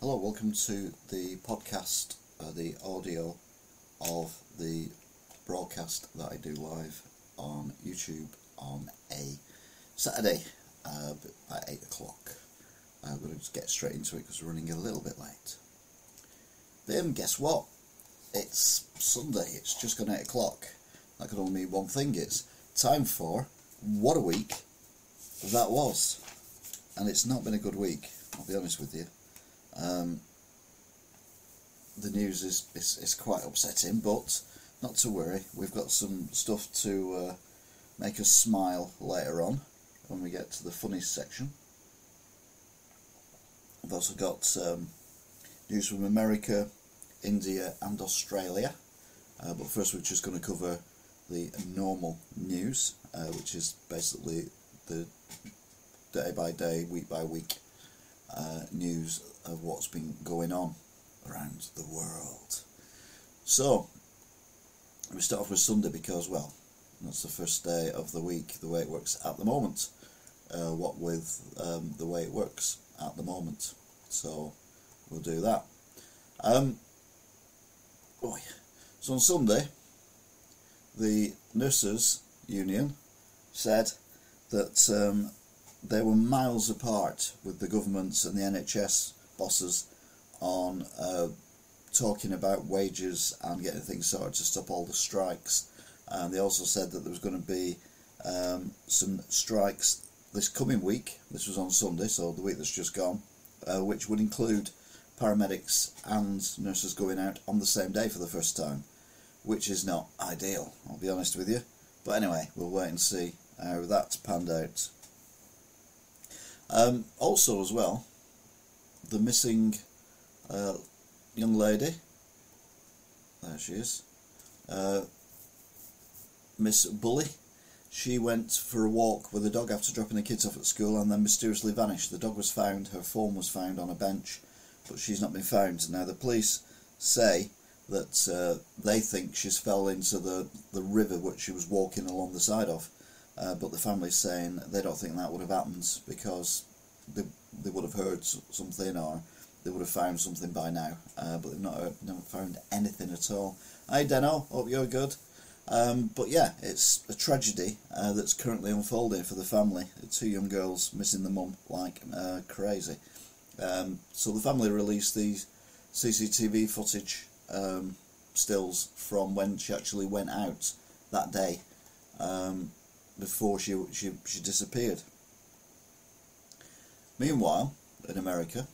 Hello, welcome to the podcast, uh, the audio of the broadcast that I do live on YouTube on a Saturday uh, at 8 o'clock. I'm going to just get straight into it because we're running a little bit late. Then, guess what? It's Sunday, it's just gone 8 o'clock. That could only mean one thing it's time for What a Week That Was. And it's not been a good week, I'll be honest with you. Um, the news is, is, is quite upsetting, but not to worry. We've got some stuff to uh, make us smile later on when we get to the funny section. We've also got um, news from America, India, and Australia. Uh, but first, we're just going to cover the normal news, uh, which is basically the day by day, week by week uh, news of what's been going on around the world. So, we start off with Sunday because, well, that's the first day of the week, the way it works at the moment. Uh, what with um, the way it works at the moment. So, we'll do that. Um, oh yeah. So, on Sunday, the Nurses Union said that um, they were miles apart with the governments and the NHS bosses on uh, talking about wages and getting things sorted to stop all the strikes. And they also said that there was going to be um, some strikes this coming week. This was on Sunday, so the week that's just gone, uh, which would include paramedics and nurses going out on the same day for the first time, which is not ideal, I'll be honest with you. But anyway, we'll wait and see how that panned out. Um, also, as well, the missing uh, young lady, there she is, uh, Miss Bulley. She went for a walk with a dog after dropping the kids off at school and then mysteriously vanished. The dog was found, her form was found on a bench, but she's not been found. Now, the police say that uh, they think she's fell into the, the river which she was walking along the side of. Uh, but the family's saying they don't think that would have happened because they, they would have heard something or they would have found something by now. Uh, but they've not, heard, not found anything at all. Hi, Deno. Hope you're good. Um, but yeah, it's a tragedy uh, that's currently unfolding for the family. Two young girls missing the mum like uh, crazy. Um, so the family released these CCTV footage um, stills from when she actually went out that day um, before she, she, she disappeared. Meanwhile, in America,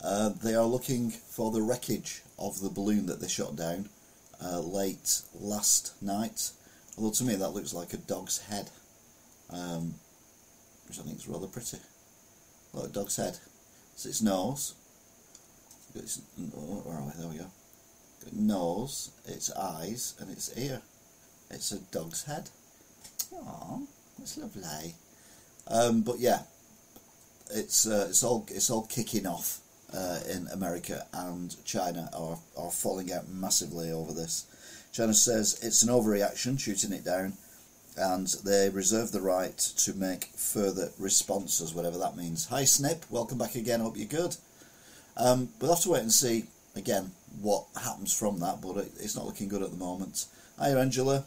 uh, they are looking for the wreckage of the balloon that they shot down uh, late last night. Although to me that looks like a dog's head, um, which I think is rather pretty. Like a dog's head. It's its nose. It's, where are we? There we go. Nose, its eyes, and its ear. It's a dog's head. Oh, that's lovely. Um, but yeah, it's uh, it's all it's all kicking off uh, in America and China are are falling out massively over this. China says it's an overreaction, shooting it down, and they reserve the right to make further responses, whatever that means. Hi Snip, welcome back again. Hope you're good. Um, we'll have to wait and see again what happens from that, but it, it's not looking good at the moment. Hi Angela.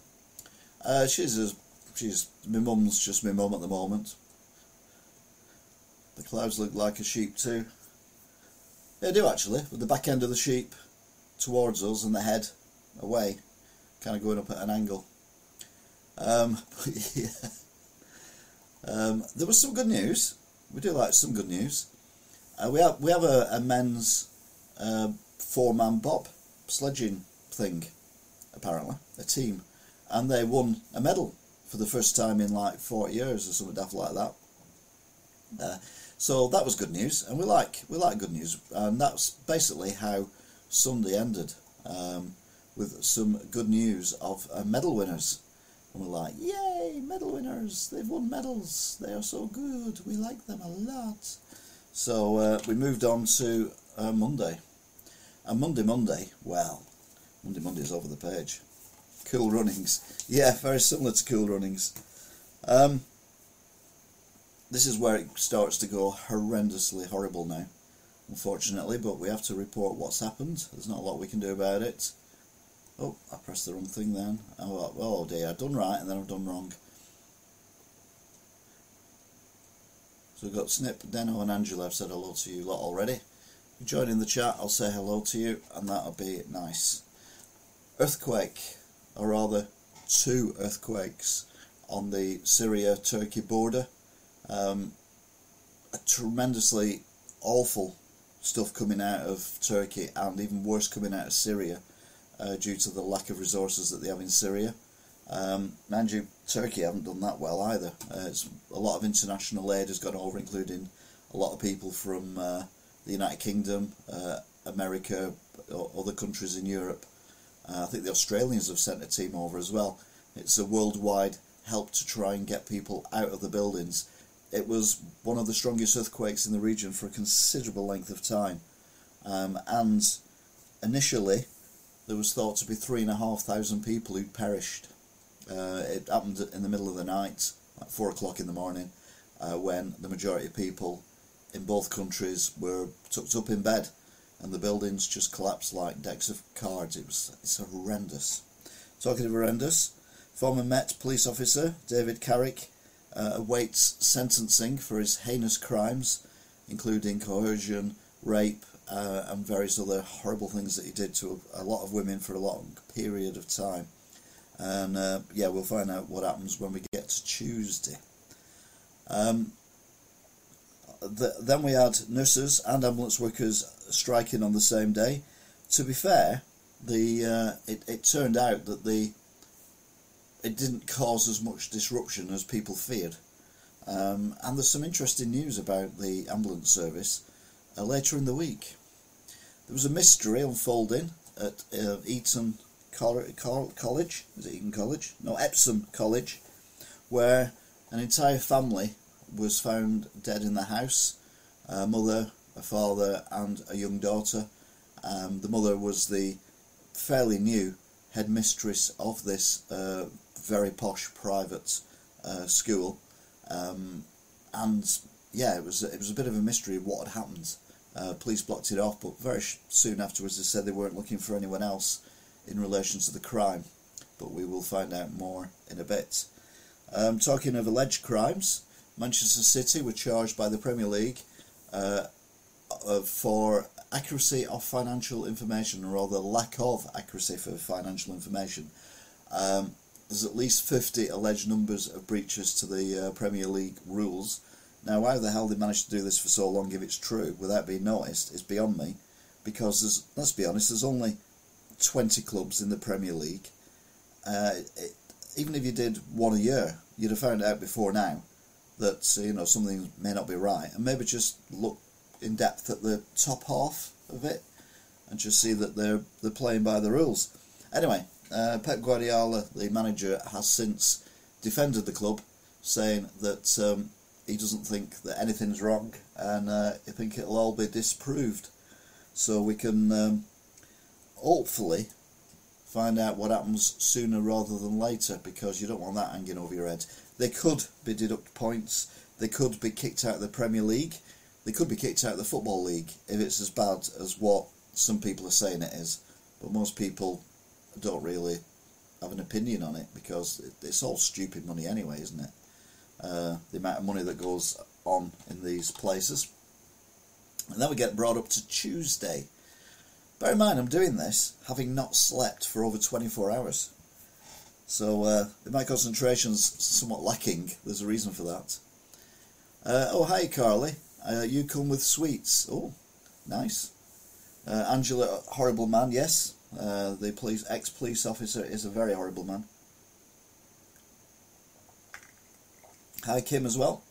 Uh, she's a, she's my mum's just my mum at the moment. The clouds look like a sheep too. They do actually, with the back end of the sheep towards us and the head away, kind of going up at an angle. Um, yeah. um, there was some good news. We do like some good news. Uh, we have we have a, a men's uh, four man bob sledging thing, apparently a team, and they won a medal for the first time in like forty years or something daft like that. Uh, so that was good news, and we like we like good news, and that's basically how Sunday ended um, with some good news of uh, medal winners. And we're like, yay, medal winners! They've won medals. They are so good. We like them a lot. So uh, we moved on to uh, Monday, and Monday Monday, well, Monday Monday is over the page. Cool runnings, yeah, very similar to cool runnings. Um, this is where it starts to go horrendously horrible now. unfortunately, but we have to report what's happened. There's not a lot we can do about it. Oh, I pressed the wrong thing then. Oh, oh dear, I've done right and then I've done wrong. So we've got Snip, Deno and Angela. I've said hello to you lot already. If you join in the chat, I'll say hello to you and that'll be nice. Earthquake, or rather two earthquakes on the Syria-Turkey border. Um, tremendously awful stuff coming out of Turkey and even worse coming out of Syria uh, due to the lack of resources that they have in Syria. Um, mind you, Turkey haven't done that well either. Uh, a lot of international aid has gone over, including a lot of people from uh, the United Kingdom, uh, America, other countries in Europe. Uh, I think the Australians have sent a team over as well. It's a worldwide help to try and get people out of the buildings it was one of the strongest earthquakes in the region for a considerable length of time. Um, and initially, there was thought to be three and a half thousand people who'd perished. Uh, it happened in the middle of the night, at four o'clock in the morning, uh, when the majority of people in both countries were tucked up in bed, and the buildings just collapsed like decks of cards. It was it's horrendous. Talking of horrendous, former Met police officer David Carrick uh, awaits sentencing for his heinous crimes, including coercion, rape, uh, and various other horrible things that he did to a, a, lot of women for a long period of time. And uh, yeah, we'll find out what happens when we get to Tuesday. Um, the, then we had nurses and ambulance workers striking on the same day. To be fair, the uh, it, it turned out that the it didn't cause as much disruption as people feared. Um, and there's some interesting news about the ambulance service uh, later in the week. There was a mystery unfolding at uh, Eton College. Is it Eton College? No, Epsom College, where an entire family was found dead in the house. A mother, a father, and a young daughter. Um, the mother was the fairly new headmistress of this uh, very posh private uh, school, um, and yeah, it was it was a bit of a mystery what had happened. Uh, police blocked it off, but very soon afterwards they said they weren't looking for anyone else in relation to the crime. But we will find out more in a bit. Um, talking of alleged crimes, Manchester City were charged by the Premier League uh, for accuracy of financial information, or rather lack of accuracy for financial information. Um, there's at least 50 alleged numbers of breaches to the uh, Premier League rules. Now, how the hell they managed to do this for so long, if it's true, without being noticed, is beyond me. Because, there's, let's be honest, there's only 20 clubs in the Premier League. Uh, it, even if you did one a year, you'd have found out before now that you know something may not be right, and maybe just look in depth at the top half of it and just see that they're they're playing by the rules. Anyway, uh, Pep Guardiola, the manager, has since defended the club, saying that um, he doesn't think that anything's wrong and uh, I think it'll all be disproved. So we can um, hopefully find out what happens sooner rather than later because you don't want that hanging over your head. They could be deduct points, they could be kicked out of the Premier League, they could be kicked out of the Football League if it's as bad as what some people are saying it is. But most people don't really have an opinion on it because it's all stupid money anyway, isn't it? Uh, the amount of money that goes on in these places. And then we get brought up to Tuesday. Bear in mind, I'm doing this having not slept for over 24 hours. So uh, my concentration's somewhat lacking, there's a reason for that. Uh, oh, hi, Carly. Uh, you come with sweets. Oh, nice. Uh, Angela, horrible man, yes. Uh, the police ex-police officer is a very horrible man. Hi Kim as well.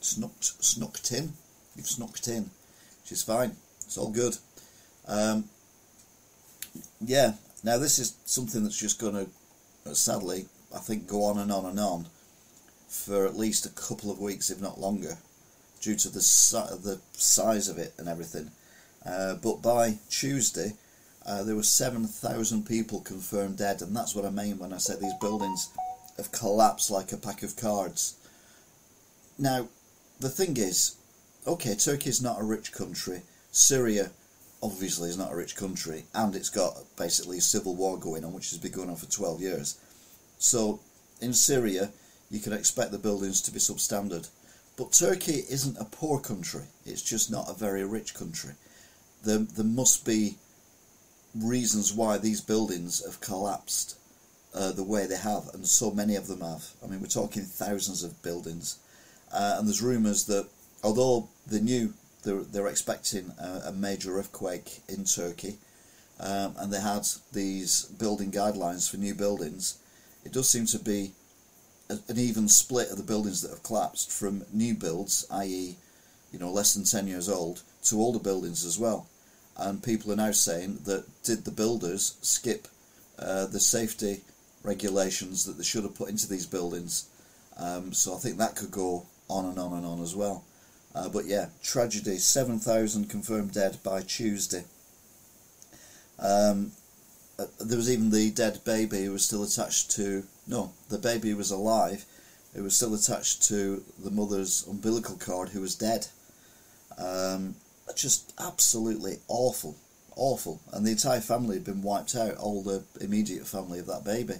Snucked, snucked in. You've snucked in. She's fine. It's all good. Um, yeah. Now this is something that's just going to, uh, sadly, I think, go on and on and on for at least a couple of weeks, if not longer, due to the si the size of it and everything. Uh, but by Tuesday, uh, there were 7,000 people confirmed dead, and that's what I mean when I say these buildings have collapsed like a pack of cards. Now, the thing is, okay, Turkey is not a rich country, Syria obviously is not a rich country, and it's got basically a civil war going on, which has been going on for 12 years. So in Syria, you can expect the buildings to be substandard. But Turkey isn't a poor country, it's just not a very rich country. There, there must be reasons why these buildings have collapsed uh, the way they have, and so many of them have. I mean, we're talking thousands of buildings. Uh, and there's rumours that although they knew they're, they're expecting a, a major earthquake in Turkey, um, and they had these building guidelines for new buildings, it does seem to be a, an even split of the buildings that have collapsed from new builds, i.e., you know, less than 10 years old, to older buildings as well. And people are now saying that did the builders skip uh, the safety regulations that they should have put into these buildings? Um, so I think that could go on and on and on as well. Uh, but yeah, tragedy 7,000 confirmed dead by Tuesday. Um, uh, there was even the dead baby who was still attached to. No, the baby was alive. It was still attached to the mother's umbilical cord who was dead. Um, just absolutely awful, awful. And the entire family had been wiped out, all the immediate family of that baby.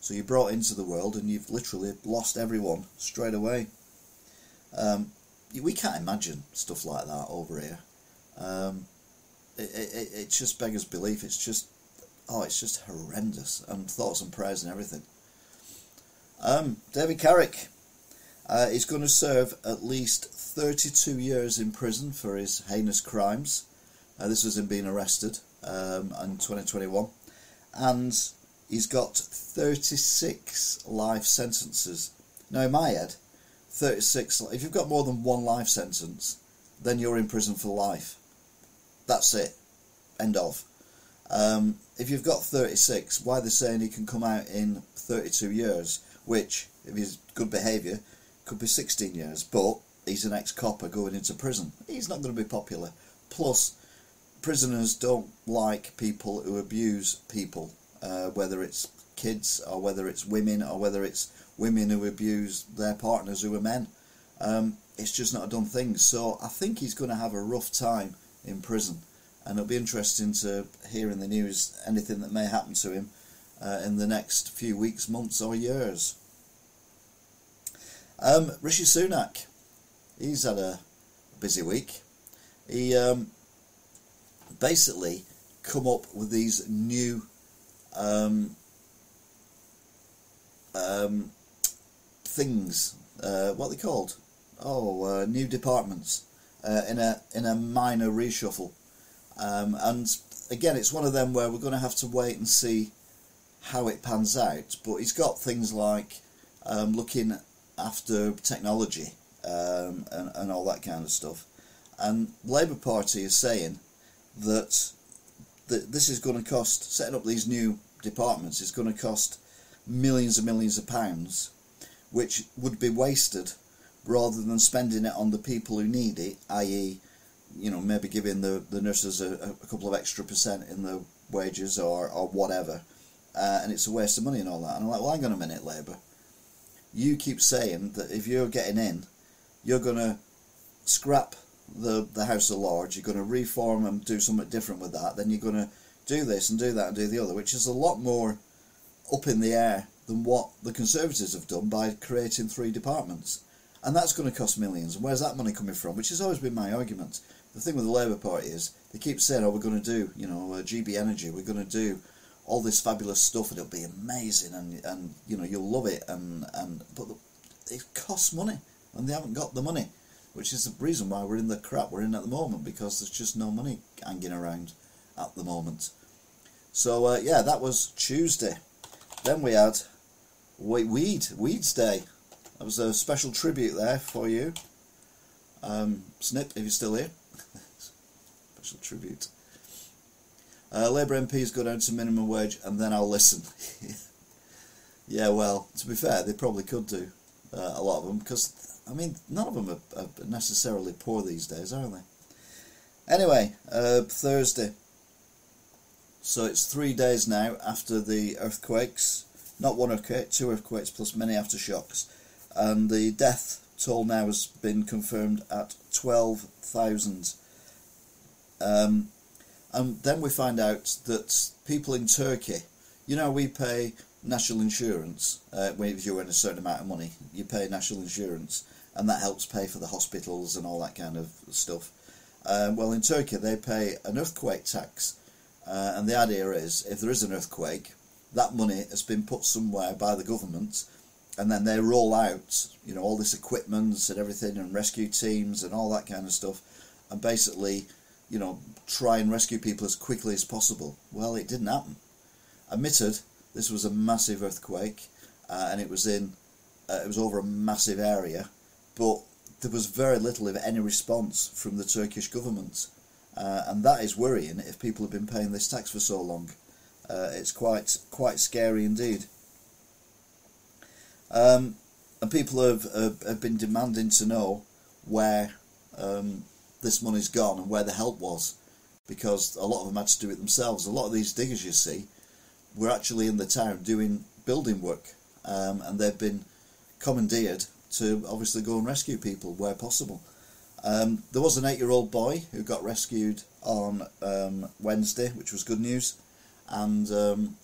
So you brought into the world and you've literally lost everyone straight away. Um, we can't imagine stuff like that over here. Um, it, it, it just beggars belief. It's just, oh, it's just horrendous. And thoughts and prayers and everything. Um, David Carrick uh, is going to serve at least 32 years in prison for his heinous crimes. Uh, this was him being arrested um, in 2021. And he's got 36 life sentences. Now, in my head, 36. If you've got more than one life sentence, then you're in prison for life. That's it. End of. Um, if you've got 36, why are they saying he can come out in 32 years, which, if he's good behaviour, could be 16 years, but he's an ex-copper going into prison. He's not going to be popular. Plus, prisoners don't like people who abuse people, uh, whether it's kids or whether it's women or whether it's women who abuse their partners who are men. Um, it's just not a done thing. So I think he's going to have a rough time in prison, and it'll be interesting to hear in the news anything that may happen to him uh, in the next few weeks, months, or years. Um, Rishi Sunak, he's had a busy week. He um, basically come up with these new um, um, things. Uh, what they called? Oh, uh, new departments uh, in a in a minor reshuffle. Um, and again, it's one of them where we're going to have to wait and see how it pans out. But he's got things like um, looking after technology um, and, and all that kind of stuff. And Labour Party is saying that, that this is going to cost, setting up these new departments is going to cost millions and millions of pounds which would be wasted rather than spending it on the people who need it, i.e., you know, maybe giving the, the nurses a, a couple of extra percent in the wages or, or whatever. Uh, and it's a waste of money and all that. And I'm like, well, hang on a minute, Labour. You keep saying that if you're getting in, you're going to scrap the, the House of Lords, you're going to reform and do something different with that, then you're going to do this and do that and do the other, which is a lot more up in the air than what the Conservatives have done by creating three departments. And that's going to cost millions. And where's that money coming from? Which has always been my argument. The thing with the Labour Party is they keep saying, oh, we're going to do, you know, uh, GB Energy, we're going to do all this fabulous stuff and it'll be amazing and, and you know, you'll love it. and, and But it costs money and they haven't got the money, which is the reason why we're in the crap we're in at the moment because there's just no money hanging around at the moment. So, uh, yeah, that was Tuesday. Then we had Wait, Weed, Weeds Day. That was a special tribute there for you. Um, Snip, if you're still here. special tribute. Uh, Labour MPs go down to minimum wage and then I'll listen. yeah, well, to be fair, they probably could do, uh, a lot of them, because, I mean, none of them are, are necessarily poor these days, are they? Anyway, uh, Thursday. So it's three days now after the earthquakes not one earthquake, two earthquakes plus many aftershocks. And the death toll now has been confirmed at 12,000. Um, and then we find out that people in Turkey, you know, we pay national insurance. Uh, if you earn a certain amount of money, you pay national insurance, and that helps pay for the hospitals and all that kind of stuff. Um, well, in Turkey, they pay an earthquake tax, uh, and the idea is if there is an earthquake, that money has been put somewhere by the government, and then they roll out, you know, all this equipment and everything, and rescue teams and all that kind of stuff, and basically, you know, try and rescue people as quickly as possible. Well, it didn't happen. Admitted, this was a massive earthquake, uh, and it was in, uh, it was over a massive area, but there was very little, if any, response from the Turkish government, uh, and that is worrying if people have been paying this tax for so long. Uh, it's quite quite scary indeed. Um, and people have, have, have been demanding to know where um, this money's gone and where the help was, because a lot of them had to do it themselves. A lot of these diggers, you see, were actually in the town doing building work, um, and they've been commandeered to obviously go and rescue people where possible. Um, there was an eight-year-old boy who got rescued on um, Wednesday, which was good news, and um,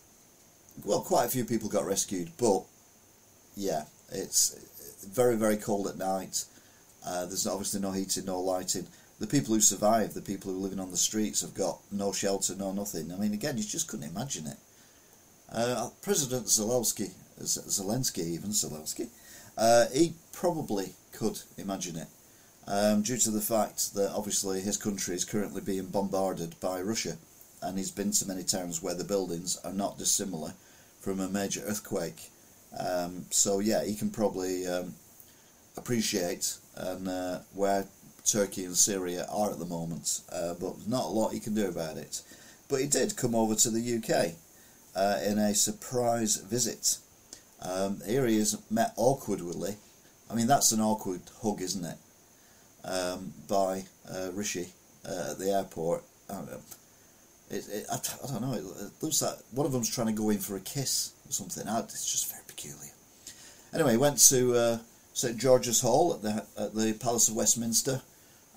well, quite a few people got rescued. But yeah, it's very very cold at night. Uh, there's obviously no heating, no lighting. The people who survived, the people who are living on the streets, have got no shelter, no nothing. I mean, again, you just couldn't imagine it. Uh, President Zelensky, Zelensky even Zelensky, uh, he probably could imagine it, um, due to the fact that obviously his country is currently being bombarded by Russia, and he's been to many towns where the buildings are not dissimilar from a major earthquake. Um, so yeah, he can probably um, appreciate and uh, where Turkey and Syria are at the moment, uh, but not a lot he can do about it. But he did come over to the UK uh, in a surprise visit. Um, here he is met awkwardly. I mean, that's an awkward hug, isn't it? Um, by uh, Rishi uh, at the airport. I don't know. It, it, I, I, don't know. It, looks like one of them's trying to go in for a kiss or something. It's just very peculiar. Anyway, he went to uh, St George's Hall at the at the Palace of Westminster,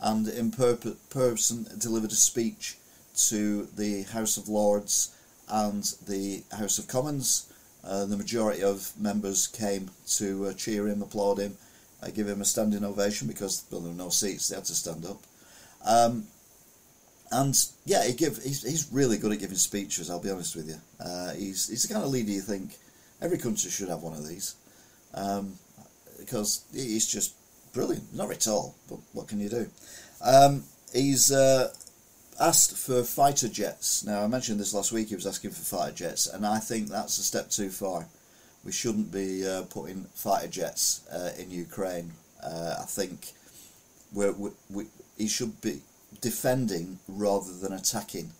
and in per- person delivered a speech to the House of Lords and the House of Commons. Uh, the majority of members came to uh, cheer him, applaud him, uh, give him a standing ovation because well, there were no seats; they had to stand up. Um, and yeah, he give he's, he's really good at giving speeches. I'll be honest with you. Uh, he's he's the kind of leader you think every country should have one of these, um, because he's just brilliant. Not very tall, but what can you do? Um, he's uh, asked for fighter jets. Now, I mentioned this last week, he was asking for fighter jets, and I think that's a step too far. We shouldn't be uh, putting fighter jets uh, in Ukraine. Uh, I think we we, he should be defending rather than attacking.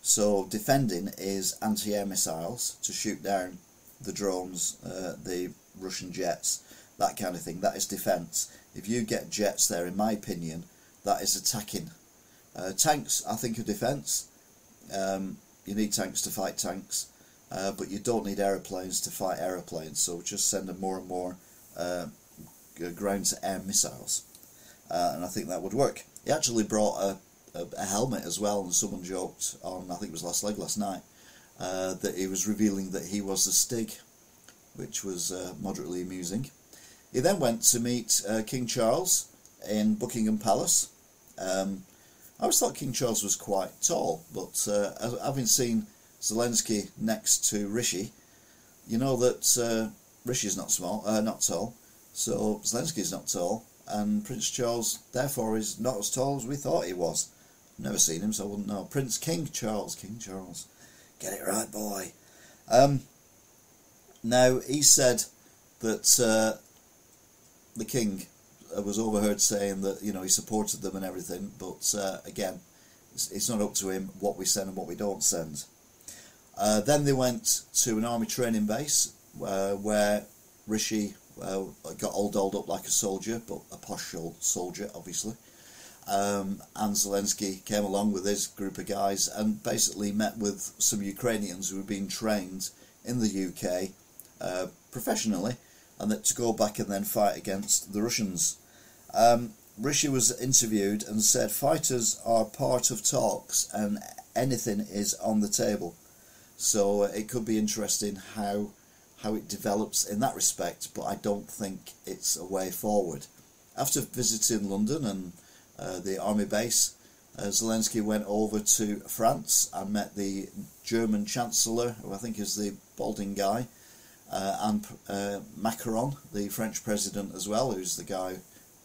So, defending is anti air missiles to shoot down the drones, uh, the Russian jets, that kind of thing. That is defence. If you get jets there, in my opinion, that is attacking uh, tanks, I think, are defence. Um, you need tanks to fight tanks, uh, but you don't need aeroplanes to fight aeroplanes. So just send them more and more uh, ground to air missiles, uh, and I think that would work. He actually brought a, a, a, helmet as well, and someone joked on I think it was last leg last night uh, that he was revealing that he was the Stig, which was uh, moderately amusing. He then went to meet King Charles in Buckingham Palace. Um, I always thought King Charles was quite tall, but uh, having seen Zelensky next to Rishi, you know that uh, Rishi's not small, uh, not tall, so Zelensky's not tall, and Prince Charles therefore is not as tall as we thought he was. Never seen him, so I wouldn't know. Prince King Charles, King Charles, get it right, boy. Um, now he said that uh, the king was overheard saying that you know he supported them and everything, but uh, again, it's, it's, not up to him what we send and what we don't send. Uh, then they went to an army training base uh, where Rishi uh, got all dolled up like a soldier, but a posh soldier, obviously. Um, and Zelensky came along with his group of guys and basically met with some Ukrainians who had been trained in the UK uh, professionally and that to go back and then fight against the Russians. Um, Rishi was interviewed and said fighters are part of talks and anything is on the table. So uh, it could be interesting how how it develops in that respect, but I don't think it's a way forward. After visiting London and uh, the army base, uh, Zelensky went over to France and met the German Chancellor, who I think is the balding guy, and uh, Macron, the French president as well, who's the guy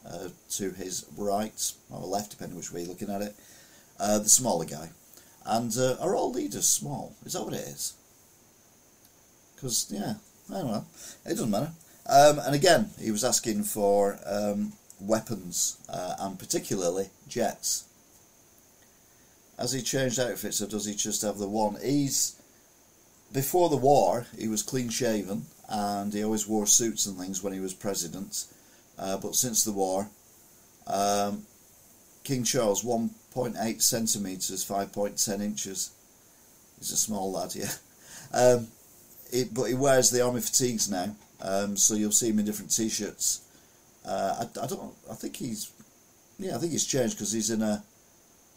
uh, to his right or left, depending which way you're looking at it, uh, the smaller guy. And uh, are all leaders small? Is that what it is? Because, yeah, I don't know. It doesn't matter. Um, and again, he was asking for um, weapons uh, and particularly jets. Has he changed outfits or does he just have the one? He's before the war, he was clean shaven and he always wore suits and things when he was president. Uh, but since the war, um, King Charles, 1.8 centimetres, 5.10 inches. He's a small lad, yeah. Um, it, but he wears the army fatigues now, um, so you'll see him in different t-shirts. Uh, I, I, don't. I think he's. Yeah, I think he's changed because he's in a.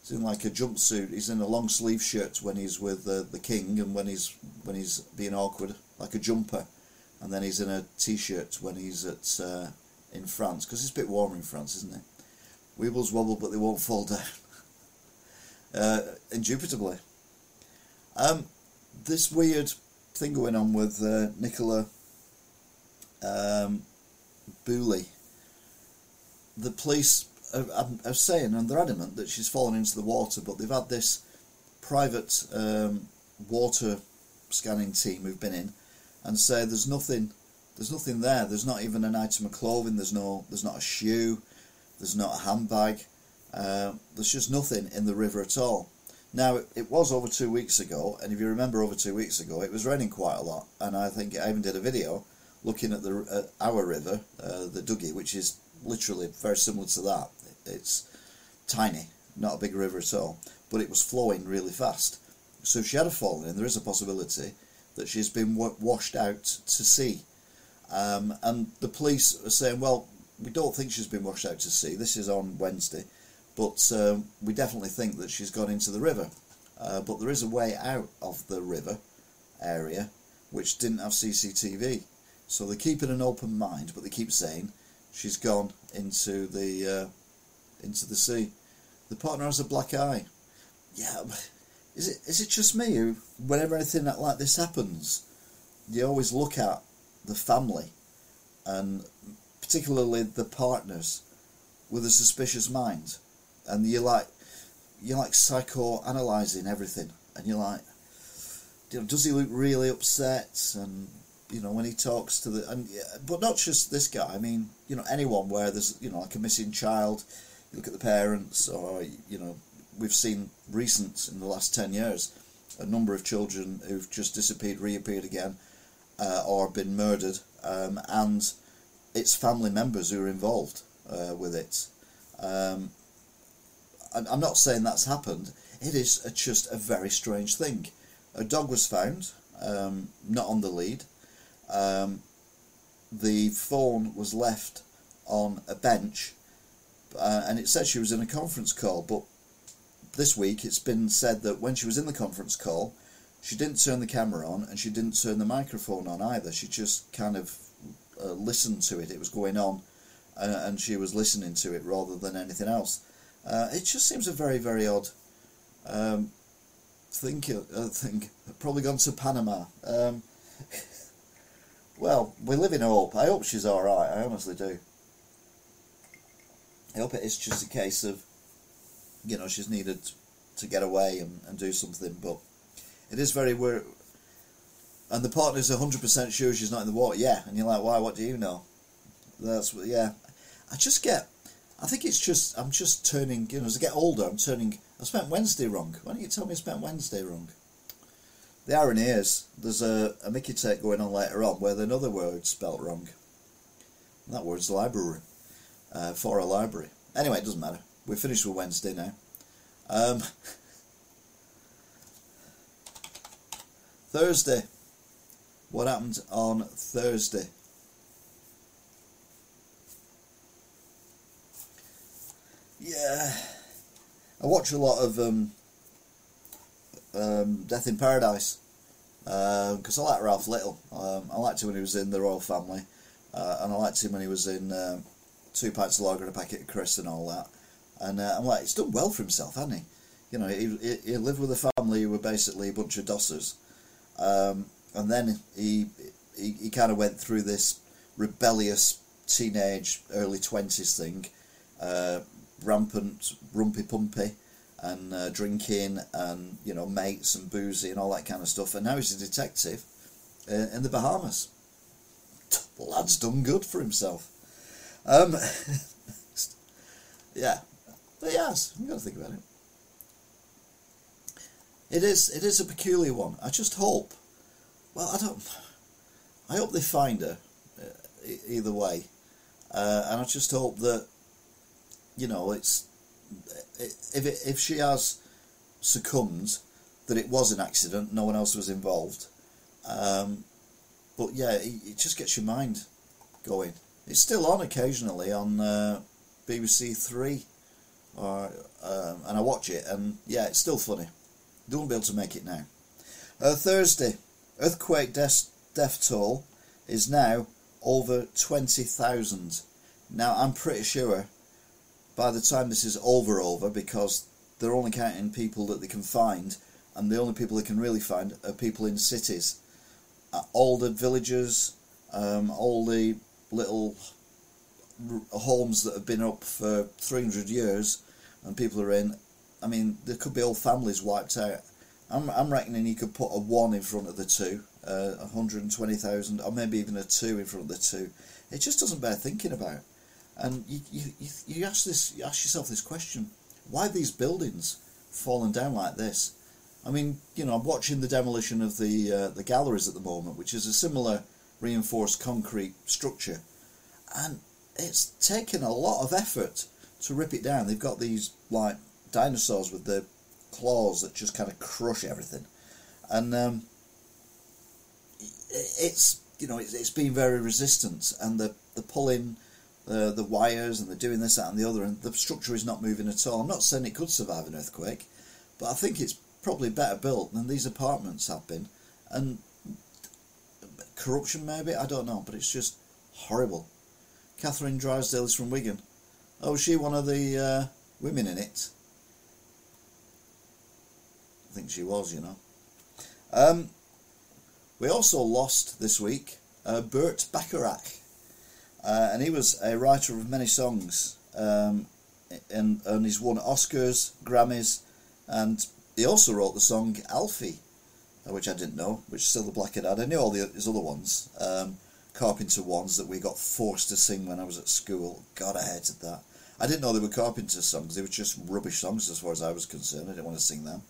He's in like a jumpsuit. He's in a long sleeve shirt when he's with uh, the king, and when he's when he's being awkward, like a jumper, and then he's in a t-shirt when he's at uh, in France because it's a bit warmer in France, isn't it? Weebles wobble, but they won't fall down. uh, indubitably. Um, this weird thing going on with uh, Nicola um, Bulley. The police are, are, saying, and they're adamant, that she's fallen into the water, but they've had this private um, water scanning team who've been in and say there's nothing there's nothing there. There's not even an item of clothing. There's no. There's not a shoe. There's not a handbag. Uh, there's just nothing in the river at all. Now it, it, was over two weeks ago, and if you remember, over two weeks ago, it was raining quite a lot, and I think I even did a video looking at the uh, our river, uh, the Dougie, which is literally very similar to that. It's tiny, not a big river at all, but it was flowing really fast. So if she had a fallen in, there is a possibility that she's been washed out to sea. Um, and the police are saying, well, we don't think she's been washed out to sea. This is on Wednesday, but um, we definitely think that she's gone into the river. Uh, but there is a way out of the river area which didn't have CCTV. So they're keeping an open mind, but they keep saying she's gone into the uh, into the sea. The partner has a black eye. Yeah, is it is it just me who, whenever anything like this happens, you always look at the family and particularly the partners with a suspicious mind, and you're like you're like psycho-analyzing everything, and you're like, you know, does he look really upset? And you know, when he talks to the and but not just this guy. I mean, you know, anyone where there's you know like a missing child, you look at the parents, or you know, we've seen recent in the last ten years a number of children who've just disappeared, reappeared again, uh, or been murdered, um, and it's family members who are involved uh, with it. Um, I'm not saying that's happened. It is a, just a very strange thing. A dog was found, um, not on the lead. Um, the phone was left on a bench, uh, and it said she was in a conference call. But this week, it's been said that when she was in the conference call, she didn't turn the camera on and she didn't turn the microphone on either. She just kind of uh, listened to it. It was going on, uh, and she was listening to it rather than anything else. Uh, it just seems a very, very odd um, thing. Uh, thing. Probably gone to Panama. Um, well, we live in hope. I hope she's all right. I honestly do. I hope it is just a case of, you know, she's needed to get away and, and do something. But it is very weird and the partner's 100% sure she's not in the water. Yeah, and you're like, why? What do you know? That's yeah. I just get. I think it's just I'm just turning. You know, as I get older, I'm turning. I spent Wednesday wrong. Why don't you tell me I spent Wednesday wrong? The irony is, there's a, a Mickey take going on later on where another word spelt wrong. And that word's library. Uh, for a library. Anyway, it doesn't matter. We're finished with Wednesday now. Um, Thursday what happened on Thursday. yeah, I watch a lot of um, um, Death in Paradise because uh, I like Ralph Little. Um, I liked him when he was in the Royal Family, uh, and I liked him when he was in uh, Two Pints of Lager and a Packet of Crisps and all that. And uh, I'm like, he's done well for himself, hasn't he? You know, he, he, lived with a family who were basically a bunch of dossers, um, and then he he, he kind of went through this rebellious teenage, early twenties thing, uh, rampant, rumpy pumpy, and uh, drinking, and you know, mates and boozy and all that kind of stuff. And now he's a detective uh, in the Bahamas. The lad's done good for himself. Um, yeah, but yes, you got to think about it. It is. It is a peculiar one. I just hope. Well, I don't. I hope they find her. Uh, either way, uh, and I just hope that you know it's if it, if she has succumbed, that it was an accident. No one else was involved. Um, but yeah, it, it, just gets your mind going. It's still on occasionally on uh, BBC Three, or um, and I watch it, and yeah, it's still funny. They won't be able to make it now. Uh, Thursday, earthquake death, death toll is now over 20,000. Now, I'm pretty sure by the time this is over, over, because they're only counting people that they can find, and the only people they can really find are people in cities. Uh, all the villages, um, all the little homes that have been up for 300 years and people are in I mean, there could be whole families wiped out. I'm, I'm reckoning you could put a one in front of the two, uh, 120,000, or maybe even a two in front of the two. It just doesn't bear thinking about. And you, you, you, ask this, you ask yourself this question: Why these buildings falling down like this? I mean, you know, I'm watching the demolition of the uh, the galleries at the moment, which is a similar reinforced concrete structure, and it's taken a lot of effort to rip it down. They've got these like dinosaurs with the claws that just kind of crush everything, and um, it's you know it's, it's been very resistant, and the the pulling the the wires and the doing this that and the other, and the structure is not moving at all. I'm not saying it could survive an earthquake, but I think it's probably better built than these apartments have been, and corruption maybe I don't know, but it's just horrible. Catherine Drysdale is from Wigan. Oh, she one of the uh, women in it? I think she was, you know. Um, we also lost this week uh, Burt Bacharach, uh, and he was a writer of many songs, um, and, and he's won Oscars, Grammys, and he also wrote the song Alfie, which I didn't know, which Silver Blackhead had. I knew all the, his other ones, um, Carpenter ones that we got forced to sing when I was at school. God, I hated that. I didn't know they were Carpenter songs. They were just rubbish songs as far as I was concerned. I didn't want to sing them.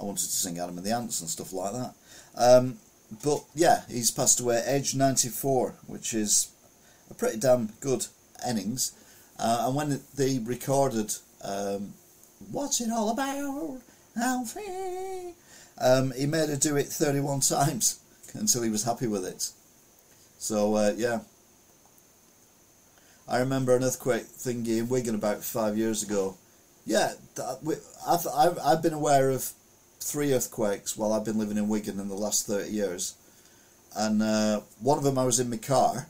I wanted to sing Adam and the Ants and stuff like that. Um, but yeah, he's passed away age 94, which is a pretty damn good innings. Uh, and when they recorded um, What's It All About, Alfie, um, he made her do it 31 times until he was happy with it. So uh, yeah. I remember an earthquake thingy in Wigan about five years ago. Yeah, I've, I've, I've been aware of three earthquakes while I've been living in Wigan in the last 30 years. And uh, one of them I was in my car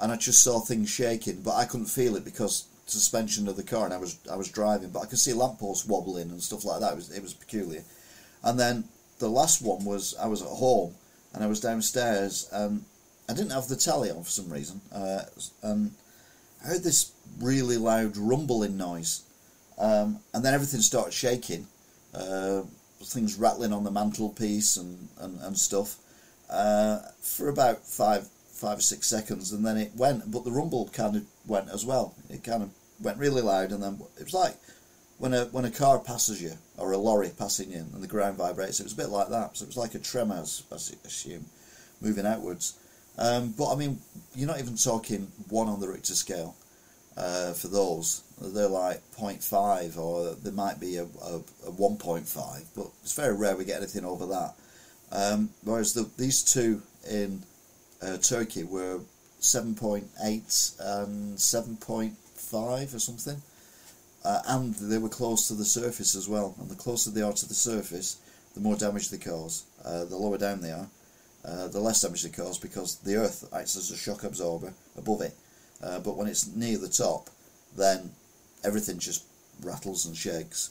and I just saw things shaking, but I couldn't feel it because suspension of the car and I was I was driving, but I could see lampposts wobbling and stuff like that. It was it was peculiar. And then the last one was I was at home and I was downstairs and I didn't have the telly on for some reason, uh, and I heard this really loud rumbling noise, um, and then everything started shaking. Uh, things rattling on the mantelpiece and, and, and stuff uh, for about five five or six seconds, and then it went. But the rumble kind of went as well. It kind of went really loud, and then it was like when a when a car passes you or a lorry passing you, and the ground vibrates. It was a bit like that. So it was like a tremor, I assume, moving outwards. Um, but I mean, you're not even talking one on the Richter scale uh, for those. They're like 0.5 or there might be a, a, a 1.5, but it's very rare we get anything over that. Um, whereas the, these two in uh, Turkey were 7.8 and 7.5 or something. Uh, and they were close to the surface as well. And the closer they are to the surface, the more damage they cause. Uh, the lower down they are, uh, the less damage they cause because the Earth acts as a shock absorber above it. Uh, but when it's near the top, then everything just rattles and shakes.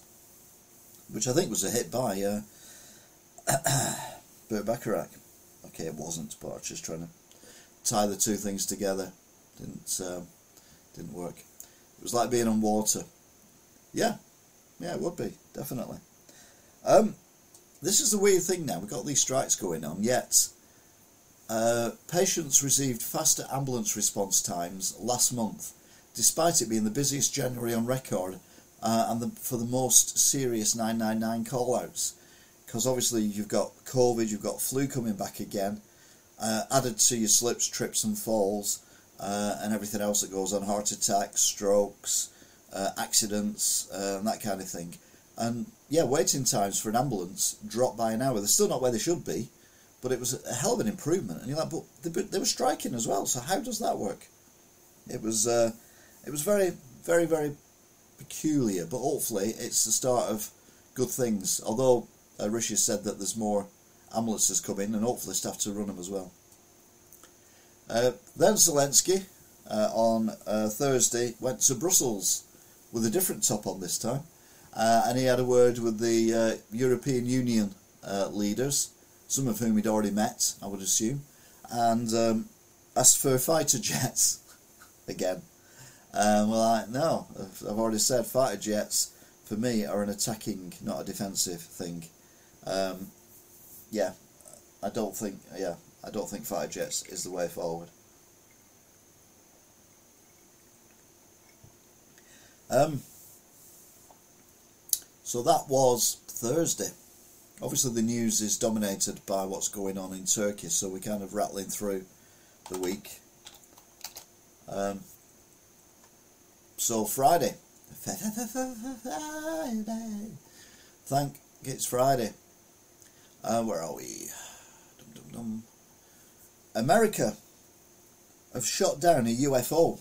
Which I think was a hit by uh, Burt Bacharach. Okay, it wasn't, but I was just trying to tie the two things together. Didn't um, didn't work. It was like being on water. Yeah, yeah, it would be definitely. Um, this is the weird thing now. We've got these strikes going on, yet uh, patients received faster ambulance response times last month, despite it being the busiest January on record uh, and the, for the most serious 999 call-outs. Because obviously you've got COVID, you've got flu coming back again, uh, added to your slips, trips and falls, uh, and everything else that goes on, heart attacks, strokes, uh, accidents, uh, and that kind of thing. And yeah, waiting times for an ambulance dropped by an hour. They're still not where they should be, but it was a hell of an improvement. And you're like, but they, they were striking as well. So how does that work? It was uh, it was very very very peculiar, but hopefully it's the start of good things. Although uh, Rishi said that there's more ambulances coming, and hopefully staff to run them as well. Uh, then Zelensky uh, on uh, Thursday went to Brussels with a different top on this time, uh, and he had a word with the uh, European Union uh, leaders, some of whom he'd already met, I would assume, and um, asked for fighter jets again. Um, well, I, no, I've already said fighter jets for me are an attacking, not a defensive thing. Um, yeah, I don't think. Yeah, I don't think fighter jets is the way forward. Um, so that was Thursday. Obviously, the news is dominated by what's going on in Turkey, so we're kind of rattling through the week. Um, so Friday, thank it's Friday. Uh, where are we? Dum, dum, dum. America have shot down a UFO.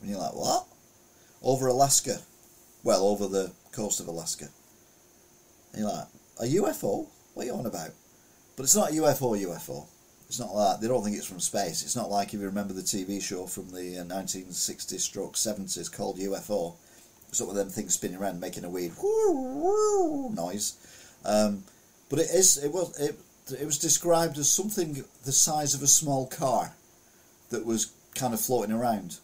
And you're like, what? Over Alaska. Well, over the coast of Alaska. And you're like, a UFO? What are you on about? But it's not a UFO UFO. It's not like they don't think it's from space. It's not like if you remember the TV show from the 1960s uh, stroke 70s called UFO. It's not with them things spinning around making a weird noise. Um, but it is it was it, it was described as something the size of a small car that was kind of floating around,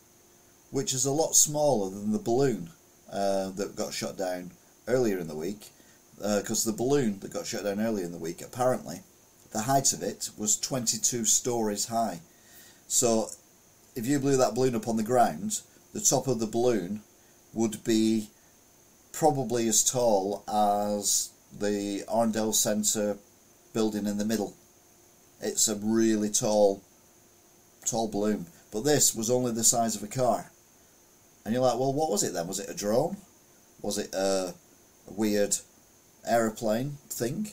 which is a lot smaller than the balloon uh, that got shot down earlier in the week. Because uh, the balloon that got shot down earlier in the week apparently the height of it was 22 stories high. So if you blew that balloon up on the ground, the top of the balloon would be probably as tall as the Arndale Centre building in the middle. It's a really tall, tall balloon. But this was only the size of a car. And you're like, well, what was it then? Was it a drone? Was it a, weird aeroplane thing?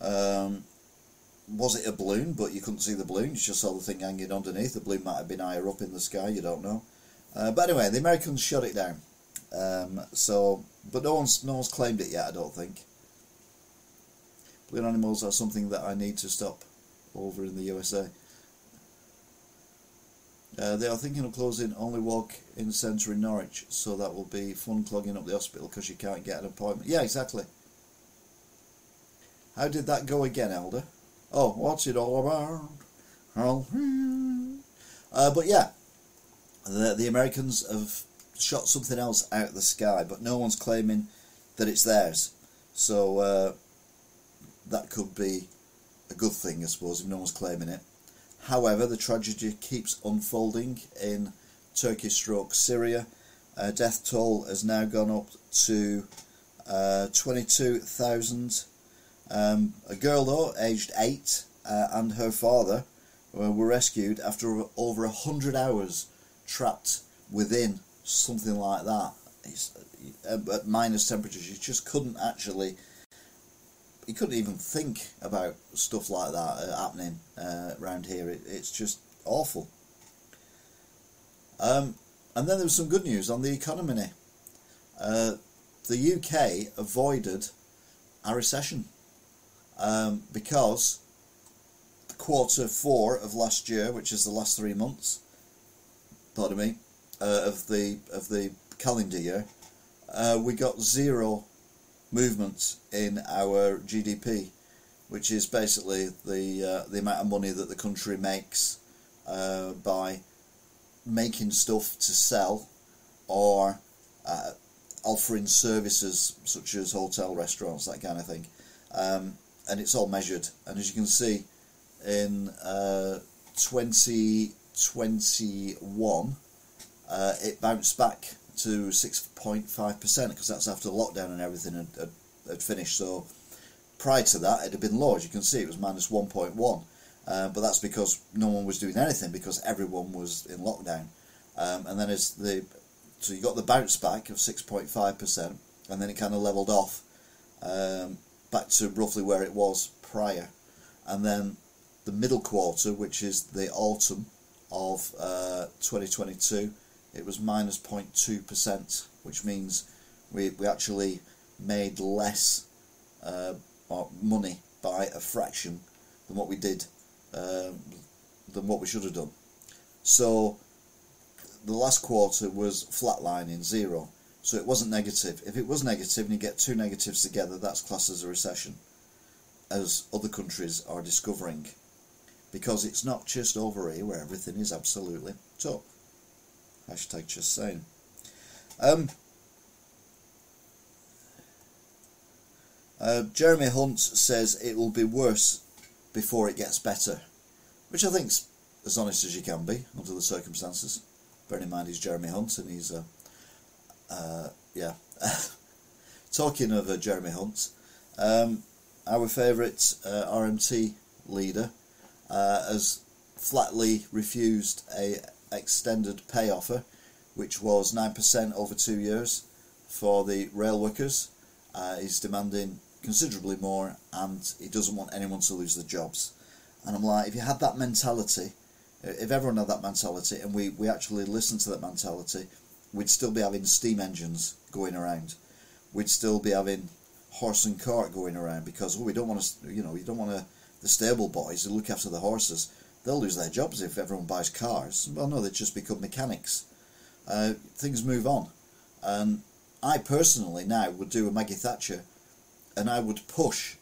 Um, was it a balloon, but you couldn't see the balloon, you just saw the thing hanging underneath. The balloon might have been higher up in the sky, you don't know. Uh, but anyway, the Americans shut it down. Um, so, but no one's no one's claimed it yet. I don't think. Balloon animals are something that I need to stop over in the USA. Uh, they are thinking of closing Only Walk in Centre in Norwich, so that will be fun clogging up the hospital because you can't get an appointment. Yeah, exactly. How did that go again, Elder? Oh, what's it all about? Uh, but yeah, the, the Americans have shot something else out of the sky, but no one's claiming that it's theirs. So uh, that could be a good thing, I suppose, if no one's claiming it. However, the tragedy keeps unfolding in Turkey stroke Syria. Uh, death toll has now gone up to uh, 22,000 um, a girl, though, aged eight, uh, and her father uh, were rescued after over a hundred hours trapped within something like that. It's, uh, at minus temperatures, you just couldn't actually. You couldn't even think about stuff like that uh, happening uh, around here. It, it's just awful. Um, and then there was some good news on the economy. uh, the UK avoided a recession um, because quarter four of last year, which is the last three months, pardon me, uh, of the of the calendar year, uh, we got zero movement in our GDP, which is basically the uh, the amount of money that the country makes uh, by making stuff to sell or uh, offering services such as hotel, restaurants, that kind of thing. Um, and it's all measured. And as you can see, in uh, 2021, uh, it bounced back to 6.5% because that's after lockdown and everything had, had, had, finished. So prior to that, it had been low. As you can see, it was minus 1.1. Uh, but that's because no one was doing anything because everyone was in lockdown. Um, and then as the so you got the bounce back of 6.5%, and then it kind of leveled off um, back to roughly where it was prior. And then the middle quarter, which is the autumn of uh, 2022, it was minus 0.2%, which means we, we actually made less uh, money by a fraction than what we did, uh, than what we should have done. So the last quarter was flatlining, zero. So it wasn't negative. If it was negative and you get two negatives together, that's classed as a recession, as other countries are discovering. Because it's not just over here where everything is absolutely top. Hashtag just saying. Um, uh, Jeremy Hunt says it will be worse before it gets better, which I think's as honest as you can be under the circumstances. Bearing in mind he's Jeremy Hunt and he's, uh, uh, yeah. Talking of uh, Jeremy Hunt, um, our favourite uh, RMT leader uh, has flatly refused a extended pay offer, which was 9% over two years for the rail workers. Uh, he's demanding considerably more and he doesn't want anyone to lose their jobs. And I'm like, if you had that mentality, if everyone had that mentality and we, we actually listened to that mentality, we'd still be having steam engines going around. We'd still be having horse and cart going around because oh, we don't want to, you know, we don't want to, the stable boys who look after the horses, they'll lose their jobs if everyone buys cars. Well, no, they just become mechanics. Uh, things move on. And I personally now would do a Maggie Thatcher and I would push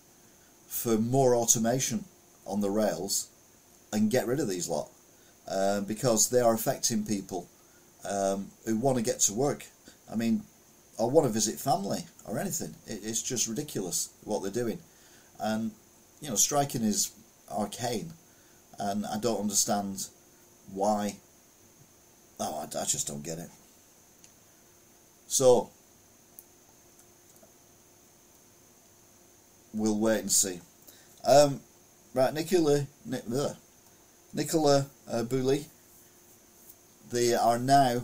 for more automation on the rails and get rid of these lot um, because they are affecting people um, who want to get to work. I mean, or want to visit family or anything. It, it's just ridiculous what they're doing. And, you know, striking is arcane and I don't understand why. Oh, I, I just don't get it. So, we'll wait and see. Um, right, Nicola, Nicola uh, they are now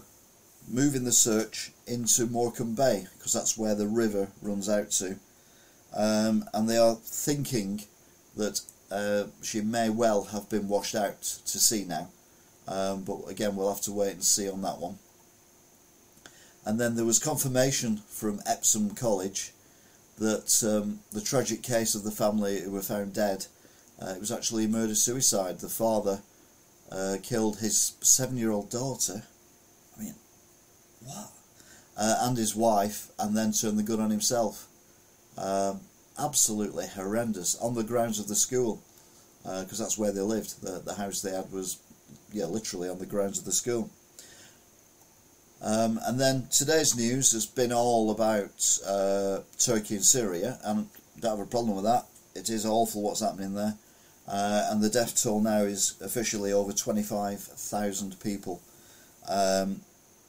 moving the search into Morecambe Bay because that's where the river runs out to. Um, and they are thinking that uh, she may well have been washed out to sea now. Um, but again, we'll have to wait and see on that one. And then there was confirmation from Epsom College that um, the tragic case of the family who were found dead uh, it was actually murder suicide. The father uh, killed his seven year old daughter. I mean, what? Uh, and his wife, and then turned the gun on himself. Um, absolutely horrendous on the grounds of the school because uh, that's where they lived. The, the house they had was, yeah, literally on the grounds of the school. Um, and then today's news has been all about uh, Turkey and Syria, and don't have a problem with that. It is awful what's happening there uh, and the death toll now is officially over 25,000 people. Um,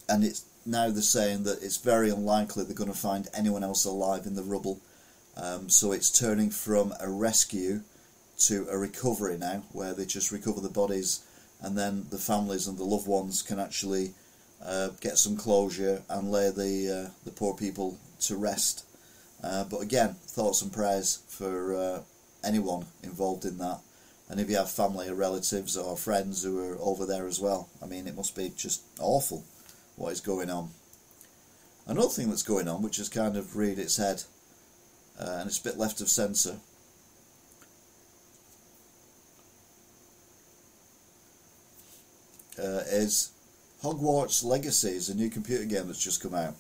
and it's now they're saying that it's very unlikely they're going to find anyone else alive in the rubble. Um, so it's turning from a rescue to a recovery now, where they just recover the bodies, and then the families and the loved ones can actually uh, get some closure and lay the uh, the poor people to rest. Uh, but again, thoughts and prayers for uh, anyone involved in that and if you have family or relatives or friends who are over there as well, I mean, it must be just awful what is going on. Another thing that's going on, which has kind of reared its head, uh, and it's a bit left of centre. Uh, is Hogwarts Legacy is a new computer game that's just come out,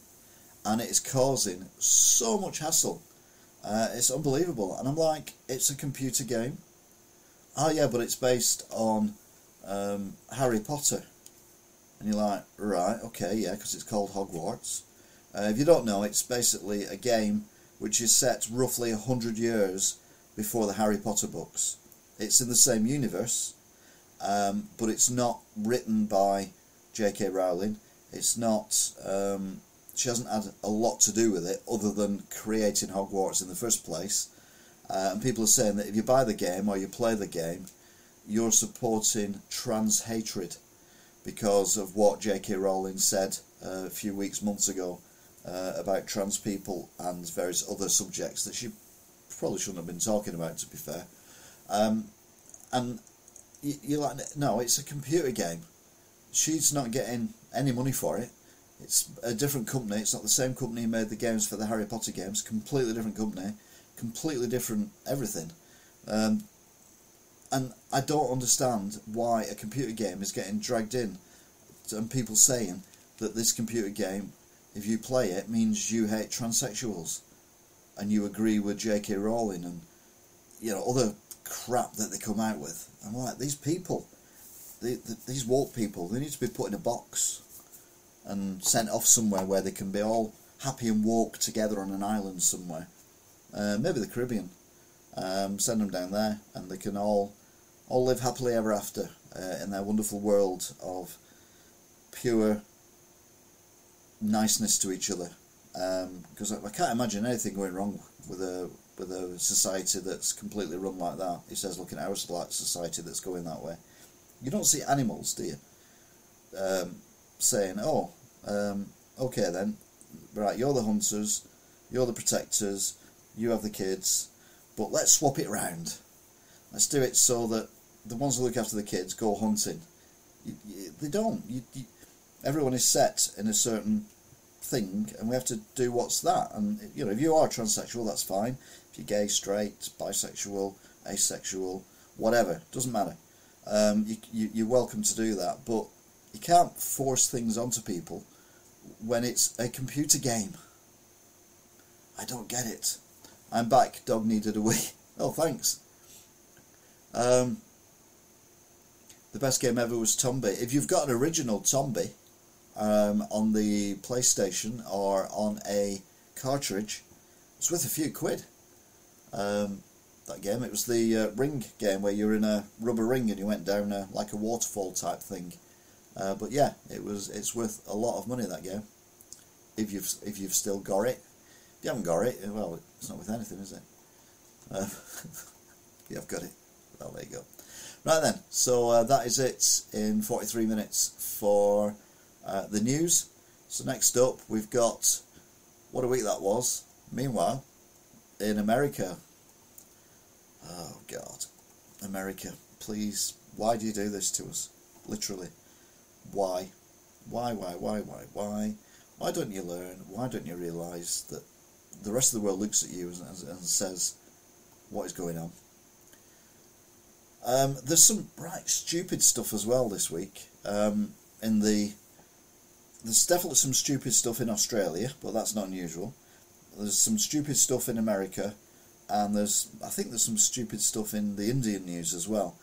and it is causing so much hassle. Uh, it's unbelievable, and I'm like, it's a computer game. Oh yeah, but it's based on um, Harry Potter, and you're like, right, okay, yeah, because it's called Hogwarts. Uh, if you don't know, it's basically a game which is set roughly 100 years before the Harry Potter books. It's in the same universe, um, but it's not written by J.K. Rowling. It's not. Um, she hasn't had a lot to do with it other than creating Hogwarts in the first place. Uh, and people are saying that if you buy the game or you play the game, you're supporting trans hatred because of what J.K. Rowling said uh, a few weeks, months ago uh, about trans people and various other subjects that she probably shouldn't have been talking about, to be fair. Um, and you're like, no, it's a computer game. She's not getting any money for it. It's a different company. It's not the same company who made the games for the Harry Potter games. Completely different company. Completely different everything. Um, and I don't understand why a computer game is getting dragged in and people saying that this computer game if you play it, means you hate transsexuals and you agree with J.K. Rowling and you know other crap that they come out with. I'm like, these people, these woke people, they need to be put in a box and sent off somewhere where they can be all happy and woke together on an island somewhere, uh, maybe the Caribbean. Um, send them down there, and they can all all live happily ever after uh, in their wonderful world of pure niceness to each other because um, I, I, can't imagine anything going wrong with a with a society that's completely run like that. He says, looking at our society that's going that way, you don't see animals, do you? Um, saying, "Oh, um, okay then, right, you're the hunters, you're the protectors, you have the kids, but let's swap it round. Let's do it so that the ones who look after the kids go hunting. You, you, they don't. You, everyone is set in a certain thing, and we have to do what's that. And you know, if you are transsexual, that's fine. If you're gay, straight, bisexual, asexual, whatever, doesn't matter. Um, you, you, you're welcome to do that, but you can't force things onto people when it's a computer game. I don't get it. I'm back. Dog needed a wee. Oh, thanks. Um, the best game ever was Tombi. If you've got an original Tombi, um, on the PlayStation or on a cartridge. It's worth a few quid. Um, that game. It was the uh, ring game where you're in a rubber ring and you went down a, like a waterfall type thing. Uh, but yeah, it was. It's worth a lot of money that game. If you've if you've still got it, if you haven't got it, well, it's not worth anything, is it? Uh, you have got it. Well, there you go. Right then, so uh, that is it in 43 minutes for uh, the news. So next up, we've got what a week that was. Meanwhile, in America, oh God, America, please, why do you do this to us? Literally, why, why, why, why, why, why? Why don't you learn? Why don't you realise that the rest of the world looks at you and, and says, "What is going on?" Um, there's some right stupid stuff as well this week um, in the there's definitely some stupid stuff in Australia, but that's not unusual. There's some stupid stuff in America, and there's I think there's some stupid stuff in the Indian news as well.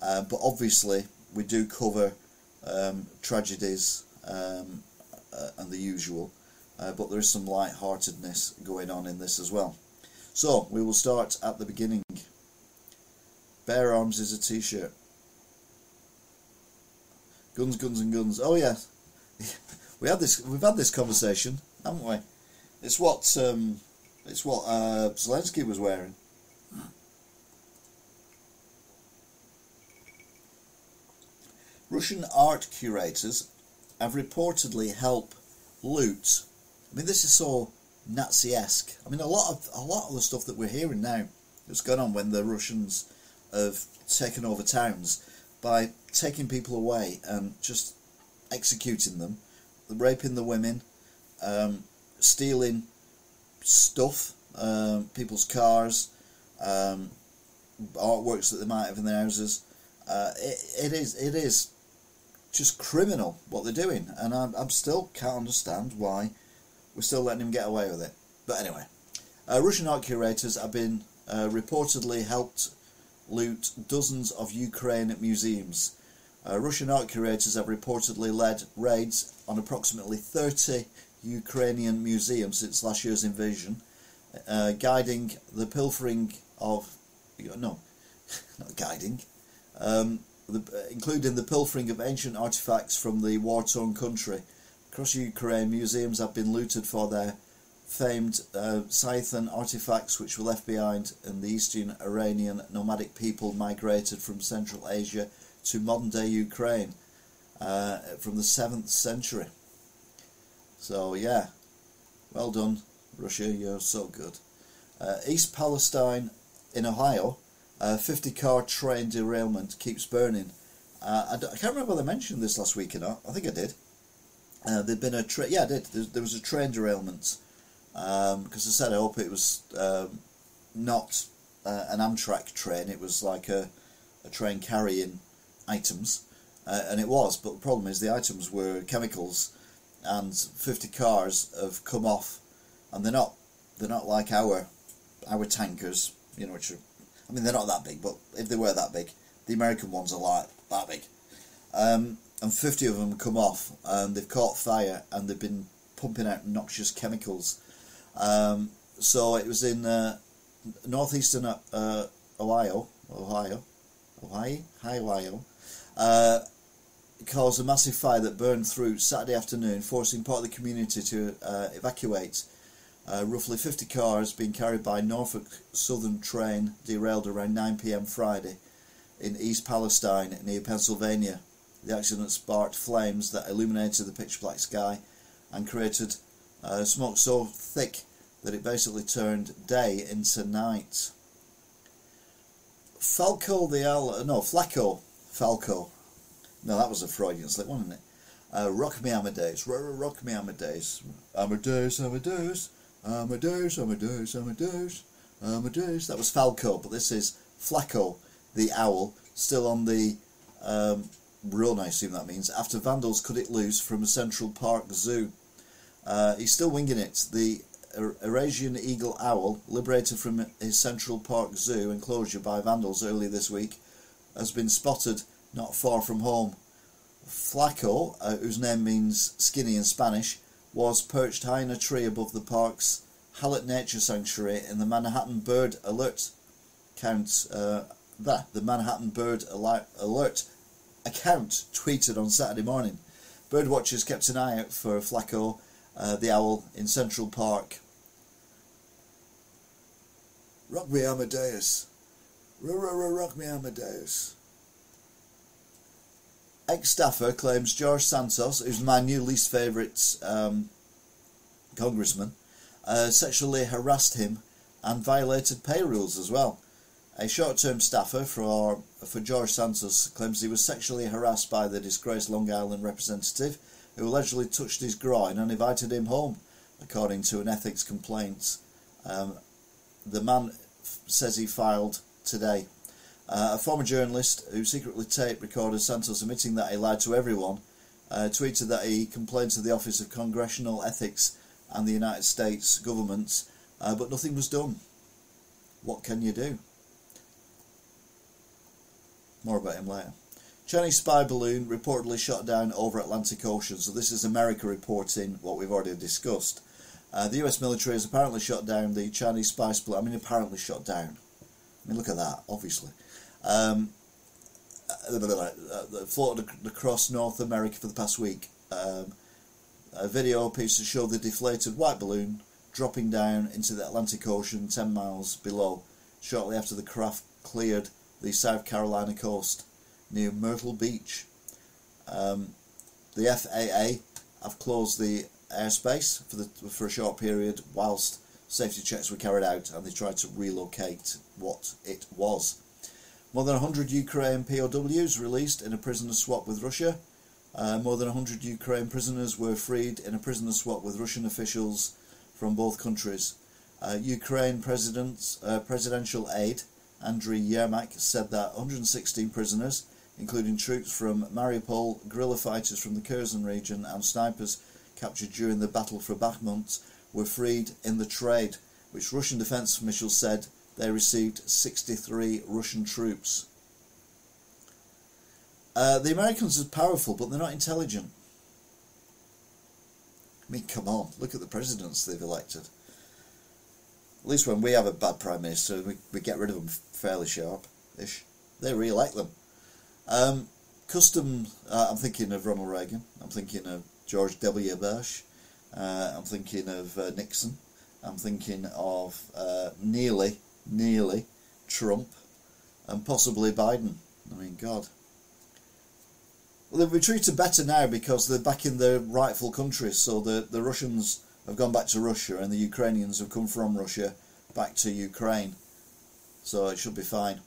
Uh, but obviously, we do cover um, tragedies um, uh, and the usual, uh, but there is some light-heartedness going on in this as well. So we will start at the beginning. Bear Arms is a T-shirt. Guns, guns, and guns. Oh yeah. we had this. We've had this conversation, haven't we? It's what um, it's what uh, Zelensky was wearing. Russian art curators have reportedly helped loot. I mean, this is so Nazi-esque. I mean, a lot of a lot of the stuff that we're hearing now that's on when the Russians have taken over towns by taking people away and just executing them raping the women, um, stealing stuff, um, people's cars, um, artworks that they might have in their houses. Uh, it, it is it is just criminal what they're doing, and I I'm still can't understand why we're still letting them get away with it. But anyway, uh, Russian art curators have been uh, reportedly helped loot dozens of Ukraine museums. Uh, Russian art curators have reportedly led raids on approximately 30 Ukrainian museums since last year's invasion, uh, guiding the pilfering of no, not guiding, um, the, including the pilfering of ancient artifacts from the war-torn country. Across Ukraine, museums have been looted for their famed uh, Scythian artifacts which were left behind in the eastern Iranian nomadic people migrated from Central Asia to modern day Ukraine uh, from the 7th century. So, yeah, well done, Russia, you're so good. Uh, East Palestine in Ohio, a 50 car train derailment keeps burning. Uh, I, I, can't remember whether I mentioned this last week or not. I think I did. Uh, there'd been a train, yeah, I did. There, there, was a train derailment because um, I said I hope it was um, not uh, an Amtrak train. It was like a, a train carrying items, uh, and it was. But the problem is the items were chemicals, and 50 cars have come off, and they're not they're not like our our tankers you know, which are, I mean, they're not that big, but if they were that big, the American ones are like that big. Um, and 50 of them come off and they've caught fire and they've been pumping out noxious chemicals. Um, so it was in uh, northeastern uh, Ohio, Ohio, Ohio, Ohio, uh, caused a massive fire that burned through Saturday afternoon, forcing part of the community to uh, evacuate. Uh, roughly 50 cars being carried by Norfolk Southern train derailed around 9pm Friday in East Palestine near Pennsylvania. The accident sparked flames that illuminated the pitch black sky and created uh, smoke so thick that it basically turned day into night. Falco the Al, no, Flacco, Falco. No, that was a Freudian slip, wasn't it? Uh, rock me Amadeus, rock me Amadeus, Amadeus, Amadeus. Amadeus, Amadeus, Amadeus, Amadeus. That was Falco, but this is Flacco, the owl, still on the um, run, I assume that means, after vandals cut it loose from a Central Park zoo. Uh, he's still winging it. The Eurasian eagle owl, liberated from his Central Park zoo enclosure by vandals earlier this week, has been spotted not far from home. Flacco, uh, whose name means skinny in Spanish, was perched high in a tree above the park's Hallett Nature Sanctuary in the Manhattan Bird Alert account. Uh, the, the Manhattan Bird Alert account tweeted on Saturday morning. Birdwatchers kept an eye out for Flacco, uh, the owl, in Central Park. Rock me Amadeus. Rock me Amadeus. Ex-staffer claims George Santos, who's my new least favourite um, congressman, uh, sexually harassed him and violated pay rules as well. A short-term staffer for for George Santos claims he was sexually harassed by the disgraced Long Island representative, who allegedly touched his groin and invited him home, according to an ethics complaint. Um, the man says he filed today. Uh, a former journalist who secretly tape recorded Santos admitting that he lied to everyone uh, tweeted that he complained to the Office of Congressional Ethics and the United States government, uh, but nothing was done. What can you do? More about him later. Chinese spy balloon reportedly shot down over Atlantic Ocean. So this is America reporting what we've already discussed. Uh, the US military has apparently shot down the Chinese spy balloon. I mean, apparently shot down. I mean, look at that, obviously um, uh, floated across North America for the past week. Um, a video piece to show the deflated white balloon dropping down into the Atlantic Ocean 10 miles below, shortly after the craft cleared the South Carolina coast near Myrtle Beach. Um, the FAA have closed the airspace for the for a short period whilst safety checks were carried out and they tried to relocate what it was. More than 100 Ukraine POWs released in a prisoner swap with Russia. Uh, more than 100 Ukraine prisoners were freed in a prisoner swap with Russian officials from both countries. Uh, Ukraine President's uh, presidential aide Andriy Yermak said that 116 prisoners, including troops from Mariupol, guerrilla fighters from the Kherson region, and snipers captured during the battle for Bakhmut, were freed in the trade, which Russian defense officials said they received 63 Russian troops. Uh, the Americans are powerful, but they're not intelligent. I mean, come on, look at the presidents they've elected. At least when we have a bad prime minister, we, we get rid of them fairly sharp-ish. They re-elect them. Um, custom, uh, I'm thinking of Ronald Reagan. I'm thinking of George W. Bush. Uh, I'm thinking of uh, Nixon. I'm thinking of uh, nearly, nearly Trump, and possibly Biden. I mean, God. Well, they've retreated better now because they're back in their rightful countries. So the, the Russians have gone back to Russia and the Ukrainians have come from Russia back to Ukraine. So it should be fine.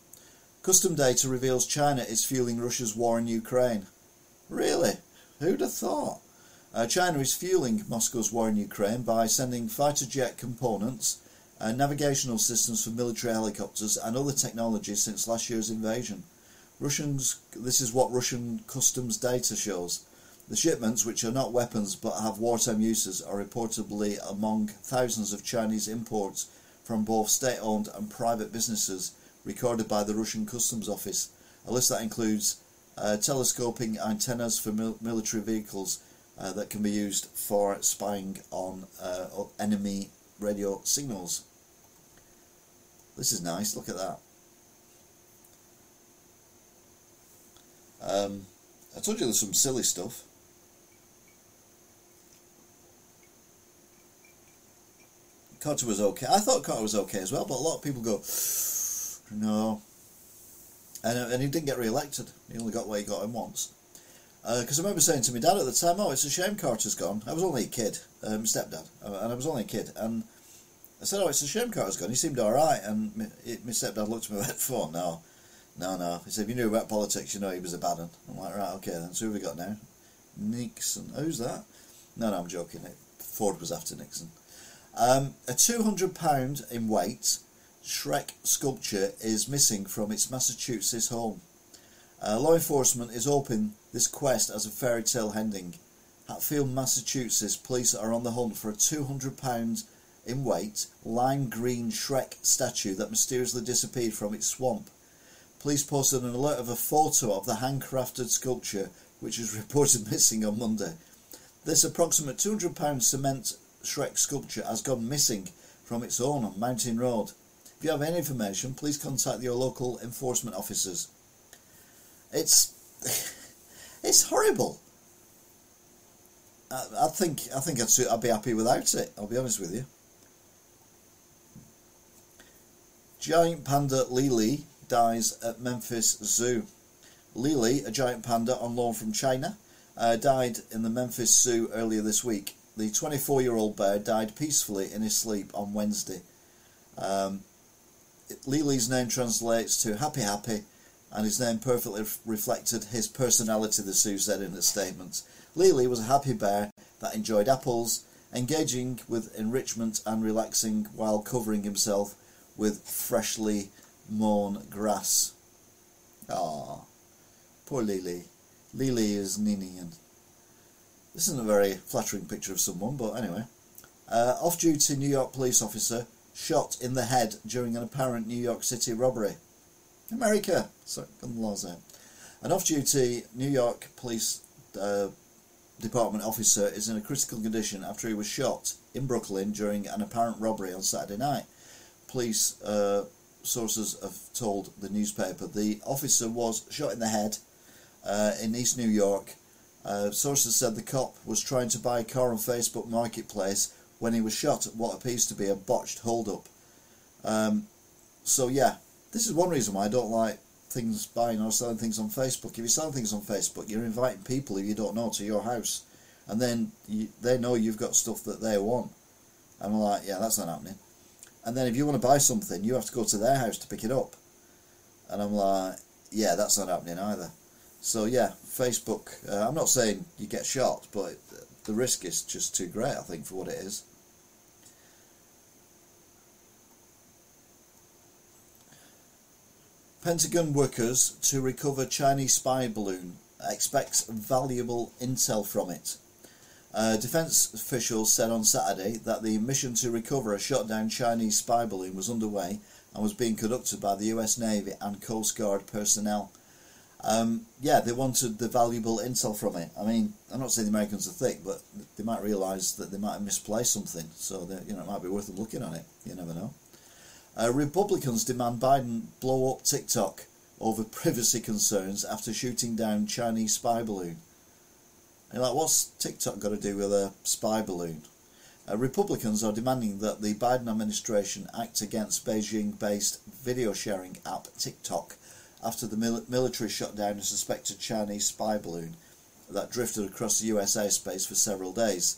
Custom data reveals China is fueling Russia's war in Ukraine. Really? Who'd have thought? Uh, China is fueling Moscow's war in Ukraine by sending fighter jet components, uh, navigational systems for military helicopters, and other technology since last year's invasion. Russians. This is what Russian customs data shows. The shipments, which are not weapons but have wartime uses, are reportedly among thousands of Chinese imports from both state-owned and private businesses recorded by the Russian Customs Office. A list that includes uh, telescoping antennas for mil military vehicles uh, that can be used for spying on uh, enemy radio signals. This is nice, look at that. Um, I told you there's some silly stuff. Carter was okay. I thought Carter was okay as well, but a lot of people go, no. And, and he didn't get re-elected. He only got what he got in once. Because uh, I remember saying to my dad at the time, "Oh, it's a shame Carter's gone." I was only a kid, um, stepdad, uh, and I was only a kid, and I said, "Oh, it's a shame Carter's gone." He seemed all right, and my, my stepdad looked at me like, "For no, no, no." He said, "If you knew about politics, you know he was a bad one." I'm like, "Right, okay then." So who have we got now? Nixon. Who's that? No, no, I'm joking. Ford was after Nixon. Um, a two hundred pound in weight Shrek sculpture is missing from its Massachusetts home. Uh, law enforcement is hoping this quest as a fairy tale ending. Hatfield, Massachusetts, police are on the hunt for a 200 pounds in weight lime green Shrek statue that mysteriously disappeared from its swamp. Police posted an alert of a photo of the handcrafted sculpture, which was reported missing on Monday. This approximate 200 pound cement Shrek sculpture has gone missing from its own on Mountain Road. If you have any information, please contact your local enforcement officers. It's it's horrible. I, I think I think I'd, I'd be happy without it. I'll be honest with you. Giant panda Lili dies at Memphis Zoo. Lili, a giant panda on loan from China, uh, died in the Memphis Zoo earlier this week. The 24 year old bear died peacefully in his sleep on Wednesday. Um, Lili's name translates to happy happy and his name perfectly reflected his personality, the Sioux said in a statement. Lily was a happy bear that enjoyed apples, engaging with enrichment and relaxing while covering himself with freshly mown grass. Ah, poor Lily. Lily is Ninian. This isn't a very flattering picture of someone, but anyway. Uh, off-duty New York police officer shot in the head during an apparent New York City robbery. America. The laws out. An off-duty New York Police uh, Department officer is in a critical condition after he was shot in Brooklyn during an apparent robbery on Saturday night. Police uh, sources have told the newspaper the officer was shot in the head uh, in East New York. Uh, sources said the cop was trying to buy a car on Facebook Marketplace when he was shot at what appears to be a botched hold-up. Um, so yeah, this is one reason why I don't like things buying or selling things on Facebook. If you're selling things on Facebook, you're inviting people who you don't know to your house, and then you, they know you've got stuff that they want. And I'm like, yeah, that's not happening. And then if you want to buy something, you have to go to their house to pick it up. And I'm like, yeah, that's not happening either. So yeah, Facebook. Uh, I'm not saying you get shot, but the risk is just too great. I think for what it is. Pentagon workers to recover Chinese spy balloon expects valuable intel from it. Uh, defence officials said on Saturday that the mission to recover a shot down Chinese spy balloon was underway and was being conducted by the US Navy and Coast Guard personnel. Um, yeah, they wanted the valuable intel from it. I mean, I'm not saying the Americans are thick, but they might realise that they might have misplaced something, so you know it might be worth them looking at it. You never know. Uh, Republicans demand Biden blow up TikTok over privacy concerns after shooting down Chinese spy balloon. And like, what's TikTok got to do with a spy balloon? Uh, Republicans are demanding that the Biden administration act against Beijing-based video sharing app TikTok after the mil- military shot down a suspected Chinese spy balloon that drifted across the US airspace for several days.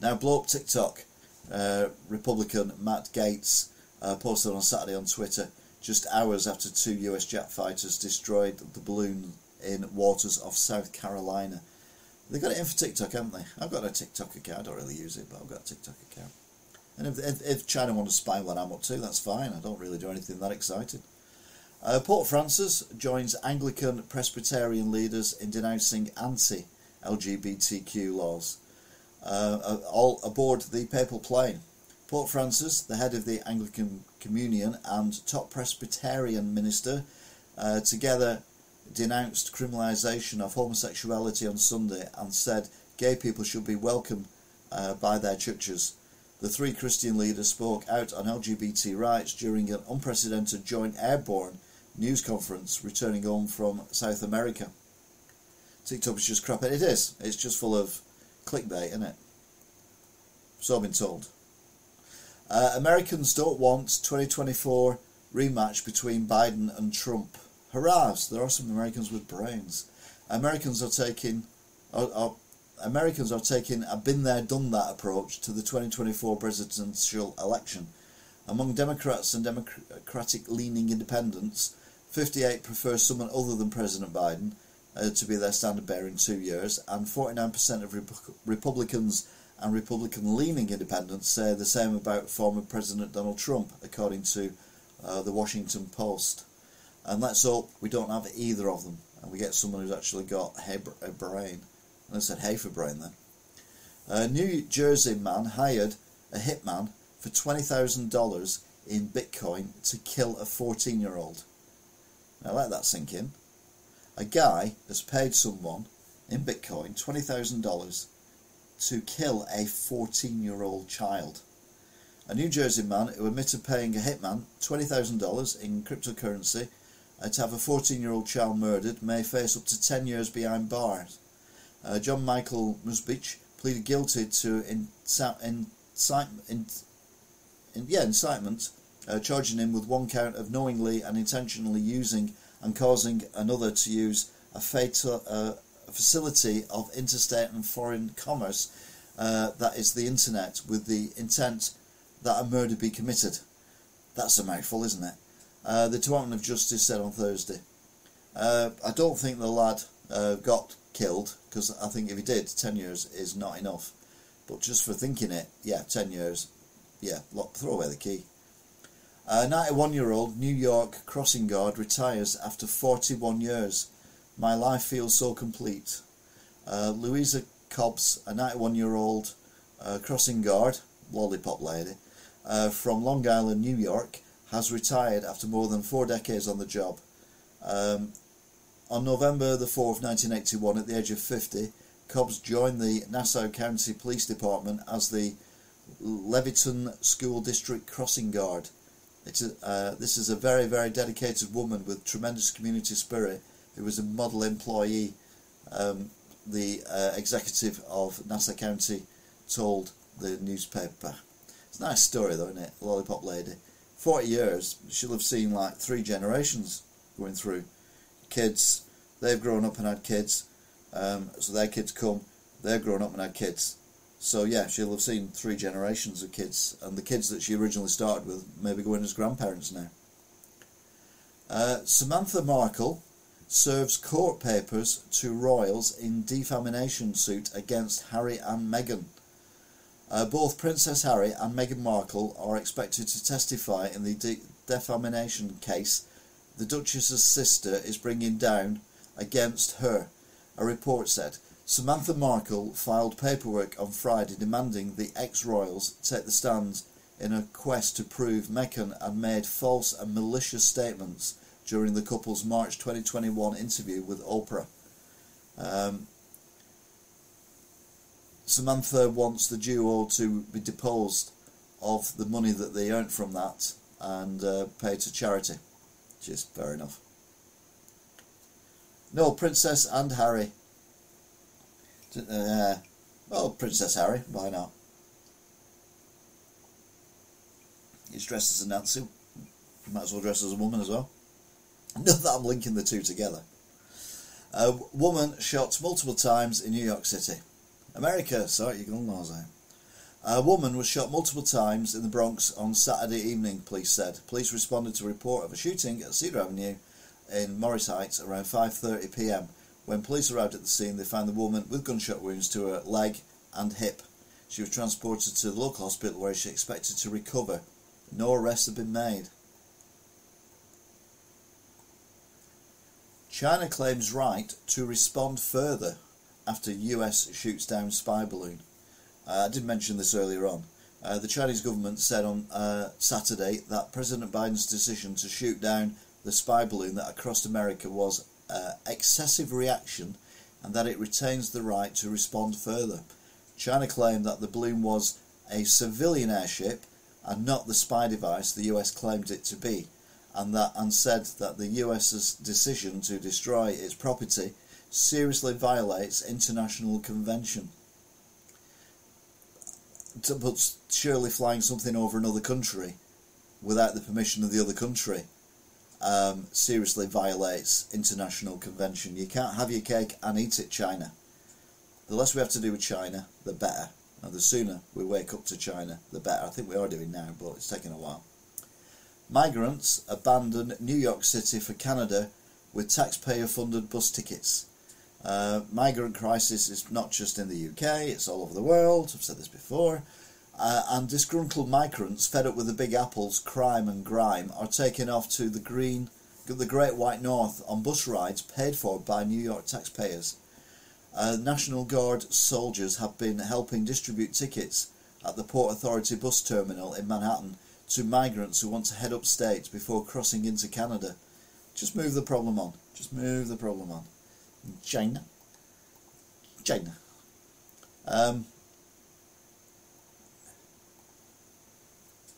Now, blow up TikTok. Uh, Republican Matt Gaetz uh, posted on Saturday on Twitter, just hours after two US jet fighters destroyed the balloon in waters off South Carolina. They got it in for TikTok, haven't they? I've got a TikTok account. I don't really use it, but I've got a TikTok account. And if, if, if China want to spy what I'm up to, that's fine. I don't really do anything that exciting. Uh, Pope Francis joins Anglican Presbyterian leaders in denouncing anti LGBTQ laws. Uh, all aboard the papal plane. Pope Francis, the head of the Anglican Communion and top Presbyterian minister, uh, together denounced criminalisation of homosexuality on Sunday and said gay people should be welcomed uh, by their churches. The three Christian leaders spoke out on LGBT rights during an unprecedented joint airborne news conference returning home from South America. TikTok is just crap. It is. It's just full of clickbait, isn't it? So I've been told. Uh, Americans don't want 2024 rematch between Biden and Trump. Hurrah! There are some Americans with brains. Americans are taking, are, are, Americans are taking a been there, done that approach to the 2024 presidential election. Among Democrats and Democratic leaning independents, 58 prefer someone other than President Biden uh, to be their standard bearer in two years, and 49% of Rep- Republicans and Republican leaning independents say the same about former President Donald Trump, according to uh, the Washington Post. And let's hope we don't have either of them and we get someone who's actually got a brain. And I said, hey for brain then. A New Jersey man hired a hitman for $20,000 in Bitcoin to kill a 14 year old. Now let that sink in. A guy has paid someone in Bitcoin $20,000 to kill a 14 year old child. A New Jersey man who admitted paying a hitman $20,000 in cryptocurrency uh, to have a 14 year old child murdered may face up to 10 years behind bars. Uh, John Michael Musbich pleaded guilty to incitement, in, in, yeah, incitement, uh, charging him with one count of knowingly and intentionally using and causing another to use a fatal, uh, facility of interstate and foreign commerce, uh, that is the internet, with the intent that a murder be committed. That's a mouthful, isn't it? Uh, the Department of Justice said on Thursday. Uh, I don't think the lad uh, got killed because I think if he did, 10 years is not enough. But just for thinking it, yeah, 10 years, yeah, look, throw away the key. A 91 year old New York crossing guard retires after 41 years my life feels so complete. Uh, Louisa Cobbs, a 91 year old uh, crossing guard, lollipop lady, uh, from Long Island, New York, has retired after more than four decades on the job. Um, on November the 4th, 1981, at the age of 50, Cobbs joined the Nassau County Police Department as the Levittown School District Crossing Guard. Uh, this is a very, very dedicated woman with tremendous community spirit who was a model employee. Um, the uh, executive of Nassau County told the newspaper. It's a nice story, though, isn't it? Lollipop lady. 40 years, she'll have seen like three generations going through. Kids, they've grown up and had kids, um, so their kids come, they're grown up and had kids. So yeah, she'll have seen three generations of kids, and the kids that she originally started with maybe going as grandparents now. Uh, Samantha Markle serves court papers to royals in defamation suit against Harry and Meghan. Uh, both Princess Harry and Meghan Markle are expected to testify in the de- defamation case the Duchess's sister is bringing down against her, a report said. Samantha Markle filed paperwork on Friday demanding the ex-royals take the stand in a quest to prove Meghan had made false and malicious statements during the couple's March 2021 interview with Oprah. Um, Samantha wants the duo to be deposed of the money that they earned from that and uh, pay to charity, is fair enough. No, Princess and Harry. Uh, well, Princess Harry, why not? He's dressed as a Nazi. Might as well dress as a woman as well. Not that I'm linking the two together. A woman shot multiple times in New York City. America, sorry, you can all know A woman was shot multiple times in the Bronx on Saturday evening, police said. Police responded to a report of a shooting at Cedar Avenue in Morris Heights around 5:30 p.m. When police arrived at the scene, they found the woman with gunshot wounds to her leg and hip. She was transported to the local hospital where she expected to recover. No arrests have been made. China claims right to respond further after US shoots down spy balloon. Uh, I did mention this earlier on. Uh, the Chinese government said on uh, Saturday that President Biden's decision to shoot down the spy balloon that crossed America was uh, excessive reaction and that it retains the right to respond further. China claimed that the balloon was a civilian airship and not the spy device the US claimed it to be, and that and said that the US's decision to destroy its property seriously violates international convention. But surely flying something over another country without the permission of the other country um, seriously violates international convention. You can't have your cake and eat it, China. The less we have to do with China, the better. And the sooner we wake up to China, the better. I think we are doing now, but it's taking a while. Migrants abandon New York City for Canada with taxpayer funded bus tickets. Uh, migrant crisis is not just in the UK, it's all over the world. I've said this before. Uh, and disgruntled migrants, fed up with the Big Apple's crime and grime, are taken off to the green, the Great White North on bus rides paid for by New York taxpayers. Uh, National Guard soldiers have been helping distribute tickets at the Port Authority bus terminal in Manhattan to migrants who want to head upstate before crossing into Canada. Just move the problem on. Just move the problem on. China. China. Um,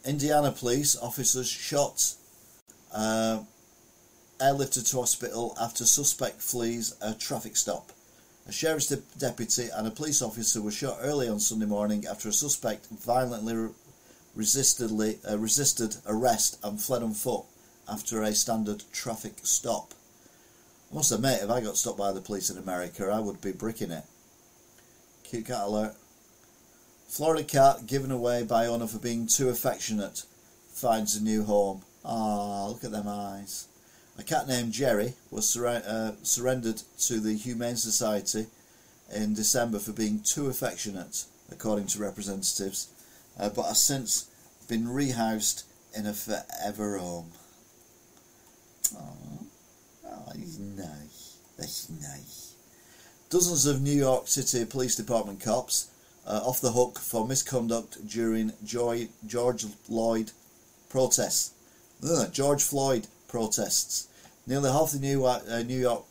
Indiana police officers shot, uh, airlifted to hospital after suspect flees a traffic stop. A sheriff's de- deputy and a police officer were shot early on Sunday morning after a suspect violently resistedly, uh, resisted arrest and fled on foot after a standard traffic stop. I must admit, if I got stopped by the police in America, I would be bricking it. Cute cat alert. Florida cat given away by owner for being too affectionate finds a new home. Ah, look at them eyes. A cat named Jerry was sur- uh, surrendered to the Humane Society in December for being too affectionate, according to representatives, uh, but has since been rehoused in a forever home. Aww. Oh, he's nice. That's nice. Dozens of New York City Police Department cops uh, off the hook for misconduct during Joy, George Floyd protests. Ugh, George Floyd protests. Nearly half the New, uh, New York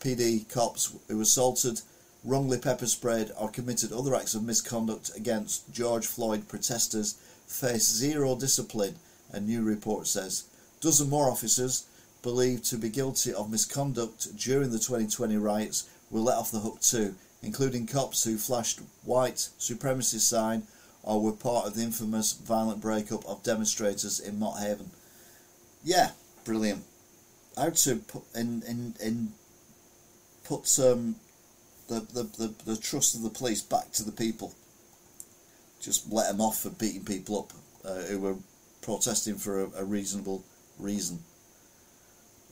PD cops who assaulted, wrongly pepper sprayed, or committed other acts of misconduct against George Floyd protesters face zero discipline, a new report says. Dozen more officers believed to be guilty of misconduct during the 2020 riots were let off the hook too, including cops who flashed white supremacy sign or were part of the infamous violent breakup of demonstrators in Mott Haven. Yeah, brilliant. How to put in in in put um, the, the, the, the trust of the police back to the people. Just let them off for beating people up uh, who were protesting for a, a reasonable reason.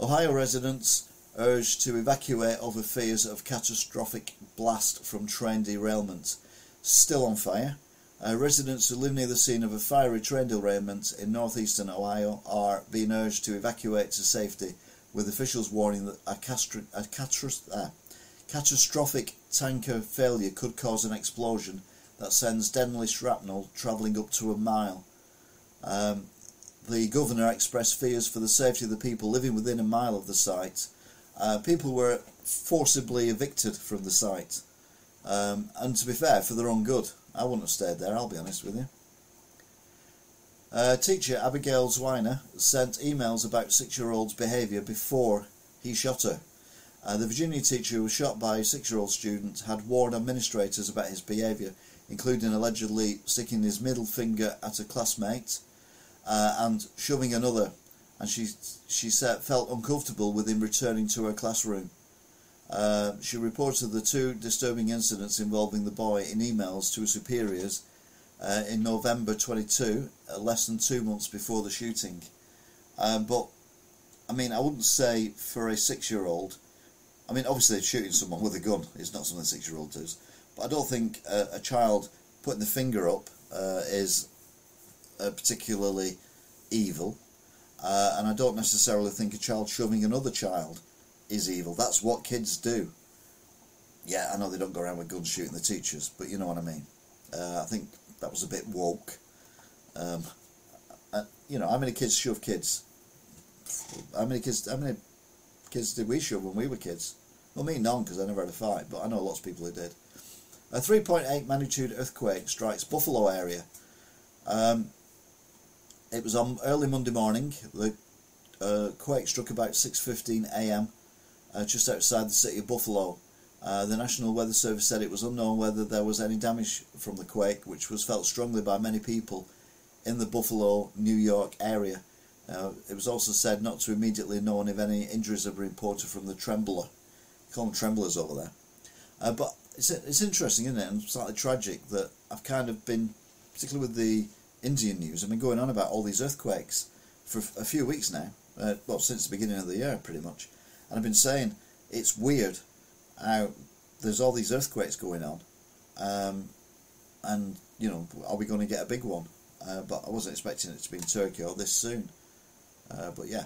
Ohio residents urged to evacuate over fears of catastrophic blast from train derailment. Still on fire. Uh, residents who live near the scene of a fiery train derailment in northeastern Ohio are being urged to evacuate to safety with officials warning that a, castro- a catastro- uh, catastrophic tanker failure could cause an explosion that sends deadly shrapnel travelling up to a mile. Um, the governor expressed fears for the safety of the people living within a mile of the site. Uh, people were forcibly evicted from the site. Um, and to be fair, for their own good. I wouldn't have stayed there, I'll be honest with you. Uh, teacher Abigail Zwerner sent emails about six year old's behaviour before he shot her. Uh, the Virginia teacher who was shot by a six year old student had warned administrators about his behaviour, including allegedly sticking his middle finger at a classmate uh, and shoving another. And she, she said, felt uncomfortable with him returning to her classroom. Uh, she reported the two disturbing incidents involving the boy in emails to her superiors uh, in November 22, uh, less than two months before the shooting. Um, but, I mean, I wouldn't say for a six year old, I mean, obviously, shooting someone with a gun is not something a six year old does, but I don't think a, a child putting the finger up uh, is uh, particularly evil. Uh, and I don't necessarily think a child shoving another child is evil. That's what kids do. Yeah, I know they don't go around with guns shooting the teachers, but you know what I mean. Uh, I think that was a bit woke. Um, uh, you know, how many kids shove kids? How many kids? How many kids did we shove when we were kids? Well, me none because I never had a fight, but I know lots of people who did. A 3.8 magnitude earthquake strikes Buffalo area. Um, it was on early Monday morning. The uh, quake struck about 6:15 a.m. Uh, just outside the city of Buffalo. Uh, the National Weather Service said it was unknown whether there was any damage from the quake, which was felt strongly by many people in the Buffalo, New York area. Uh, it was also said not to immediately known if any injuries have been reported from the trembler. call them tremblers over there. Uh, but it's, it's interesting, isn't it, and slightly tragic that I've kind of been, particularly with the Indian news, I've been going on about all these earthquakes for a few weeks now. Uh, well, since the beginning of the year, pretty much. And I've been saying it's weird how there's all these earthquakes going on, um, and you know, are we going to get a big one? Uh, but I wasn't expecting it to be in Turkey or this soon. Uh, but yeah.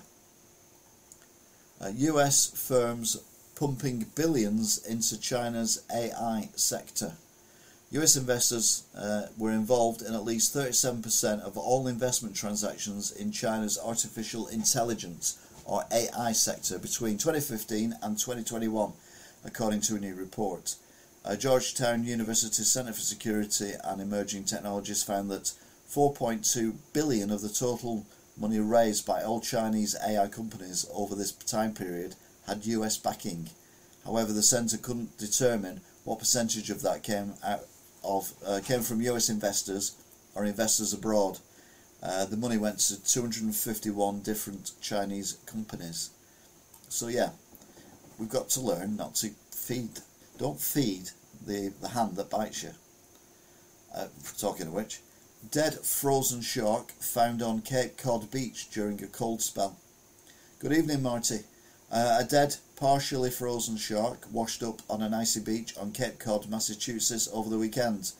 Uh, US firms pumping billions into China's AI sector. US investors uh, were involved in at least 37% of all investment transactions in China's artificial intelligence or AI sector between 2015 and 2021, according to a new report. Uh, Georgetown University Center for Security and Emerging Technologies found that 4.2 billion of the total money raised by all Chinese AI companies over this time period had US backing. However, the centre couldn't determine what percentage of that came out of uh, came from US investors or investors abroad. Uh, the money went to 251 different Chinese companies. So yeah, we've got to learn not to feed. Don't feed the the hand that bites you. Uh, talking of which, dead frozen shark found on Cape Cod beach during a cold spell. Good evening, Marty. Uh, a dead, partially frozen shark washed up on an icy beach on Cape Cod, Massachusetts over the weekend.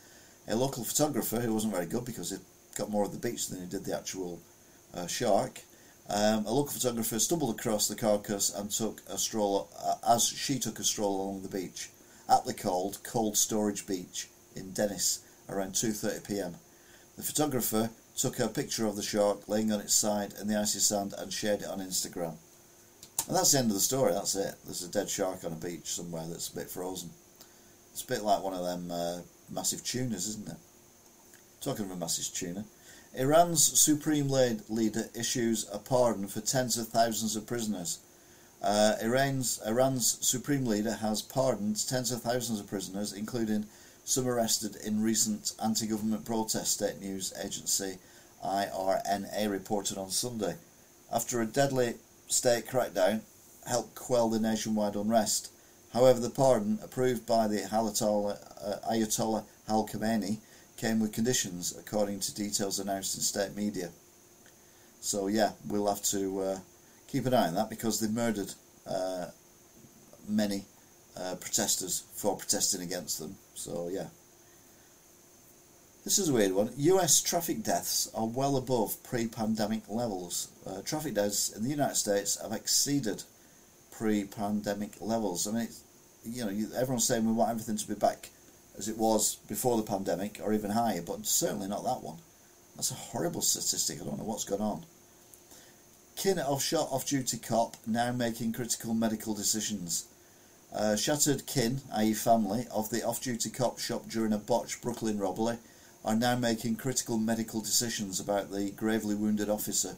A local photographer, who wasn't very good because he got more of the beach than he did the actual uh, shark, um, a local photographer stumbled across the carcass and took a stroll uh, as she took a stroll along the beach, aptly called Cold Storage Beach in Dennis, around 2:30 p.m. The photographer took a picture of the shark laying on its side in the icy sand and shared it on Instagram. And that's the end of the story, that's it. There's a dead shark on a beach somewhere that's a bit frozen. It's a bit like one of them uh, massive tunas, isn't it? Talking of a massive tuna, Iran's supreme leader issues a pardon for tens of thousands of prisoners. Uh, Iran's, Iran's supreme leader has pardoned tens of thousands of prisoners, including some arrested in recent anti-government protests, state news agency IRNA reported on Sunday. After a deadly state crackdown helped quell the nationwide unrest. However, the pardon, approved by the Ayatollah, uh, Ayatollah Al Khamenei, came with conditions, according to details announced in state media. So, yeah, we'll have to uh, keep an eye on that because they murdered uh, many uh, protesters for protesting against them. So, yeah. This is a weird one. US traffic deaths are well above pre pandemic levels. Uh, traffic deaths in the United States have exceeded pre-pandemic levels. I mean, you know, you, everyone's saying we want everything to be back as it was before the pandemic, or even higher, but certainly not that one. That's a horrible statistic. I don't know what's gone on. Kin of shot off-duty cop now making critical medical decisions. Uh, shattered kin, i.e. family, of the off-duty cop shot during a botched Brooklyn robbery are now making critical medical decisions about the gravely wounded officer.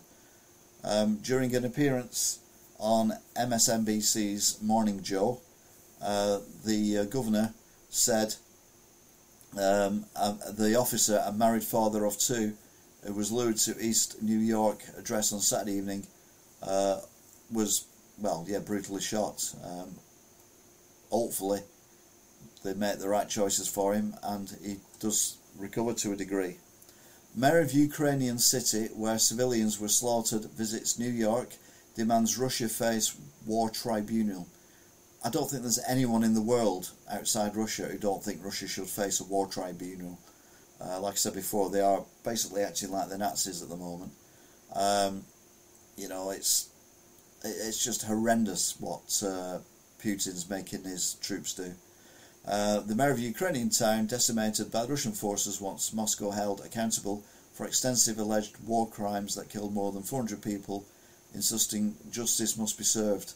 Um, during an appearance on MSNBC's Morning Joe, uh, the uh, governor said um, uh, the officer, a married father of two, who was lured to East New York address on Saturday evening, uh, was, well, yeah, brutally shot. Um, hopefully, they make the right choices for him and he does recover to a degree. Mayor of Ukrainian city, where civilians were slaughtered, visits New York, demands Russia face war tribunal. I don't think there's anyone in the world outside Russia who don't think Russia should face a war tribunal. Uh, like I said before, they are basically acting like the Nazis at the moment. Um, you know, it's it's just horrendous what uh, Putin's making his troops do. Uh, the mayor of Ukrainian town decimated by Russian forces wants Moscow held accountable for extensive alleged war crimes that killed more than 400 people, insisting justice must be served.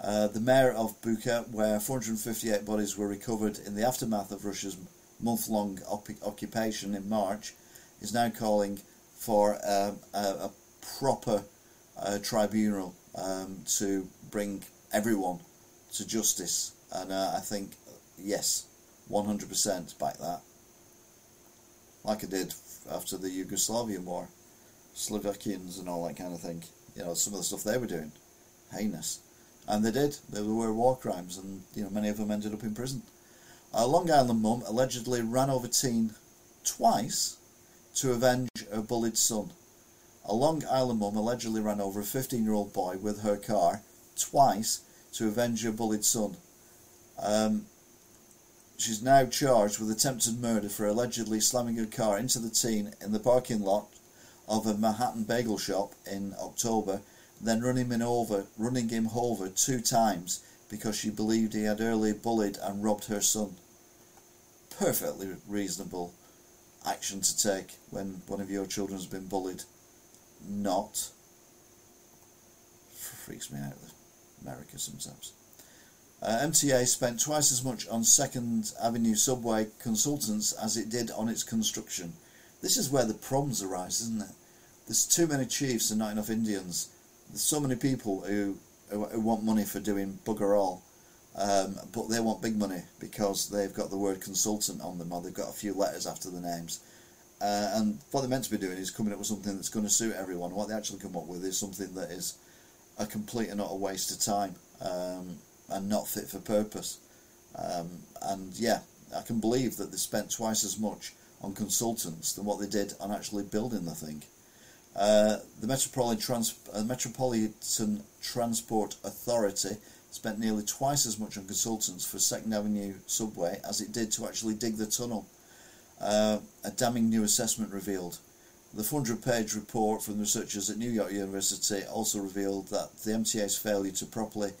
Uh, the mayor of Bucha, where 458 bodies were recovered in the aftermath of Russia's month long op- occupation in March, is now calling for uh, a, a, proper uh, tribunal um, to bring everyone to justice. And uh, I think yes, 100% back that. Like I did after the Yugoslavian war, Slovakians and all that kind of thing. You know, some of the stuff they were doing, heinous. And they did. They were war crimes, and you know many of them ended up in prison. A Long Island mum allegedly ran over teen twice to avenge her bullied son. A Long Island mum allegedly ran over a 15-year-old boy with her car twice to avenge her bullied son. Um, She's now charged with attempted murder for allegedly slamming her car into the teen in the parking lot of a Manhattan bagel shop in October, then running him over, running him over two times because she believed he had earlier bullied and robbed her son. Perfectly reasonable action to take when one of your children's been bullied. Not. Freaks me out, America sometimes. Uh, MTA spent twice as much on Second Avenue subway consultants as it did on its construction. This is where the problems arise, isn't it? There's too many chiefs and not enough Indians. There's so many people who, who, who want money for doing bugger all, um, but they want big money because they've got the word consultant on them or they've got a few letters after the names. Uh, and what they're meant to be doing is coming up with something that's going to suit everyone. What they actually come up with is something that is a complete and utter waste of time. Um, and not fit for purpose. Um, and yeah, I can believe that they spent twice as much on consultants than what they did on actually building the thing. Uh, the Metropolitan, Trans- uh, Metropolitan Transport Authority spent nearly twice as much on consultants for Second Avenue subway as it did to actually dig the tunnel. Uh, a damning new assessment revealed. The 400 page report from the researchers at New York University also revealed that the MTA's failure to properly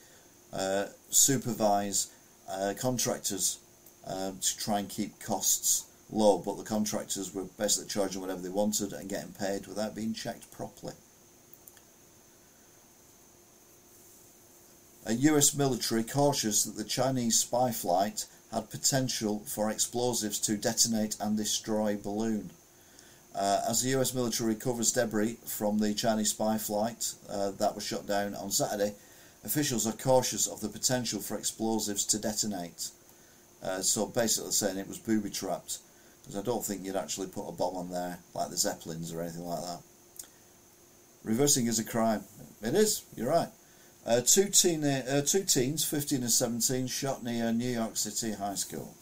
uh, supervise uh, contractors um, to try and keep costs low, but the contractors were basically charging whatever they wanted and getting paid without being checked properly. A US military cautious that the Chinese spy flight had potential for explosives to detonate and destroy balloon. Uh, as the US military recovers debris from the Chinese spy flight uh, that was shot down on Saturday, officials are cautious of the potential for explosives to detonate. Uh, so basically saying it was booby trapped, because I don't think you'd actually put a bomb on there like the Zeppelins or anything like that. Reversing is a crime. It is, you're right. Uh, two, teen, uh, two teens, 15 and 17, shot near New York City High School.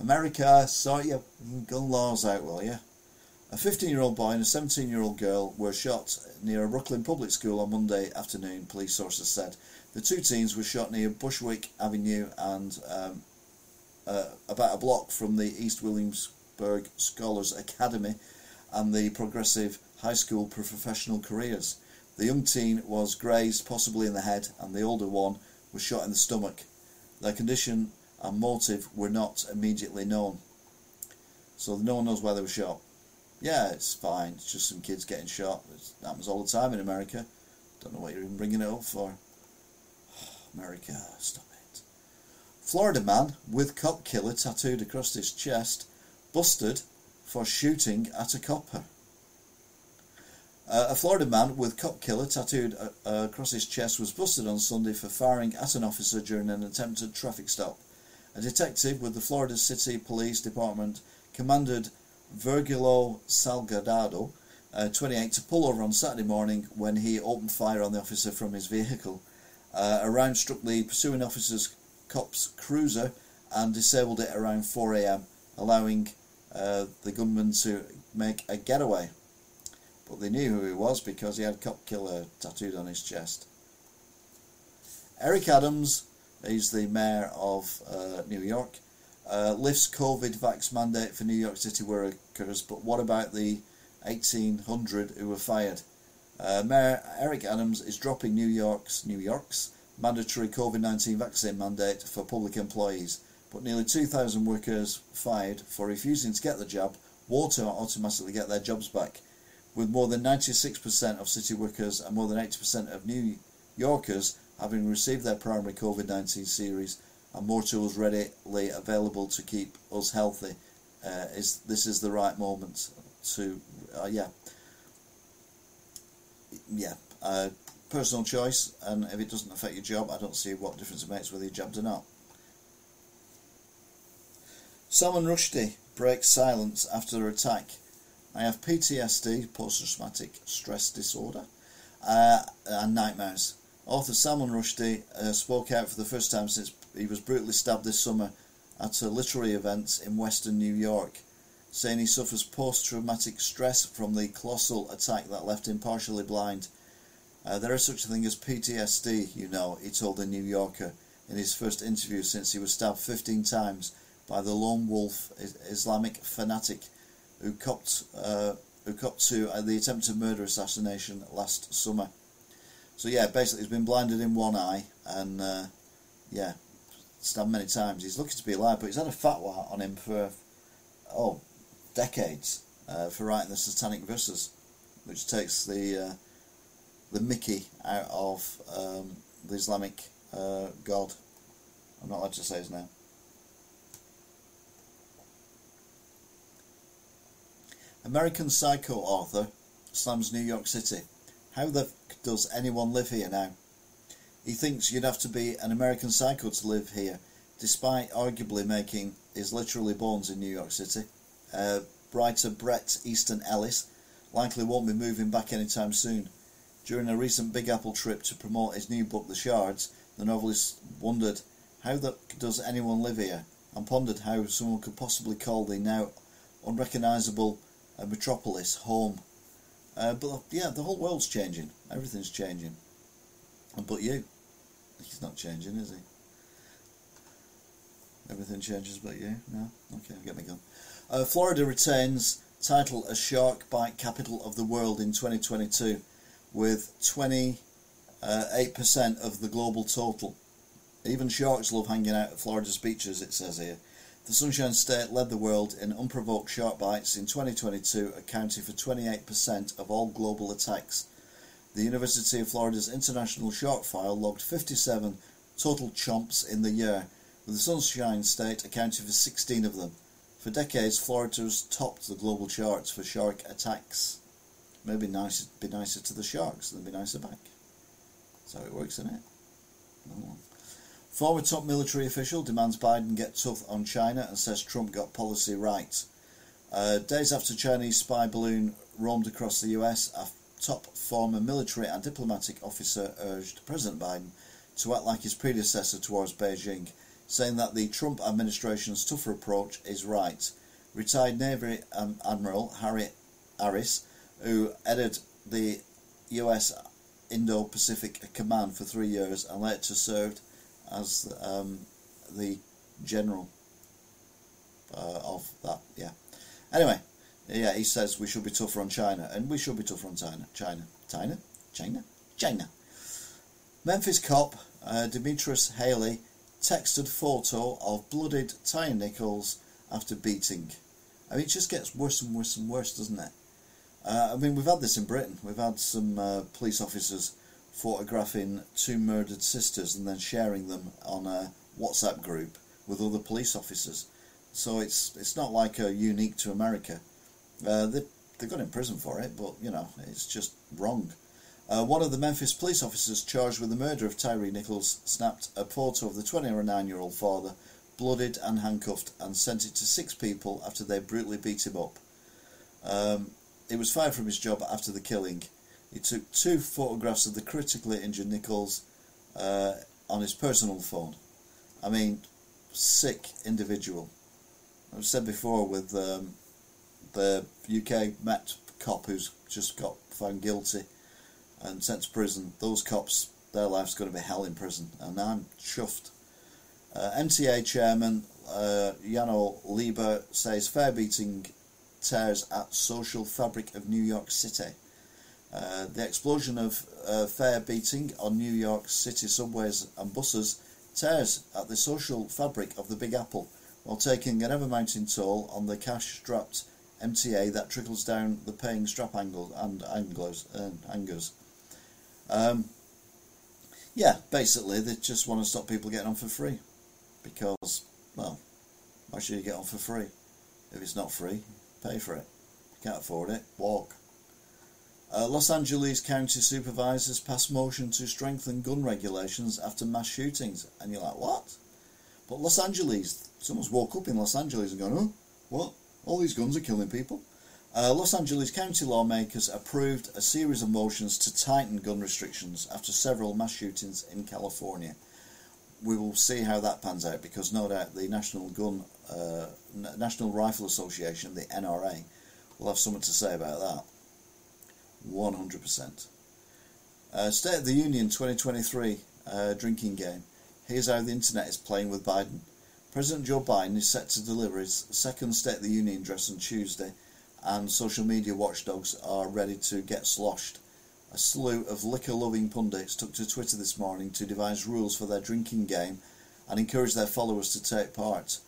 America, sort your gun laws out, will you? A 15 year old boy and a 17 year old girl were shot near a Brooklyn public school on Monday afternoon, police sources said. The two teens were shot near Bushwick Avenue and um, uh, about a block from the East Williamsburg Scholars Academy and the Progressive High School Professional Careers. The young teen was grazed, possibly in the head, and the older one was shot in the stomach. Their condition and motive were not immediately known. So no one knows why they were shot. Yeah, it's fine. It's just some kids getting shot. It happens all the time in America. Don't know what you're even bringing it up for. America, stop it. Florida man with cop killer tattooed across his chest busted for shooting at a copper. Uh, a Florida man with cop killer tattooed uh, uh, across his chest was busted on Sunday for firing at an officer during an attempted traffic stop. A detective with the Florida City Police Department commanded Virgilio Salgado, uh, 28, to pull over on Saturday morning when he opened fire on the officer from his vehicle. Uh, a round struck the pursuing officer's cop's cruiser and disabled it around 4 a.m., allowing uh, the gunman to make a getaway. But they knew who he was because he had cop killer tattooed on his chest. Eric Adams is the mayor of uh, New York. Uh, lifts COVID vax mandate for New York City workers, but what about the 1,800 who were fired? Uh, Mayor Eric Adams is dropping New York's New York's mandatory COVID-19 vaccine mandate for public employees, but nearly 2,000 workers fired for refusing to get the jab won't automatically get their jobs back. With more than 96% of city workers and more than 80% of New Yorkers having received their primary COVID-19 series and more tools readily available to keep us healthy, uh, is this is the right moment to, uh, yeah, yeah, uh, personal choice, and if it doesn't affect your job, I don't see what difference it makes whether you're jabbed or not. Salman Rushdie breaks silence after the attack. I have PTSD, post-traumatic stress disorder, uh, and nightmares. Author Salman Rushdie uh, spoke out for the first time since he was brutally stabbed this summer at a literary event in western New York, saying he suffers post-traumatic stress from the colossal attack that left him partially blind. Uh, there is such a thing as PTSD, you know, he told the New Yorker in his first interview since he was stabbed 15 times by the lone wolf Islamic fanatic who copped, uh, who copped to the attempted murder assassination last summer. So yeah, basically he's been blinded in one eye and uh, yeah, stabbed many times. He's lucky to be alive, but he's had a fatwa on him for oh decades uh, for writing the Satanic Verses, which takes the uh, the Mickey out of um, the Islamic uh, God. I'm not allowed to say his name. American Psycho author slams New York City. How the does anyone live here now? He thinks you'd have to be an American psycho to live here, despite arguably making his literally bones in New York City. Uh, writer Bret Easton Ellis likely won't be moving back anytime soon. During a recent Big Apple trip to promote his new book, The Shards, the novelist wondered, how the, does anyone live here? And pondered how someone could possibly call the now unrecognisable uh, metropolis home. Uh, but yeah, the whole world's changing. Everything's changing. But you. He's not changing, is he? Everything changes but you? No? Okay, get me going. Uh, Florida retains title as shark bite capital of the world in 2022 with 28% uh, of the global total. Even sharks love hanging out at Florida's beaches, it says here. The Sunshine State led the world in unprovoked shark bites in 2022, accounting for 28% of all global attacks. The University of Florida's International Shark File logged 57 total chomps in the year, with the Sunshine State accounting for 16 of them. For decades, Florida has topped the global charts for shark attacks. Maybe nice, be nicer to the sharks than be nicer back. That's how it works, isn't it? Former top military official demands Biden get tough on China and says Trump got policy right. Uh, days after Chinese spy balloon roamed across the US, a top former military and diplomatic officer urged President Biden to act like his predecessor towards Beijing, saying that the Trump administration's tougher approach is right. Retired Navy Admiral Harry Harris, who headed the US Indo Pacific Command for three years and later served as um, the general uh, of that. Yeah. Anyway, yeah, he says we should be tougher on China, and we should be tougher on China. China, China, China, China. Memphis cop uh, Demetrius Haley texted photo of blooded Tyre Nichols after beating. I mean, it just gets worse and worse and worse, doesn't it? Uh, I mean, we've had this in Britain. We've had some uh, police officers photographing two murdered sisters and then sharing them on a WhatsApp group with other police officers. So it's it's not like uh, unique to America. Uh, they they got in prison for it, but you know it's just wrong. Uh, one of the Memphis police officers charged with the murder of Tyre Nichols snapped a photo of the 29-year-old father, blooded and handcuffed, and sent it to six people after they brutally beat him up. Um, he was fired from his job after the killing. He took two photographs of the critically injured Nichols uh, on his personal phone. I mean, sick individual. I've said before with um, the UK Met cop who's just got found guilty and sent to prison. Those cops, their life's going to be hell in prison, and I'm chuffed. Uh, MTA chairman uh, Janno Lieber says fare beating tears at social fabric of New York City. Uh, the explosion of uh, fare beating on New York City subways and buses tears at the social fabric of the Big Apple while taking an ever mounting toll on the cash strapped MTA that trickles down the paying strap angles and anglos and angers. Um, yeah, basically they just want to stop people getting on for free because, well, why should you get on for free? If it's not free, pay for it. If you can't afford it, walk. Uh, Los Angeles County supervisors passed motion to strengthen gun regulations after mass shootings. And you're like, what? But Los Angeles, someone's woke up in Los Angeles and gone, oh, what? All these guns are killing people. Uh, Los Angeles County lawmakers approved a series of motions to tighten gun restrictions after several mass shootings in California. We will see how that pans out because no doubt the National Gun, uh, National Rifle Association, the NRA, will have something to say about that. 100%. Uh, State of the Union 2023 uh, drinking game. Here's how the internet is playing with Biden. President Joe Biden is set to deliver his second State of the Union address on Tuesday, and social media watchdogs are ready to get sloshed. A slew of liquor loving pundits took to Twitter this morning to devise rules for their drinking game and encourage their followers to take part.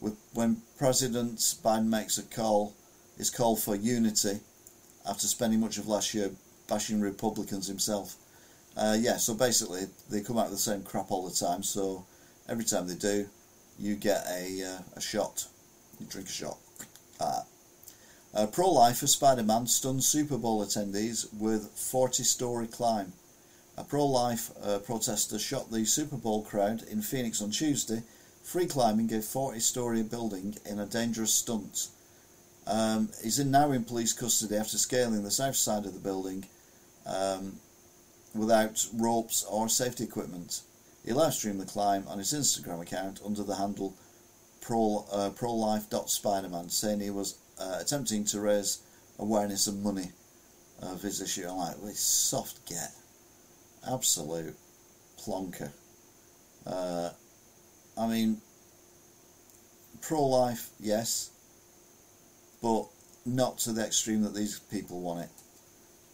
With, when President Biden makes a call, his call for unity after spending much of last year bashing Republicans himself. Uh, yeah, so basically they come out with the same crap all the time. So every time they do, you get a uh, a shot. You drink a shot. Ah. Uh, pro-lifer Spider-Man stuns Super Bowl attendees with 40-story climb. A pro-life uh, protester shot the Super Bowl crowd in Phoenix on Tuesday, free climbing a 40-story building in a dangerous stunt. Um, he's in, now in police custody after scaling the south side of the building um, without ropes or safety equipment. He live streamed the climb on his Instagram account under the handle pro, uh, prolife.spiderman, saying he was uh, attempting to raise awareness and money of his issue. I'm like, well, soft get. Absolute plonker. Uh, I mean, pro life, yes, but not to the extreme that these people want it.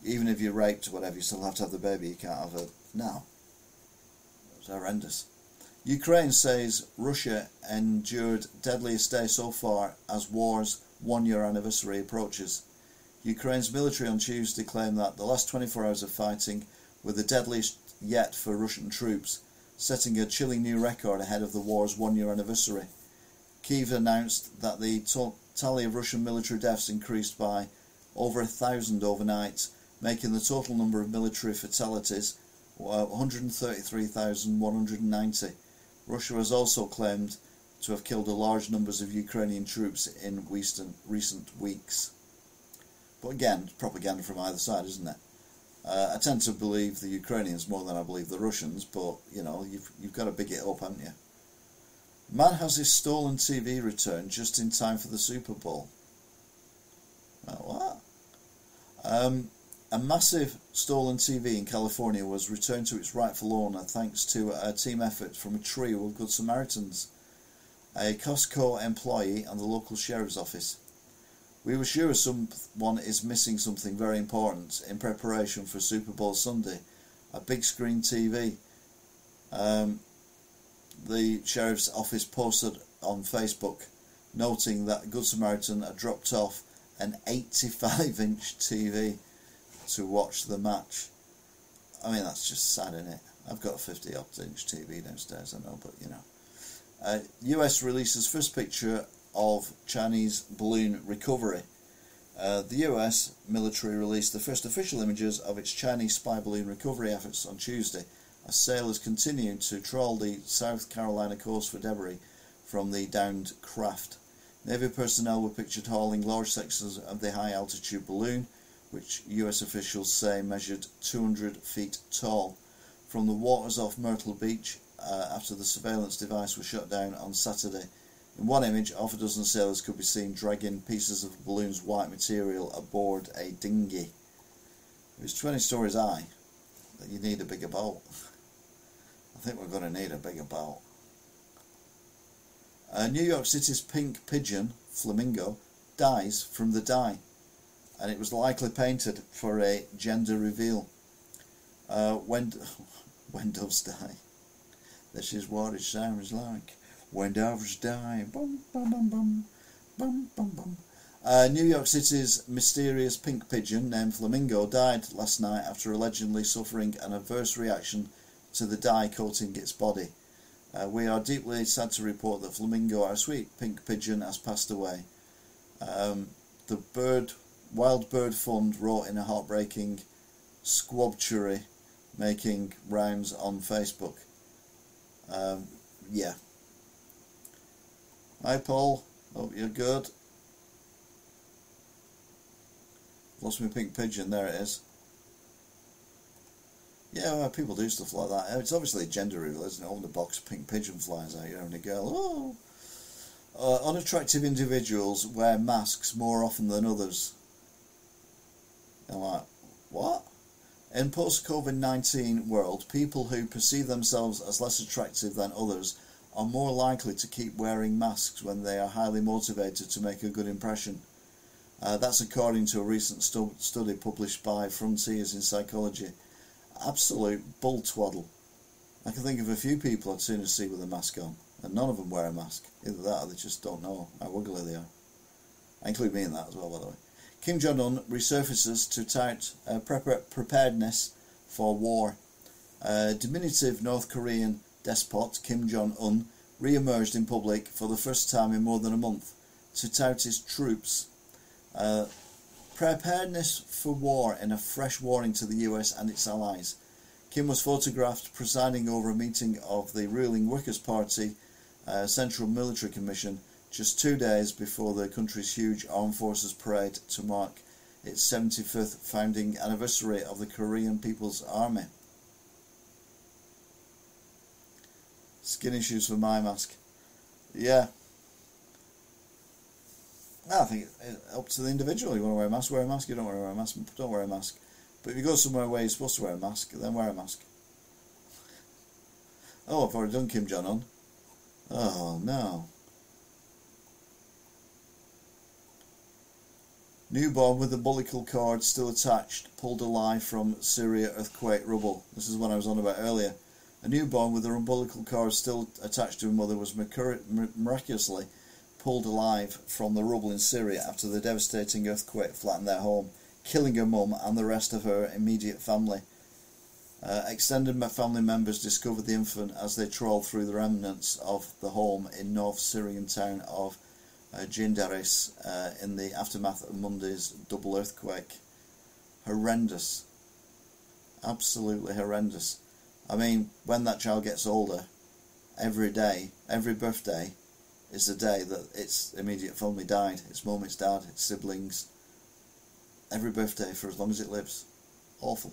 Even if you're raped or whatever, you still have to have the baby. You can't have a now. It's horrendous. Ukraine says Russia endured deadliest day so far as war's one year anniversary approaches. Ukraine's military on Tuesday claimed that the last 24 hours of fighting were the deadliest yet for Russian troops, setting a chilling new record ahead of the war's one year anniversary. Kiev announced that the tally of Russian military deaths increased by over a thousand overnight, making the total number of military fatalities 133,190. Russia has also claimed to have killed a large numbers of Ukrainian troops in recent, recent weeks. But again, propaganda from either side, isn't it? Uh, I tend to believe the Ukrainians more than I believe the Russians, but you know, you've you've got to big it up, haven't you? Man has his stolen TV returned just in time for the Super Bowl. What? Um, a massive stolen TV in California was returned to its rightful owner thanks to a team effort from a trio of Good Samaritans, a Costco employee, and the local sheriff's office. We were sure someone is missing something very important in preparation for Super Bowl Sunday. A big screen TV. Um, the sheriff's office posted on Facebook noting that Good Samaritan had dropped off an 85 inch TV to watch the match. I mean, that's just sad, isn't it? I've got a 50 odd inch TV downstairs, I know, but you know. Uh, US releases first picture of Chinese balloon recovery. Uh, the US military released the first official images of its Chinese spy balloon recovery efforts on Tuesday as sailors continued to trawl the South Carolina coast for debris from the downed craft. Navy personnel were pictured hauling large sections of the high altitude balloon, which US officials say measured 200 feet tall, from the waters off Myrtle Beach uh, after the surveillance device was shut down on Saturday. In one image, half a dozen sailors could be seen dragging pieces of the balloon's white material aboard a dinghy. It was 20 stories high. You need a bigger boat. Think we're going to need a bigger boat. New York City's pink pigeon, Flamingo, dies from the dye, and it was likely painted for a gender reveal. Uh, when, when doves die, this is what it sounds like. When doves die, bum bum bum bum, bum bum bum. Uh, New York City's mysterious pink pigeon named Flamingo died last night after allegedly suffering an adverse reaction to the dye coating its body. Uh, we are deeply sad to report that Flamingo, our sweet pink pigeon, has passed away. Um, the bird, Wild Bird Fund wrote in a heartbreaking squabchery making rounds on Facebook. Um, yeah. Hi Paul, hope you're good. Lost my pink pigeon, there it is. Yeah, people do stuff like that. It's obviously a gender reveal, isn't it? All the box pink pigeon flies out, you're having a girl. Oh! Uh, unattractive individuals wear masks more often than others. I'm like, what? In post-COVID 19 world, people who perceive themselves as less attractive than others are more likely to keep wearing masks when they are highly motivated to make a good impression. Uh, that's according to a recent stu- study published by Frontiers in Psychology absolute bull twaddle. I can think of a few people I'd sooner see with a mask on, and none of them wear a mask. Either that or they just don't know how ugly they are. I include me in that as well, by the way. Kim Jong un resurfaces to tout uh, preparedness for war. Uh, diminutive North Korean despot Kim Jong un re emerged in public for the first time in more than a month to tout his troops. Uh, Preparedness for war in a fresh warning to the US and its allies. Kim was photographed presiding over a meeting of the ruling Workers' Party uh, Central Military Commission just two days before the country's huge armed forces parade to mark its 75th founding anniversary of the Korean People's Army. Skin issues for my mask. Yeah, I think it's up to the individual. You want to wear a mask, wear a mask. You don't want to wear a mask, don't wear a mask. But if you go somewhere where you're supposed to wear a mask, then wear a mask. Oh, I've already done Kim Jong Un. Oh no. Newborn with umbilical cord still attached, pulled alive from Syria earthquake rubble. This is what I was on about earlier. A newborn with her umbilical cord still attached to her mother was miraculously pulled alive from the rubble in Syria after the devastating earthquake flattened their home, killing her mum and the rest of her immediate family. Uh, extended family members discovered the infant as they trawled through the remnants of the home in North Syrian town of uh, Jindaris uh, in the aftermath of Monday's double earthquake. Horrendous. Absolutely horrendous. I mean, when that child gets older, every day, every birthday, is the day that its immediate family died its mum, its dad, its siblings. Every birthday for as long as it lives. Awful.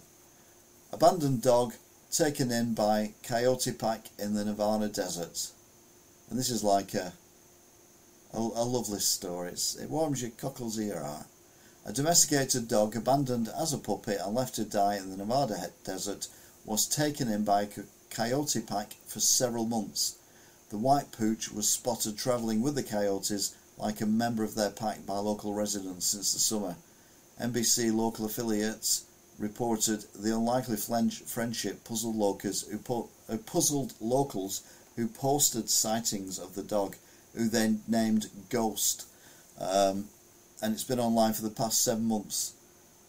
Abandoned dog taken in by coyote pack in the Nevada desert. And this is like a, a, a lovely story. It's, it warms your cockles ear heart. A domesticated dog abandoned as a puppy and left to die in the Nevada desert was taken in by a coyote pack for several months the white pooch was spotted travelling with the coyotes like a member of their pack by local residents since the summer. NBC local affiliates reported the unlikely friendship puzzled locals who, po- uh, puzzled locals who posted sightings of the dog, who then named Ghost. Um, and it's been online for the past seven months.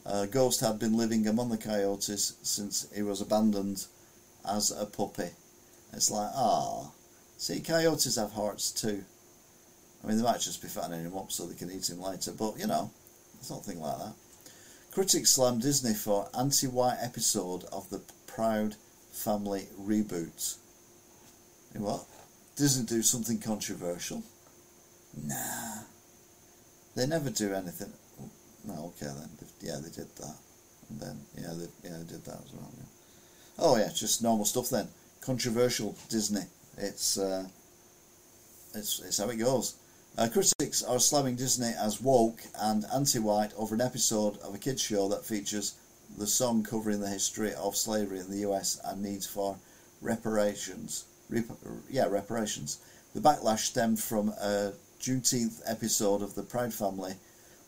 Uh, Ghost had been living among the coyotes since he was abandoned as a puppy. It's like, ah, see, coyotes have hearts too. I mean, they might just be fattening him up so they can eat him later, but you know, it's nothing like that. Critics slammed Disney for anti-white episode of the Proud Family reboot. You know what? Disney do something controversial? Nah. They never do anything. No, okay then. Yeah, they did that. And then, yeah, they, yeah, they did that as well. Yeah. Oh yeah, just normal stuff then. Controversial Disney. It's uh, it's it's how it goes. Uh, critics are slamming Disney as woke and anti-white over an episode of a kids show that features the song covering the history of slavery in the US and needs for reparations. Rep- yeah, reparations. The backlash stemmed from a Juneteenth episode of The Proud Family,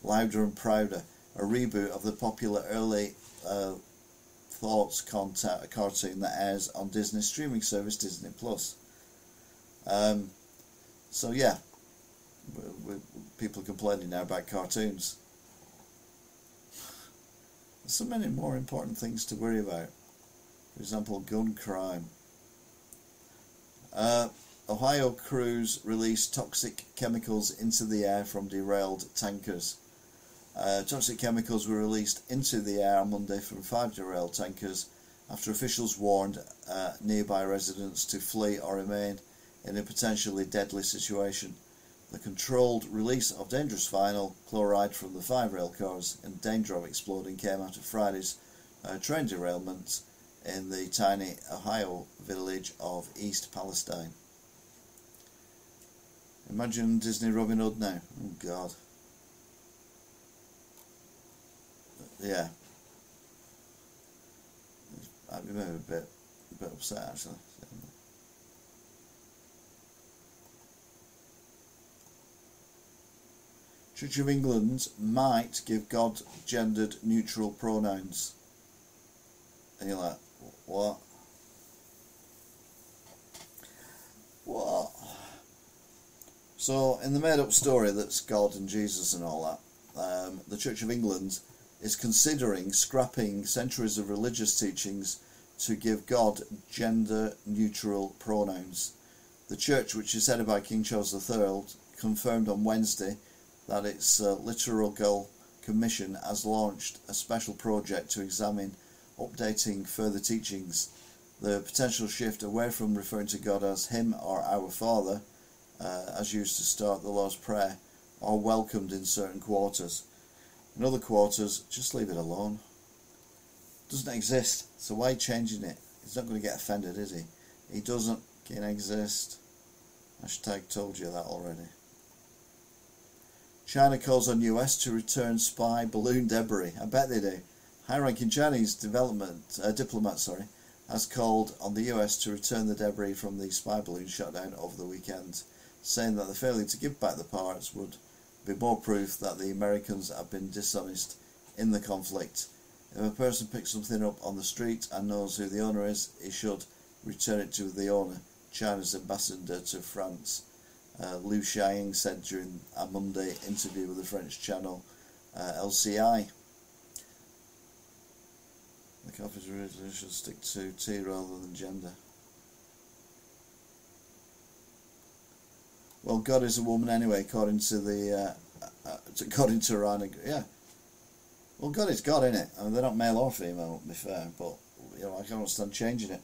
Louder and Prouder, a reboot of the popular early uh, Thoughts content, cartoon that airs on Disney streaming service Disney Plus. Um, so yeah, we, we, people are complaining now about cartoons. There's so many more important things to worry about. For example, gun crime. Uh, Ohio crews released toxic chemicals into the air from derailed tankers. Uh, toxic chemicals were released into the air on Monday from five derailed tankers after officials warned uh, nearby residents to flee or remain in a potentially deadly situation. The controlled release of dangerous vinyl chloride from the five rail cars in danger of exploding came out of Friday's uh, train derailment in the tiny Ohio village of East Palestine. Imagine Disney Robin Hood now. Oh God. yeah, I remember a bit, a bit upset actually. Church of England might give God gendered neutral pronouns. And you're like, what? What? So, in the made up story that's God and Jesus and all that, um, the Church of England is considering scrapping centuries of religious teachings to give God gender neutral pronouns. The church, which is headed by King Charles III, confirmed on Wednesday that its uh, liturgical commission has launched a special project to examine updating further teachings. The potential shift away from referring to God as Him or Our Father, uh, as used to start the Lord's Prayer, are welcomed in certain quarters. In other quarters, just leave it alone. It doesn't exist, so why changing it? He's not going to get offended, is he? He doesn't Can exist. Hashtag told you that already. China calls on US to return spy balloon debris. I bet they do. High-ranking Chinese development uh, diplomat, sorry, has called on the US to return the debris from the spy balloon shot down over the weekend, saying that the failure to give back the parts would be more proof that the Americans have been dishonest in the conflict. If a person picks something up on the street and knows who the owner is, he should return it to the owner, China's ambassador to France. Uh, Liu said during a Monday interview with the French channel uh, LCI. The coffee's resolution should stick to tea rather than gender. Well, God is a woman anyway, according to the uh, uh, according to Ryan. Yeah. Well, God is God, isn't it? I mean, they're not male or female, to be fair, but you know, I can't understand changing it.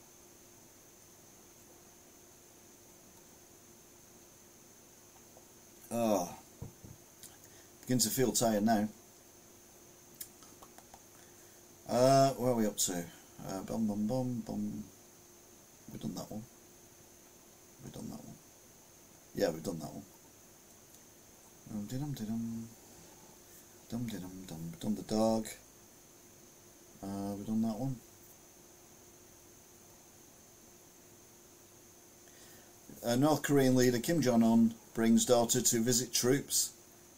Oh, begin to feel tired now. Uh, where are we up to? Uh, bum bum bum bum. We've done that one. We've done that one. Yeah, we've done that one. Um, dum dum dum dum dum done the dog. Uh, we've done that one. Uh, North Korean leader Kim Jong Un brings daughter to visit troops.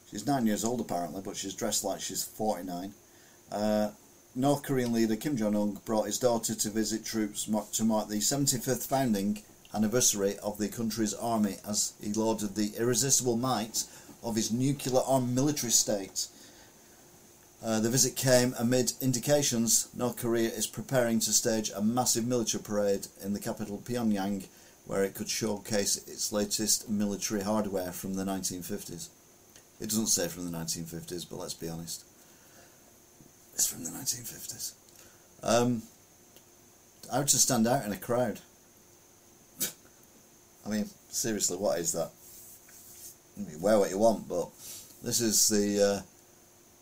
She's nine years old apparently, but she's dressed like she's 49. Uh, North Korean leader Kim Jong un brought his daughter to visit troops to mark the 75th founding anniversary of the country's army as he lauded the irresistible might of his nuclear armed military state. Uh, the visit came amid indications North Korea is preparing to stage a massive military parade in the capital Pyongyang where it could showcase its latest military hardware from the 1950s. It doesn't say from the 1950s, but let's be honest. It's from the 1950s. Um, how to stand out in a crowd? I mean, seriously, what is that? You wear what you want, but this is the uh,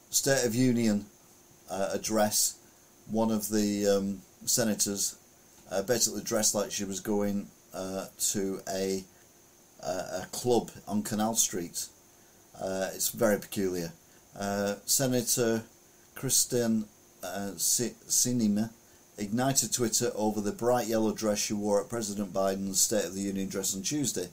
State of Union uh, address, one of the um, senators uh, basically dressed like she was going uh, to a, a club on Canal Street. Uh, it's very peculiar. Uh, Senator Kyrsten uh, Sinema ignited Twitter over the bright yellow dress she wore at President Biden's State of the Union address on Tuesday,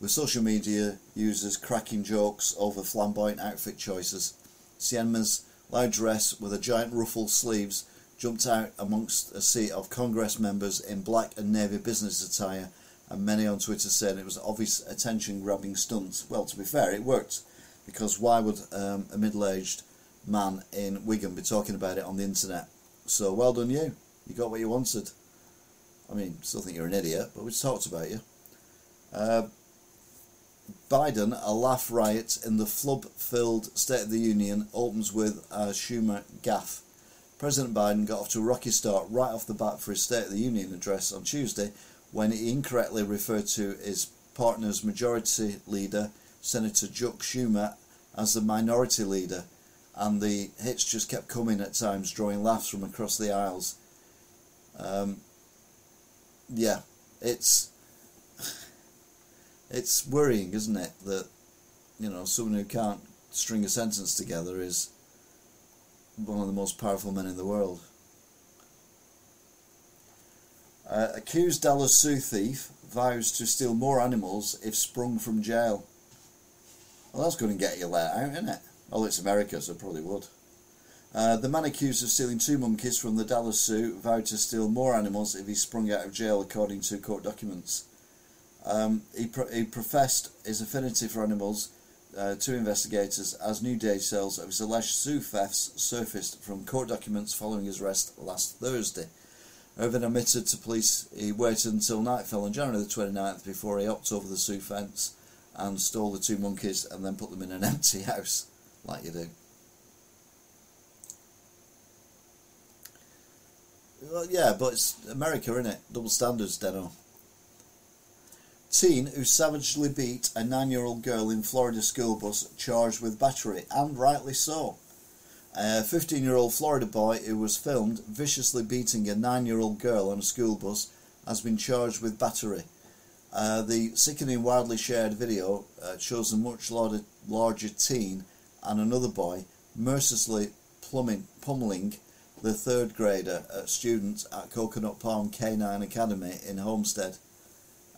with social media users cracking jokes over flamboyant outfit choices. Sinema's loud dress with a giant ruffled sleeves jumped out amongst a sea of Congress members in black and navy business attire, and many on Twitter said it was an obvious attention grabbing stunt. Well, to be fair, it worked, because why would um, a middle aged man in Wigan be talking about it on the internet? So well done, you. You got what you wanted. I mean, still think you're an idiot, but we talked about you. Uh, Biden, a laugh riot in the flub filled State of the Union, opens with a Schumer gaffe. President Biden got off to a rocky start right off the bat for his State of the Union address on Tuesday when he incorrectly referred to his partner's majority leader, Senator Chuck Schumer, as the minority leader, and the hits just kept coming at times, drawing laughs from across the aisles. Um, yeah, it's it's worrying, isn't it, that you know someone who can't string a sentence together is one of the most powerful men in the world. Uh, accused Dallas Zoo thief vows to steal more animals if sprung from jail. Well, that's going to get you let out, isn't it? Well, it's America, so it probably would. Uh, the man accused of stealing two monkeys from the Dallas Zoo vowed to steal more animals if he sprung out of jail, according to court documents. Um, he, pro- he professed his affinity for animals uh, to investigators as new details of his alleged zoo thefts surfaced from court documents following his arrest last Thursday. Irvin admitted to police he waited until nightfall on January the 29th before he hopped over the zoo fence and stole the two monkeys and then put them in an empty house, like you do. Well, yeah, but it's America, isn't it? Double standards, Deno teen who savagely beat a nine year old girl in Florida school bus charged with battery, and rightly so. A 15 year old Florida boy who was filmed viciously beating a nine year old girl on a school bus has been charged with battery. Uh, the sickening, widely shared video uh, shows a much larger, larger teen and another boy mercilessly plumbing, pummeling the third grader uh, student at Coconut Palm K-8 Academy in Homestead.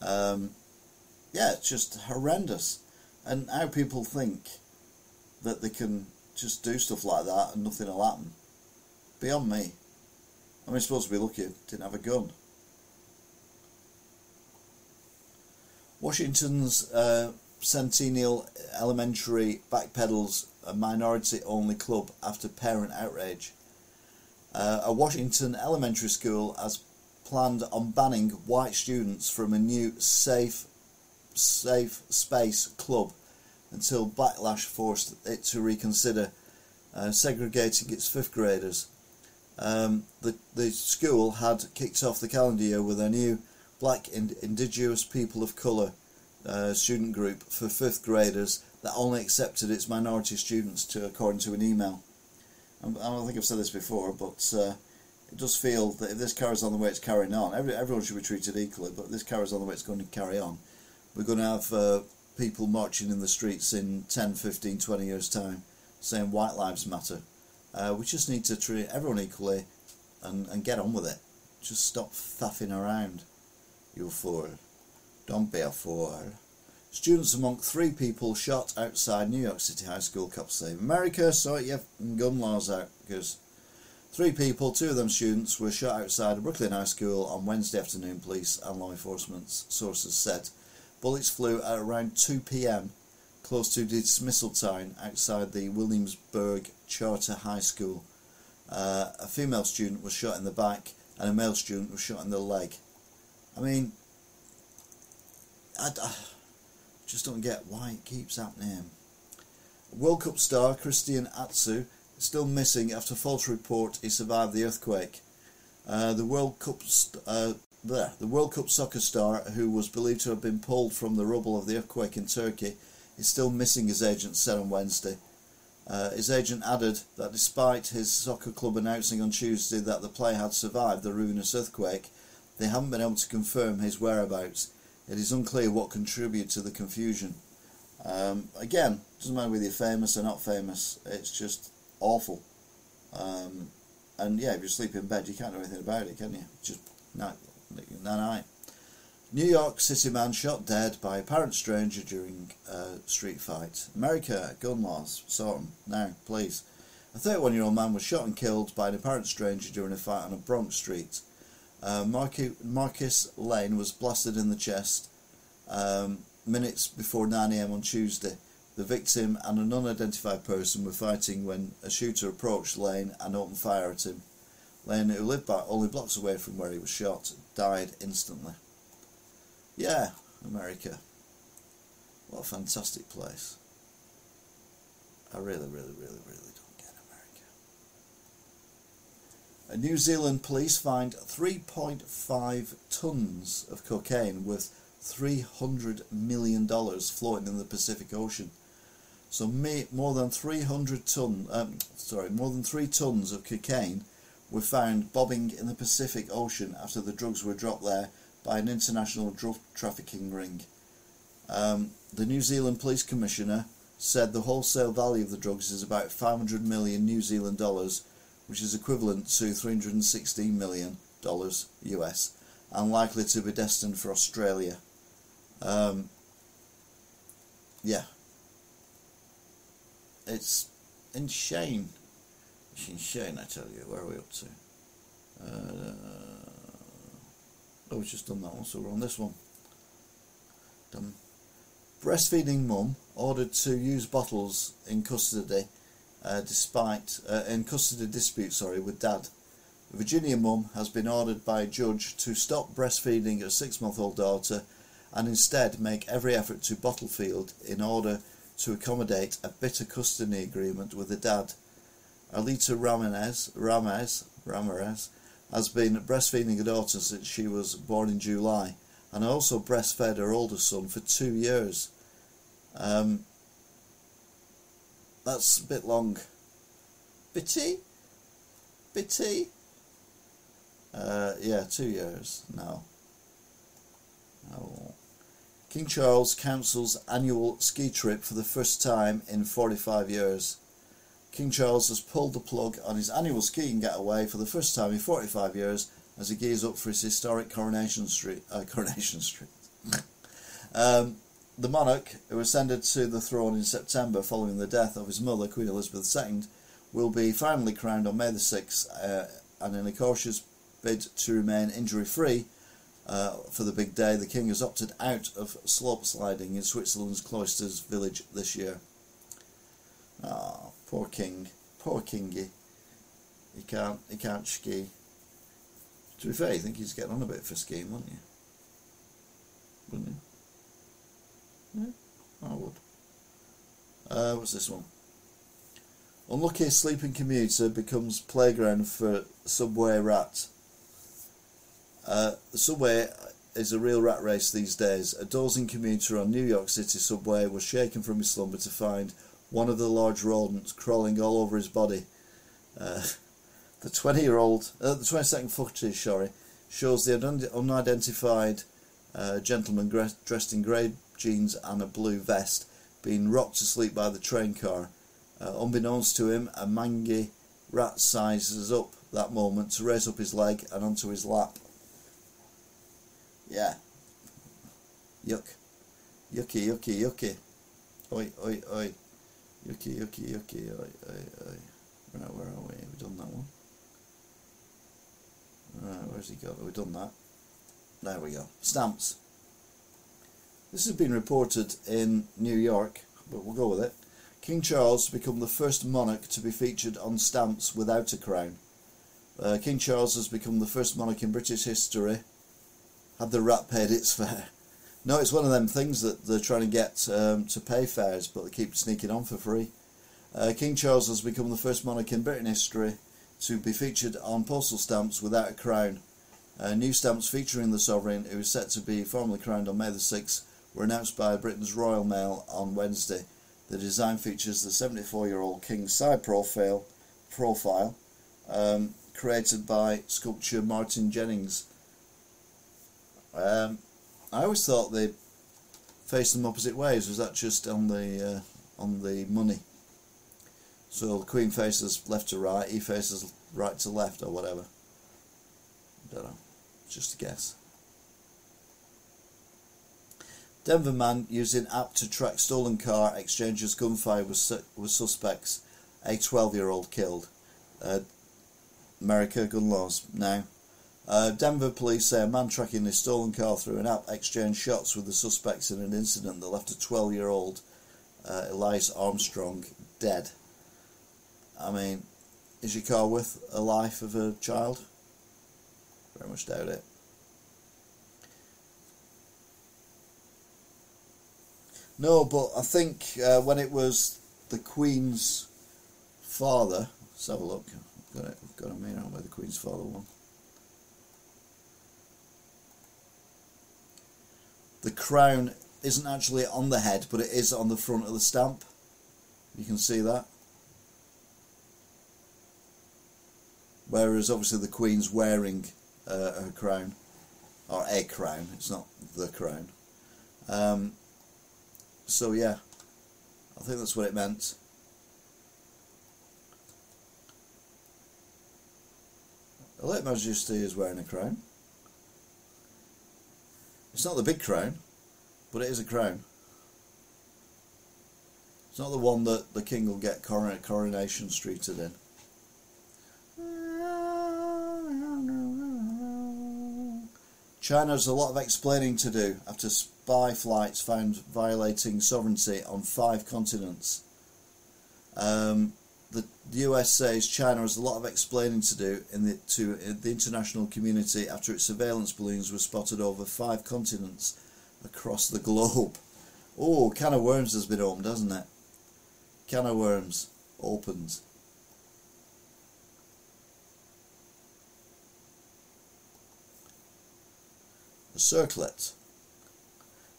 Um, yeah, it's just horrendous. And how people think that they can just do stuff like that and nothing will happen. Beyond me. I mean, supposed to be lucky didn't have a gun. Washington's uh, Centennial Elementary backpedals a minority only club after parent outrage. Uh, a Washington elementary school has planned on banning white students from a new safe Safe Space Club until backlash forced it to reconsider uh, segregating its fifth graders. Um, the, the school had kicked off the calendar year with a new black and indigenous people of colour uh, student group for fifth graders that only accepted its minority students to according to an email. I don't think I've said this before, but uh, it does feel that if this carries on the way it's carrying on, every, everyone should be treated equally, but if this carries on the way it's going to carry on, we're going to have uh, people marching in the streets in 10, 15, 20 years' time saying white lives matter. Uh, we just need to treat everyone equally and, and get on with it. Just stop faffing around, you fool. Don't be a fool. Students among three people shot outside New York City High School, cops say. America, sort your gun laws out because three people, two of them students, were shot outside a Brooklyn High School on Wednesday afternoon, police and law enforcement sources said. Bullets flew at around 2 pm close to dismissal time outside the Williamsburg Charter High School. Uh, a female student was shot in the back and a male student was shot in the leg. I mean, I, I just don't get why it keeps happening. World Cup star Christian Atsu still missing after false report he survived the earthquake. Uh, the World Cup uh, the, the World Cup soccer star, who was believed to have been pulled from the rubble of the earthquake in Turkey, is still missing, his agent said on Wednesday. Uh, his agent added that despite his soccer club announcing on Tuesday that the player had survived the ruinous earthquake, they haven't been able to confirm his whereabouts. It is unclear what contributed to the confusion. Um, again, doesn't matter whether you're famous or not famous, it's just awful. Um, and yeah, if you sleep in bed, you can't do anything about it, can you? Just no, 1999. New York City man shot dead by apparent stranger during a street fight. America, gun laws, sort them now, please. A 31 year old man was shot and killed by an apparent stranger during a fight on a Bronx street. Uh, Marcus Lane was blasted in the chest um, minutes before 9am on Tuesday. The victim and an unidentified person were fighting when a shooter approached Lane and opened fire at him. Lane, who lived by only blocks away from where he was shot, died instantly. Yeah, America. What a fantastic place. I really, really, really, really don't get America. A New Zealand police find 3.5 tons of cocaine worth $300 million floating in the Pacific Ocean. So more than 300 ton, um, sorry, more than three tons of cocaine were found bobbing in the Pacific Ocean after the drugs were dropped there by an international drug trafficking ring. Um, the New Zealand Police Commissioner said the wholesale value of the drugs is about 500 million New Zealand dollars, which is equivalent to 316 million dollars US, and likely to be destined for Australia. Um, yeah, it's insane. It's insane, I tell you. Where are we up to? Uh, Oh, we've just done that one, so we're on this one. Breastfeeding mum ordered to use bottles in custody, uh, despite uh, in custody dispute. Sorry, with dad. Virginia mum has been ordered by a judge to stop breastfeeding her six-month-old daughter, and instead make every effort to bottle feed in order to accommodate a bitter custody agreement with the dad. Alita Ramirez, Ramirez, Ramirez has been breastfeeding her daughter since she was born in July and also breastfed her older son for two years. Um, that's a bit long. Bitty? Bitty? Uh, yeah, two years now. Oh. King Charles cancels annual ski trip for the first time in 45 years. King Charles has pulled the plug on his annual skiing getaway for the first time in 45 years as he gears up for his historic Coronation Street. Uh, Coronation Street. um, the monarch, who ascended to the throne in September following the death of his mother, Queen Elizabeth II, will be finally crowned on May the 6th, uh, and in a cautious bid to remain injury free uh, for the big day, the king has opted out of slope sliding in Switzerland's Klosters village this year. Oh, poor king, poor kingy. He can't, he can't ski. To be fair, I think he's getting on a bit for skiing, wouldn't you? Wouldn't you? Yeah, I would. Uh, what's this one? Unlucky sleeping commuter becomes playground for subway rat. Uh, the subway is a real rat race these days. A dozing commuter on New York City subway was shaken from his slumber to find one of the large rodents crawling all over his body. Uh, the 20 year old, uh, the 20 second footage, sorry, shows the unidentified uh, gentleman dressed in grey jeans and a blue vest being rocked to sleep by the train car. Uh, unbeknownst to him, a mangy rat sizes up that moment to raise up his leg and onto his lap. Yeah. Yuck. Yucky, yucky, yucky. Oi, oi, oi. Oi, oi, oi. Right, where are we? Have we done that one? Right, where's he got? Have we done that? There we go. Stamps. This has been reported in New York, but we'll go with it. King Charles become the first monarch to be featured on stamps without a crown. Uh, King Charles has become the first monarch in British history. Had the rat paid its fare? No, it's one of them things that they're trying to get um, to pay fares, but they keep sneaking on for free. Uh, King Charles has become the first monarch in Britain history to be featured on postal stamps without a crown. Uh, new stamps featuring the sovereign, who is set to be formally crowned on May the 6th, were announced by Britain's Royal Mail on Wednesday. The design features the 74-year-old king's side profile, profile um, created by sculptor Martin Jennings. Um, I always thought they faced them opposite ways. Was that just on the uh, on the money? So the Queen faces left to right, he faces right to left, or whatever. I don't know. Just a guess. Denver man using app to track stolen car exchanges gunfire with, su- with suspects. A 12 year old killed. Uh, America, gun laws now. Uh, Denver police say a man tracking his stolen car through an app exchanged shots with the suspects in an incident that left a 12 year old uh, Elias Armstrong dead. I mean, is your car worth a life of a child? Very much doubt it. No, but I think uh, when it was the Queen's father, let's have a look. I've got it. I've got a here, on where the Queen's father one. The crown isn't actually on the head, but it is on the front of the stamp. You can see that. Whereas obviously the Queen's wearing uh, her crown, or a crown, it's not the crown. Um, so yeah, I think that's what it meant. Her late Majesty is wearing a crown. It's not the big crown, but it is a crown. It's not the one that the king will get coronation streeted in. China has a lot of explaining to do after spy flights found violating sovereignty on five continents. Um, the, US says China has a lot of explaining to do in the, to the international community after its surveillance balloons were spotted over five continents across the globe. Oh, can of worms has been opened, hasn't it? Can of worms opened. A circlet.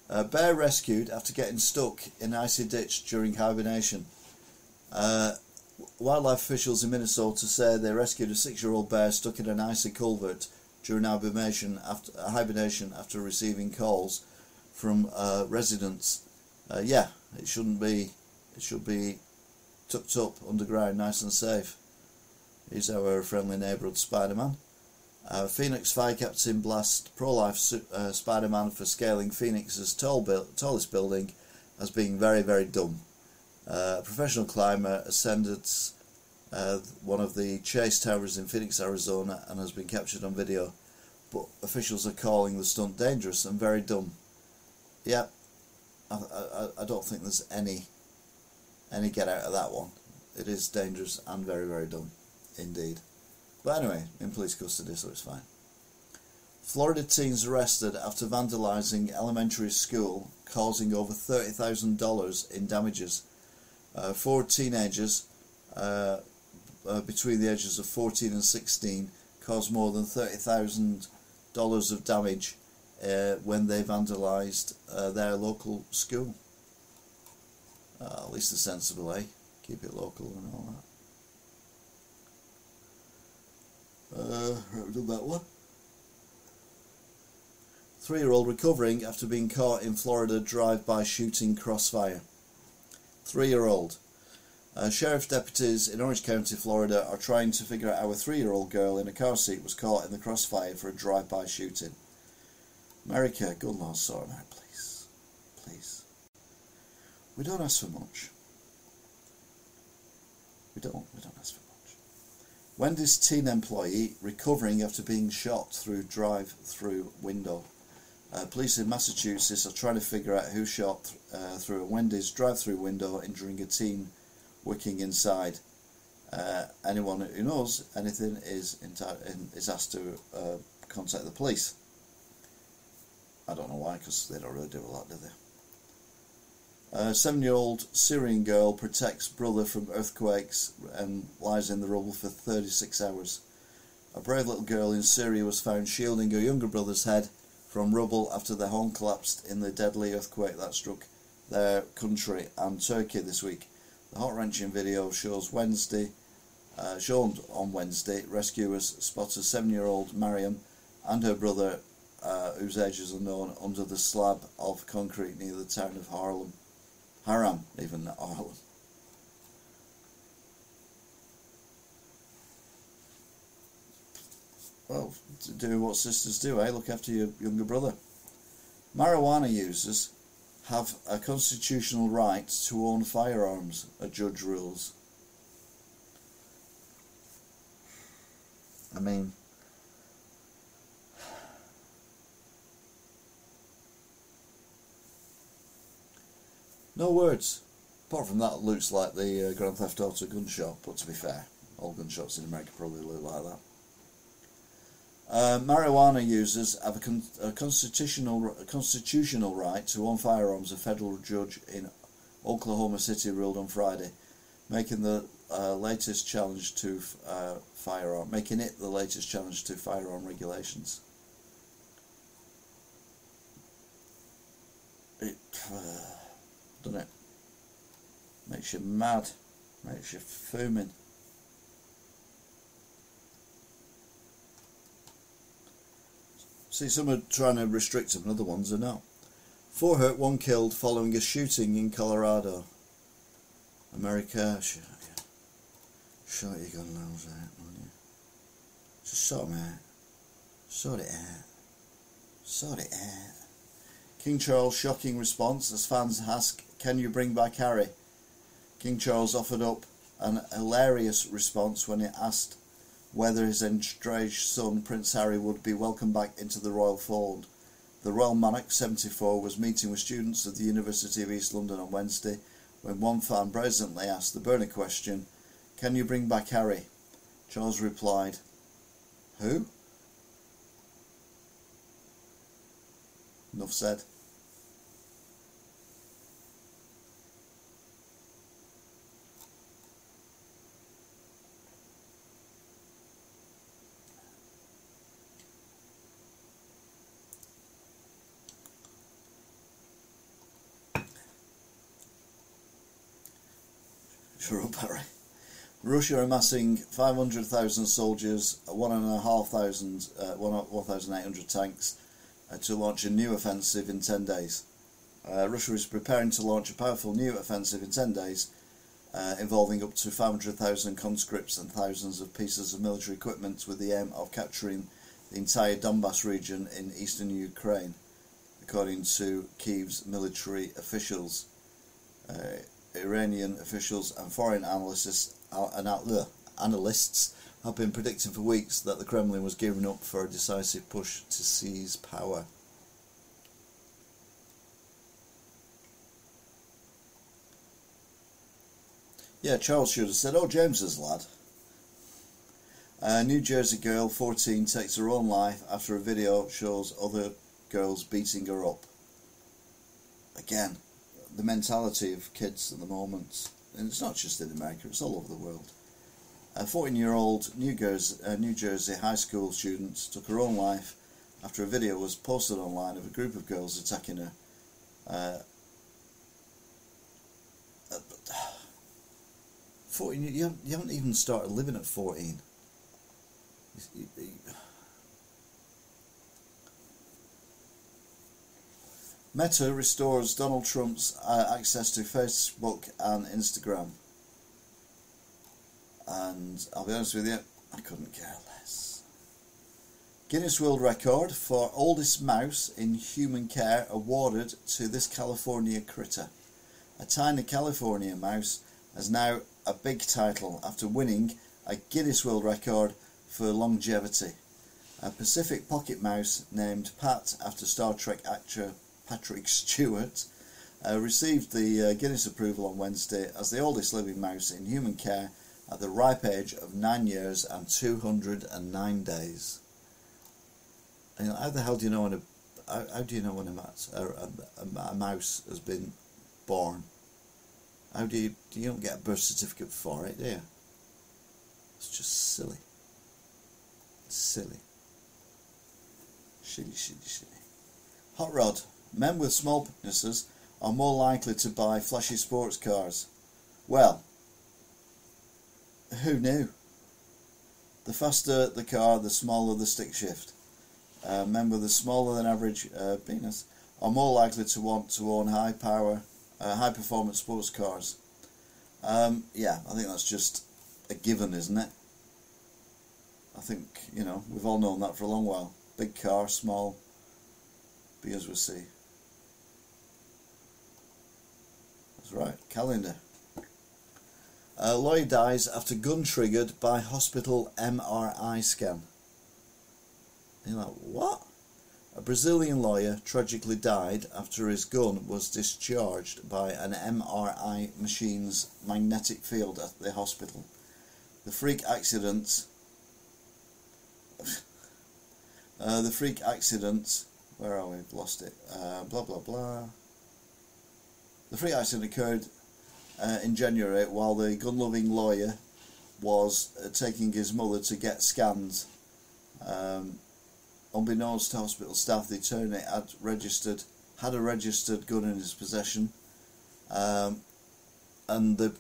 A bear rescued after getting stuck in an icy ditch during hibernation. Uh, wildlife officials in Minnesota say they rescued a six-year-old bear stuck in an icy culvert during hibernation after, hibernation after receiving calls from uh, residents. Uh, yeah, it shouldn't be. It should be tucked up underground, nice and safe. He's our friendly neighbourhood Spider-Man. Uh, Phoenix Fire Captain blast pro-life uh, Spider-Man for scaling Phoenix's tall tallest building as being very, very dumb. Uh, a professional climber ascended uh, one of the chase towers in Phoenix, Arizona, and has been captured on video. But officials are calling the stunt dangerous and very dumb. Yeah, I, I, I don't think there's any any get out of that one. It is dangerous and very, very dumb, indeed. But anyway, in police custody, so it's fine. Florida teens arrested after vandalizing elementary school, causing over $30,000 in damages. Uh, four teenagers uh, uh, between the ages of 14 and 16 caused more than $30,000 of damage uh, when they vandalised uh, their local school. At least they're sensible, eh? Keep it local and all that. Uh, right, done that one. Three year old recovering after being caught in Florida drive by shooting crossfire. Three year old. Uh, sheriff deputies in Orange County, Florida are trying to figure out how a three year old girl in a car seat was caught in the crossfire for a drive by shooting. America, gun laws, sort them out, please. Please. we don't ask for much. We don't. We don't ask for much. Wendy's teen employee recovering after being shot through drive-through window. Uh, police in Massachusetts are trying to figure out who shot uh, through a Wendy's drive-through window, injuring a teen working inside. Uh, anyone who knows anything is enti- is asked to uh, contact the police. I don't know why, because they don't really do a lot, do they? A seven-year-old Syrian girl protects brother from earthquakes and lies in the rubble for 36 hours. A brave little girl in Syria was found shielding her younger brother's head from rubble after their home collapsed in the deadly earthquake that struck their country and Turkey this week. The heart wrenching video shows Wednesday, uh, shown on Wednesday, rescuers spot a seven year old Mariam and her brother, uh, whose age is unknown, under the slab of concrete near the town of Harlem. Haram, even not Harlem. Well, to do what sisters do, eh? Look after your younger brother. Marijuana users have a constitutional right to own firearms, a judge rules. I mean, no words. Apart from that, it looks like the uh, Grand Theft Auto gun shop, but to be fair, all gun shops in America probably look like that. Uh, marijuana users have a, con- a, constitutional a constitutional right to own firearms. A federal judge in Oklahoma City ruled on Friday, making the uh, latest challenge to uh, firearm, making it the latest challenge to firearm regulations. It doesn't it makes you mad, makes you fuming. See, some are trying to restrict them, and other ones are not. Four hurt, one killed following a shooting in Colorado. America, shut, shut your gun out, won't you? Just sort them out. Sort it out. Sort it out. King Charles' shocking response as fans ask, Can you bring back Harry? King Charles offered up an hilarious response when he asked whether his estranged son Prince Harry would be welcomed back into the royal fold. The Royal Monarch, 74, was meeting with students at the University of East London on Wednesday when one fan brazenly asked the burning question, Can you bring back Harry? Charles replied, Who? Enough said. Sure up, Harry. Russia amassing 500,000 soldiers, 1,500, uh, 1,800 tanks uh, to launch a new offensive in 10 days. Uh, Russia is preparing to launch a powerful new offensive in 10 days, uh, involving up to 500,000 conscripts and thousands of pieces of military equipment with the aim of capturing the entire Donbass region in eastern Ukraine, according to Kiev's military officials. Uh, Iranian officials and foreign analysts, uh, analysts have been predicting for weeks that the Kremlin was gearing up for a decisive push to seize power. Yeah, Charles should have said, Oh, James's lad. A New Jersey girl, 14, takes her own life after a video shows other girls beating her up. Again, the mentality of kids at the moment, and it's not just in America, it's all over the world. A 14 year old New Jersey, uh, New Jersey high school student took her own life after a video was posted online of a group of girls attacking her. Uh, uh 14, you you haven't even started living at 14. You, you, Meta restores Donald Trump's uh, access to Facebook and Instagram. And I'll be honest with you, I couldn't care less. Guinness World Record for oldest mouse in human care awarded to this California critter. a tiny California mouse has now a big title after winning a Guinness World Record for longevity. A Pacific pocket mouse named Pat after Star Trek actor Patrick Stewart uh, received the uh, Guinness approval on Wednesday as the oldest living mouse in human care at the ripe age of 9 years and 209 days. How the hell do you know when a how, how do you know when a mouse, a, a, a, mouse has been born? How do you you don't get a birth certificate for it, do you? It's just silly. silly. Silly, silly, silly. Hot rod. Men with small penises are more likely to buy flashy sports cars. Well, who knew? The faster the car, the smaller the stick shift. Uh, men with a smaller than average uh, penis are more likely to want to own high power, uh, high performance sports cars. Um, yeah, I think that's just a given, isn't it? I think, you know, we've all known that for a long while. Big car, small, be as we see. Right, calendar. Uh, lawyer dies after gun triggered by hospital MRI scan. You're like, what? A Brazilian lawyer tragically died after his gun was discharged by an MRI machine's magnetic field at the hospital. The freak accident. uh, the freak accident. Where are we? Lost it. Uh, blah blah blah. The freak accident occurred uh, in January while the gun-loving lawyer was uh, taking his mother to get scanned. Um, unbeknownst to hospital staff, the attorney had registered had a registered gun in his possession, um, and the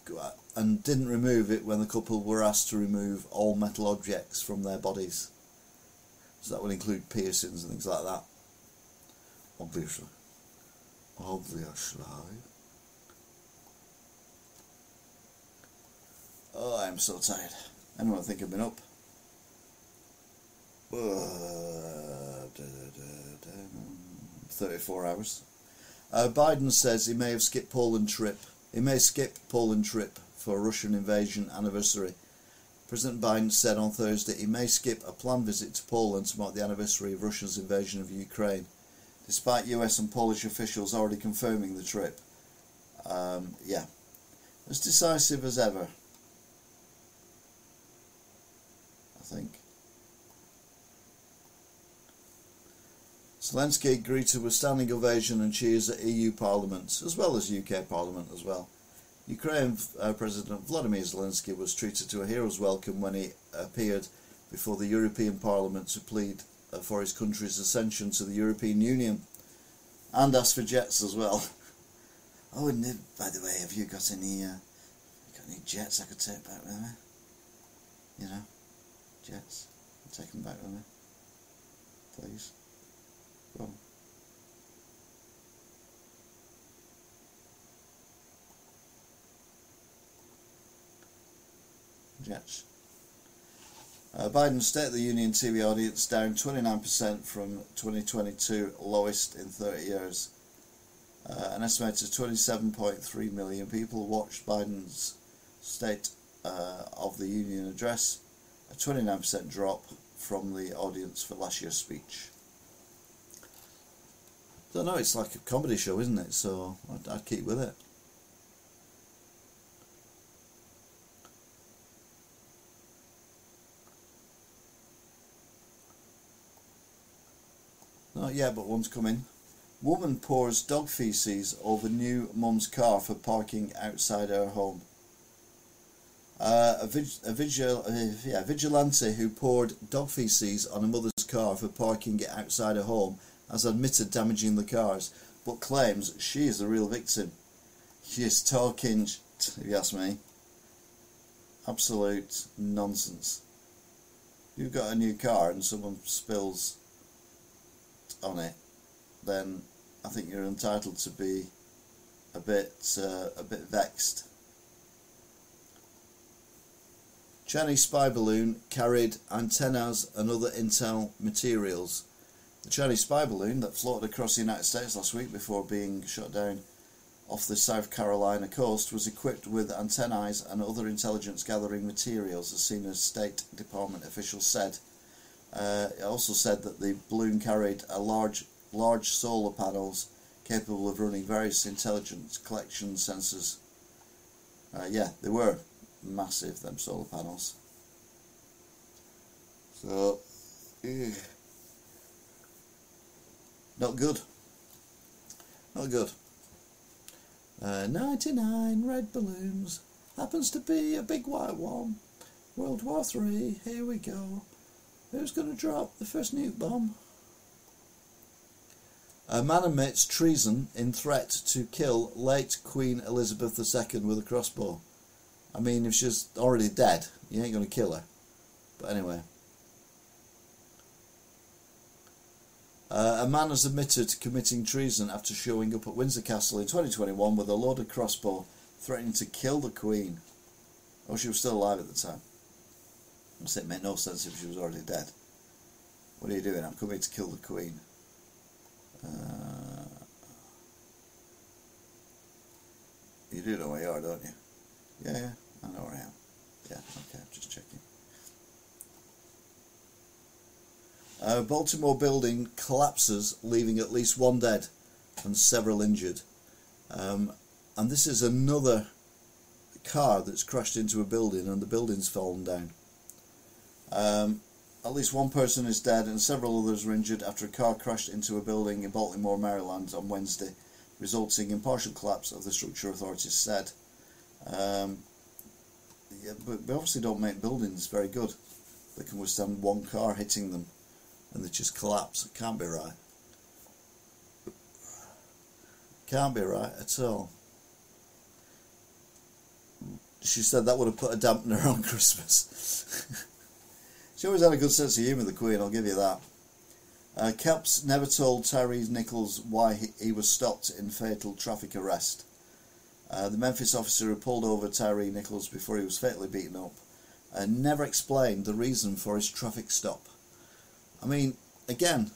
and didn't remove it when the couple were asked to remove all metal objects from their bodies. So that would include piercings and things like that. Obviously. Obviously. Oh, I'm so tired. Anyone think I've been up? Uh, 34 hours. Uh, Biden says he may have skipped Poland trip. He may skip Poland trip for Russian invasion anniversary. President Biden said on Thursday he may skip a planned visit to Poland to mark the anniversary of Russia's invasion of Ukraine, despite US and Polish officials already confirming the trip. Um, yeah, as decisive as ever. I think. Zelensky greeted with standing ovation and cheers at EU Parliament, as well as UK Parliament as well. Ukraine uh, President Vladimir Zelensky was treated to a hero's welcome when he appeared before the European Parliament to plead uh, for his country's ascension to the European Union and asked for jets as well. Oh, and by the way, have you got any uh, got any jets I could take back with me? You know, jets. Take them back with me, please. Go on. Jets. Uh, Biden's State of the Union TV audience down 29% from 2022, lowest in 30 years. Uh, an estimated 27.3 million people watched Biden's State uh, of the Union address, 29% drop from the audience for last year's speech. So, no, it's like a comedy show, isn't it? So, I'd, I'd keep with it. Not yet, but one's coming. Woman pours dog feces over new mum's car for parking outside her home. Uh, a, vig- a, vigil- uh, yeah, vigilante who poured dog feces on a mother's car for parking it outside her home has admitted damaging the cars, but claims she is the real victim. She is talking, if you ask me, absolute nonsense. You've got a new car and someone spills on it, then I think you're entitled to be a bit uh, a bit vexed. Chinese spy balloon carried antennas and other intel materials. The Chinese spy balloon that floated across the United States last week before being shot down off the South Carolina coast was equipped with antennae and other intelligence gathering materials, as senior State Department officials said. Uh, it also said that the balloon carried a large, large solar panels capable of running various intelligence collection sensors. Uh, yeah, they were massive, them solar panels. So, ugh. not good. Not good. Uh, 99 red balloons. Happens to be a big white one. World War Three. Here we go. Who's going to drop the first nuke bomb? A man admits treason in threat to kill late Queen Elizabeth II with a crossbow. I mean, if she's already dead, you ain't to kill her. But anyway. Uh, a man has admitted to committing treason after showing up at Windsor Castle in 2021 with a loaded crossbow, threatening to kill the Queen. Oh, she was still alive at the time. I it made no sense if she was already dead. What are you doing? I'm coming to kill the Queen. Uh, you do know where you are, don't you? Yeah, yeah, I know where I am. Yeah, okay, just checking. A Baltimore building collapses, leaving at least one dead and several injured. Um, and this is another car that's crashed into a building and the building's fallen down. Um, at least one person is dead and several others were injured after a car crashed into a building in Baltimore, Maryland on Wednesday, resulting in partial collapse of the structure, authorities said. Um, yeah, but we obviously don't make buildings very good that can withstand one car hitting them and they just collapse. It can't be right. Can't be right at all. She said that would have put a dampener on Christmas. she always had a good sense of humour, the Queen, I'll give you that. Uh, Caps never told Tyre Nichols why he, he, was stopped in fatal traffic arrest. Uh, the Memphis officer who pulled over Tyre Nichols before he was fatally beaten up uh, never explained the reason for his traffic stop. I mean, again,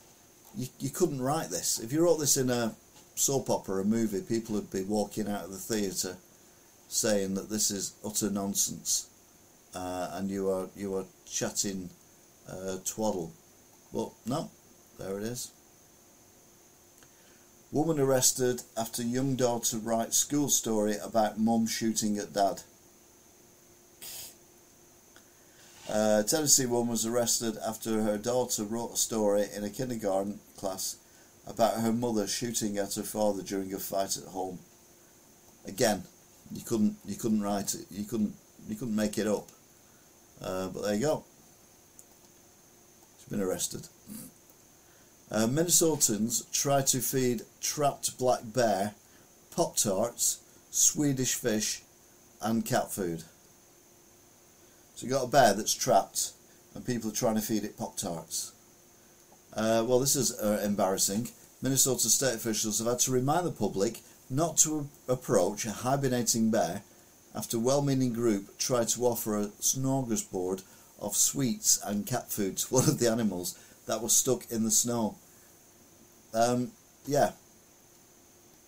you, you couldn't write this. If you wrote this in a soap opera, a movie, people would be walking out of the theatre saying that this is utter nonsense uh, and you are you are chatting uh, twaddle. But no, there it is. Woman arrested after young daughter writes school story about mum shooting at dad. A Tennessee woman was arrested after her daughter wrote a story in a kindergarten class about her mother shooting at her father during a fight at home. Again, you couldn't you couldn't write it. You couldn't you couldn't make it up. Uh, but there you go. She's been arrested. Uh, Minnesotans try to feed trapped black bear Pop Tarts, Swedish fish, and cat food. So you've got a bear that's trapped and people are trying to feed it Pop Tarts. Uh, well, this is uh, embarrassing. Minnesota state officials have had to remind the public not to approach a hibernating bear after a well-meaning group tried to offer a smorgasbord of sweets and cat food to one of the animals that was stuck in the snow. Um, yeah.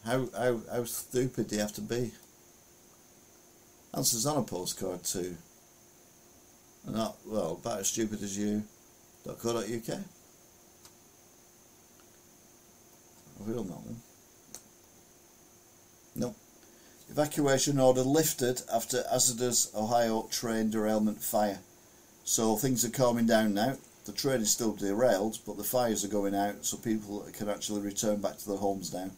How, how, how stupid do you have to be? Answers on a postcard too not, well, about as stupid as you. you.co.uk. Have we done that one? No. Evacuation order lifted after hazardous Ohio train derailment fire. So things are calming down now. The train is still derailed, but the fires are going out, so people can actually return back to their homes now.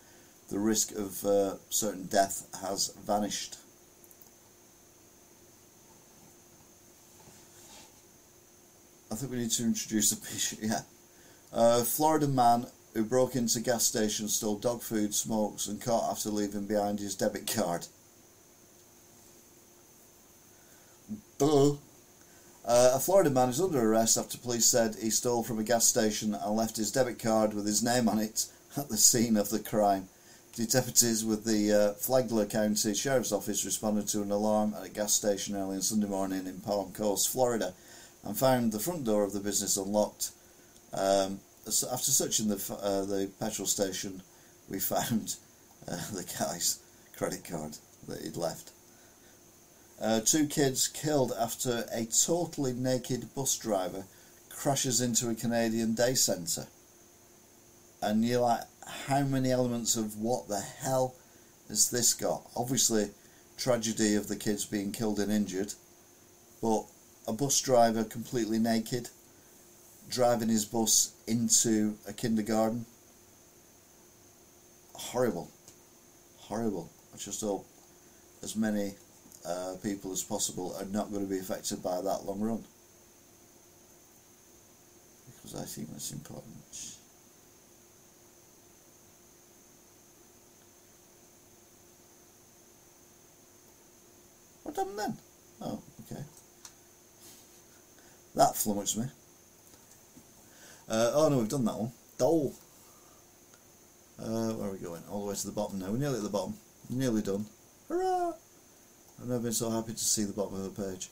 The risk of uh, certain death has vanished. I think we need to introduce a patient. Yeah, uh, Florida man who broke into gas station, stole dog food, smokes, and caught after leaving behind his debit card. Duh. Uh, a Florida man is under arrest after police said he stole from a gas station and left his debit card with his name on it at the scene of the crime. Deputies with the uh, Flagler County Sheriff's Office responded to an alarm at a gas station early on Sunday morning in Palm Coast, Florida and found the front door of the business unlocked. Um, after searching the uh, the petrol station, we found uh, the guy's credit card that he'd left. Uh, two kids killed after a totally naked bus driver crashes into a Canadian day centre. And you're like, how many elements of what the hell has this got? Obviously, tragedy of the kids being killed and injured, but a bus driver completely naked driving his bus into a kindergarten. Horrible. Horrible. I just hope as many uh, people as possible are not going to be affected by that long run. Because I think that's important. What happened then? Oh, okay. That flummoxed me. Uh, oh no, we've done that one. Dole. Uh, where are we going? All the way to the bottom now. We're nearly at the bottom. Nearly done. Hurrah! I've never been so happy to see the bottom of the page.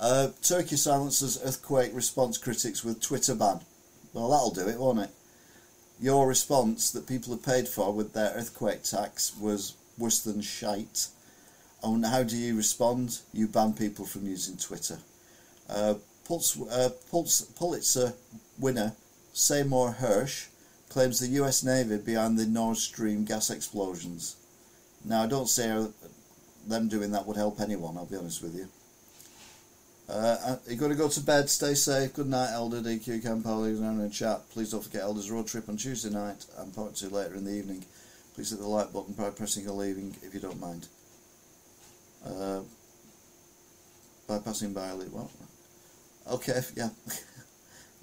Uh, Turkey silences earthquake response critics with Twitter ban. Well, that'll do it, won't it? Your response that people have paid for with their earthquake tax was worse than shite. And how do you respond? You ban people from using Twitter. Uh, Pulse, uh, Pulitzer winner Seymour Hersh claims the US Navy behind the Nord Stream gas explosions. Now, I don't say them doing that would help anyone, I'll be honest with you. Uh, you're going to go to bed, stay safe. Good night, Elder DQ Camp Alexander and chat. Please don't forget Elder's road trip on Tuesday night and part two later in the evening. Please hit the like button by pressing or leaving if you don't mind. Uh, by late well, okay, yeah.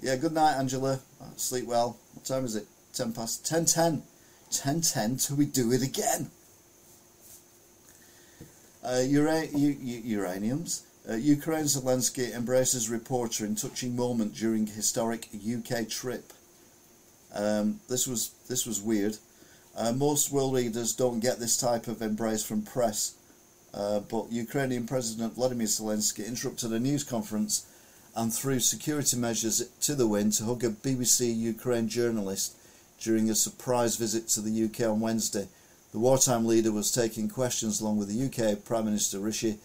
yeah, good night, Angela. Sleep well. What time is it? 10 past 10 10. 10 10 till we do it again. Uh, ura- u- uraniums. Uh, Ukraine Zelensky embraces reporter in touching moment during historic UK trip. Um, this was this was weird. Uh, most world leaders don't get this type of embrace from press, uh, but Ukrainian President Vladimir Zelensky interrupted a news conference and threw security measures to the wind to hug a BBC Ukraine journalist during a surprise visit to the UK on Wednesday. The wartime leader was taking questions along with the UK Prime Minister Rishi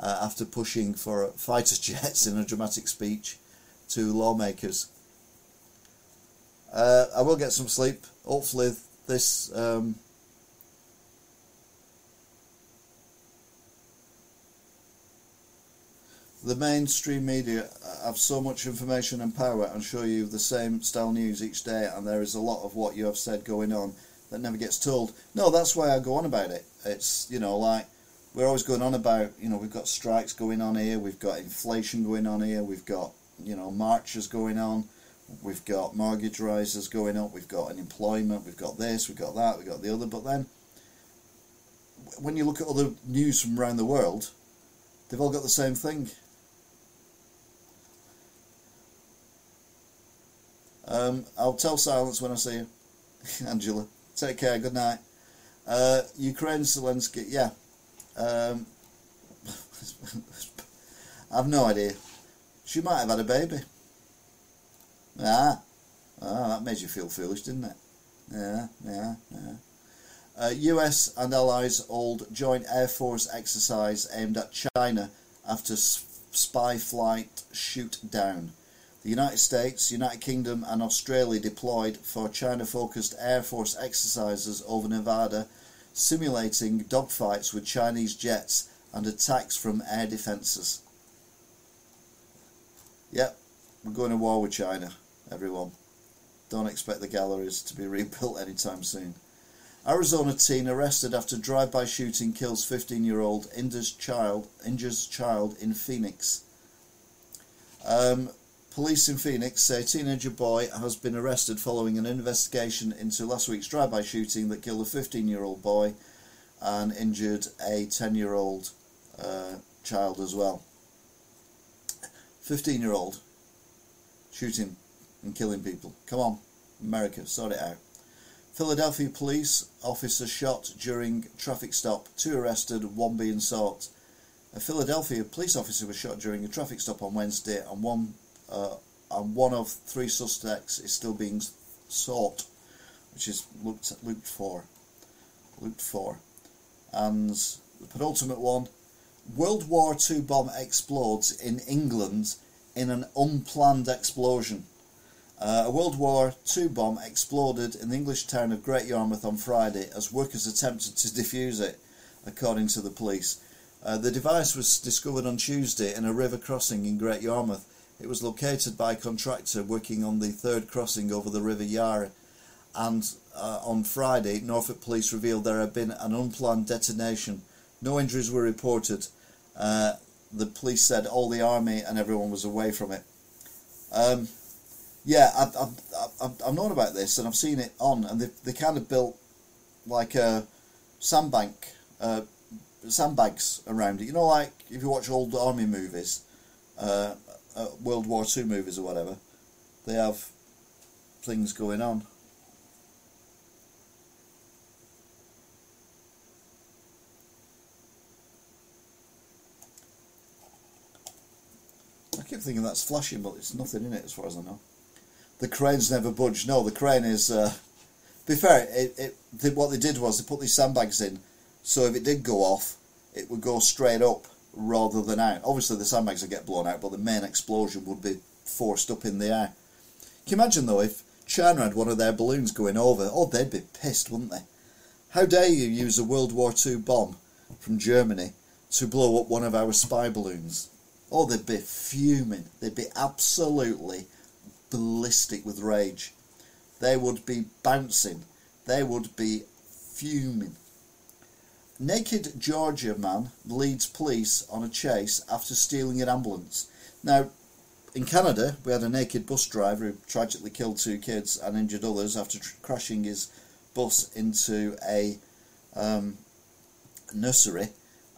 uh, after pushing for fighter jets in a dramatic speech to lawmakers. Uh, I will get some sleep. Hopefully, this um, the mainstream media have so much information and power and show you the same style news each day, and there is a lot of what you have said going on that never gets told. No, that's why I go on about it. It's you know like we're always going on about you know we've got strikes going on here, we've got inflation going on here, we've got you know marches going on, we've got mortgage rises going up, we've got unemployment, we've got this, we've got that, we've got the other. But then when you look at other news from around the world, they've all got the same thing. Um, I'll tell silence when I see you, Angela. Take care. Good night. Uh, Ukraine Zelensky. Yeah. Um, I've no idea. She might have had a baby. Ah. Ah, that made you feel foolish, didn't it? Yeah, yeah, yeah. Uh, US and allies hold joint Air Force exercise aimed at China after spy flight shoot down. The United States, United Kingdom, and Australia deployed for China focused Air Force exercises over Nevada, simulating dogfights with Chinese jets and attacks from air defences. Yep, we're going to war with China, everyone. Don't expect the galleries to be rebuilt anytime soon. Arizona teen arrested after drive-by shooting kills 15-year-old injures child, injures child in Phoenix. Um, Police in Phoenix say a teenager boy has been arrested following an investigation into last week's drive-by shooting that killed a 15-year-old boy and injured a 10-year-old uh, child as well. 15-year-old shooting and killing people. Come on, America, sort it out. Philadelphia police officer shot during traffic stop. Two arrested, one being sought. A Philadelphia police officer was shot during a traffic stop on Wednesday, and one uh, and one of three suspects is still being sought, which is looked looked for. Looked for. And the penultimate one World War II bomb explodes in England in an unplanned explosion. Uh, a World War II bomb exploded in the English town of Great Yarmouth on Friday as workers attempted to defuse it, according to the police. Uh, the device was discovered on Tuesday in a river crossing in Great Yarmouth. It was located by a contractor working on the third crossing over the River Yare. And uh, on Friday, Norfolk police revealed there had been an unplanned detonation. No injuries were reported. Uh, the police said all the army and everyone was away from it. Um, yeah, I've, I've, I've, I've known about this and I've seen it on, and they, they kind of built like a sandbank, uh, sandbags around it. You know, like if you watch old army movies, uh, uh, World War Two movies or whatever, they have things going on. I keep thinking that's flashing, but it's nothing in it as far as I know. The crane's never budged. No, the crane is. Uh, be fair, it, it, what they did was they put these sandbags in, so if it did go off, it would go straight up rather than out. Obviously, the sandbags would get blown out, but the main explosion would be forced up in the air. Can you imagine though if China had one of their balloons going over? Oh, they'd be pissed, wouldn't they? How dare you use a World War II bomb from Germany to blow up one of our spy balloons? Oh, they'd be fuming. They'd be absolutely ballistic with rage. They would be bouncing. They would be fuming. Naked Georgia man leads police on a chase after stealing an ambulance. Now, in Canada, we had a naked bus driver who tragically killed two kids and injured others after tr- crashing his bus into a um, nursery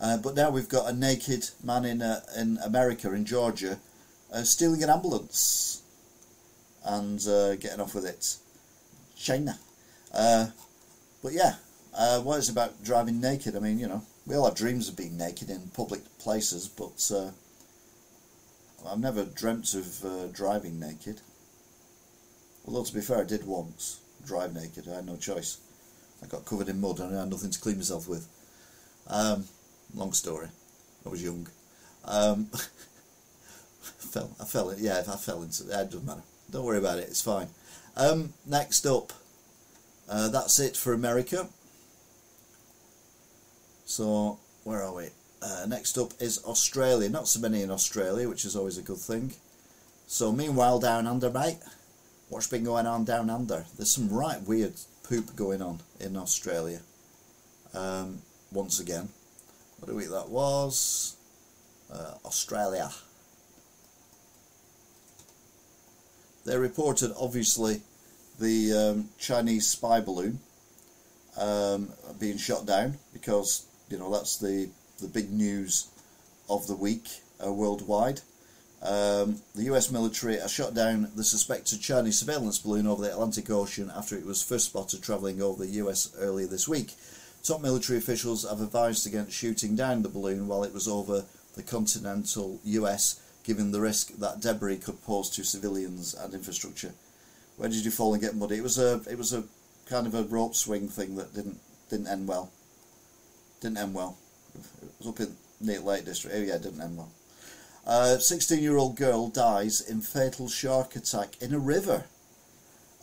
uh, but now we've got a naked man in uh, in America, in Georgia, uh, stealing an ambulance and uh, getting off with it. China. Uh, but yeah, uh, what is about driving naked? I mean, you know, we all have dreams of being naked in public places, but I've never dreamt of driving naked. Although, to be fair, I did once drive naked. I had no choice. I got covered in mud and I had nothing to clean myself with. Um, Long story. I was young. Um, fell. I fell. In, yeah, I fell into. It doesn't matter. Don't worry about it. It's fine. Um, next up, uh, that's it for America. So where are we? Uh, next up is Australia. Not so many in Australia, which is always a good thing. So meanwhile, down under, mate, what's been going on down under? There's some right weird poop going on in Australia. Um, once again, what a week that was. Uh, Australia. They reported, obviously, the um, Chinese spy balloon um, being shot down because you know that's the the big news of the week uh, worldwide. Um, the US military has shot down the suspected Chinese surveillance balloon over the Atlantic Ocean after it was first spotted travelling over the US earlier this week. Top military officials have advised against shooting down the balloon while it was over the continental US, given the risk that debris could pose to civilians and infrastructure. Where did you fall and get muddy? It was a it was a kind of a rope swing thing that didn't didn't end well. Didn't end well. It was up in Neat Lake District. Oh yeah, it didn't end well. A 16 year old girl dies in fatal shark attack in a river.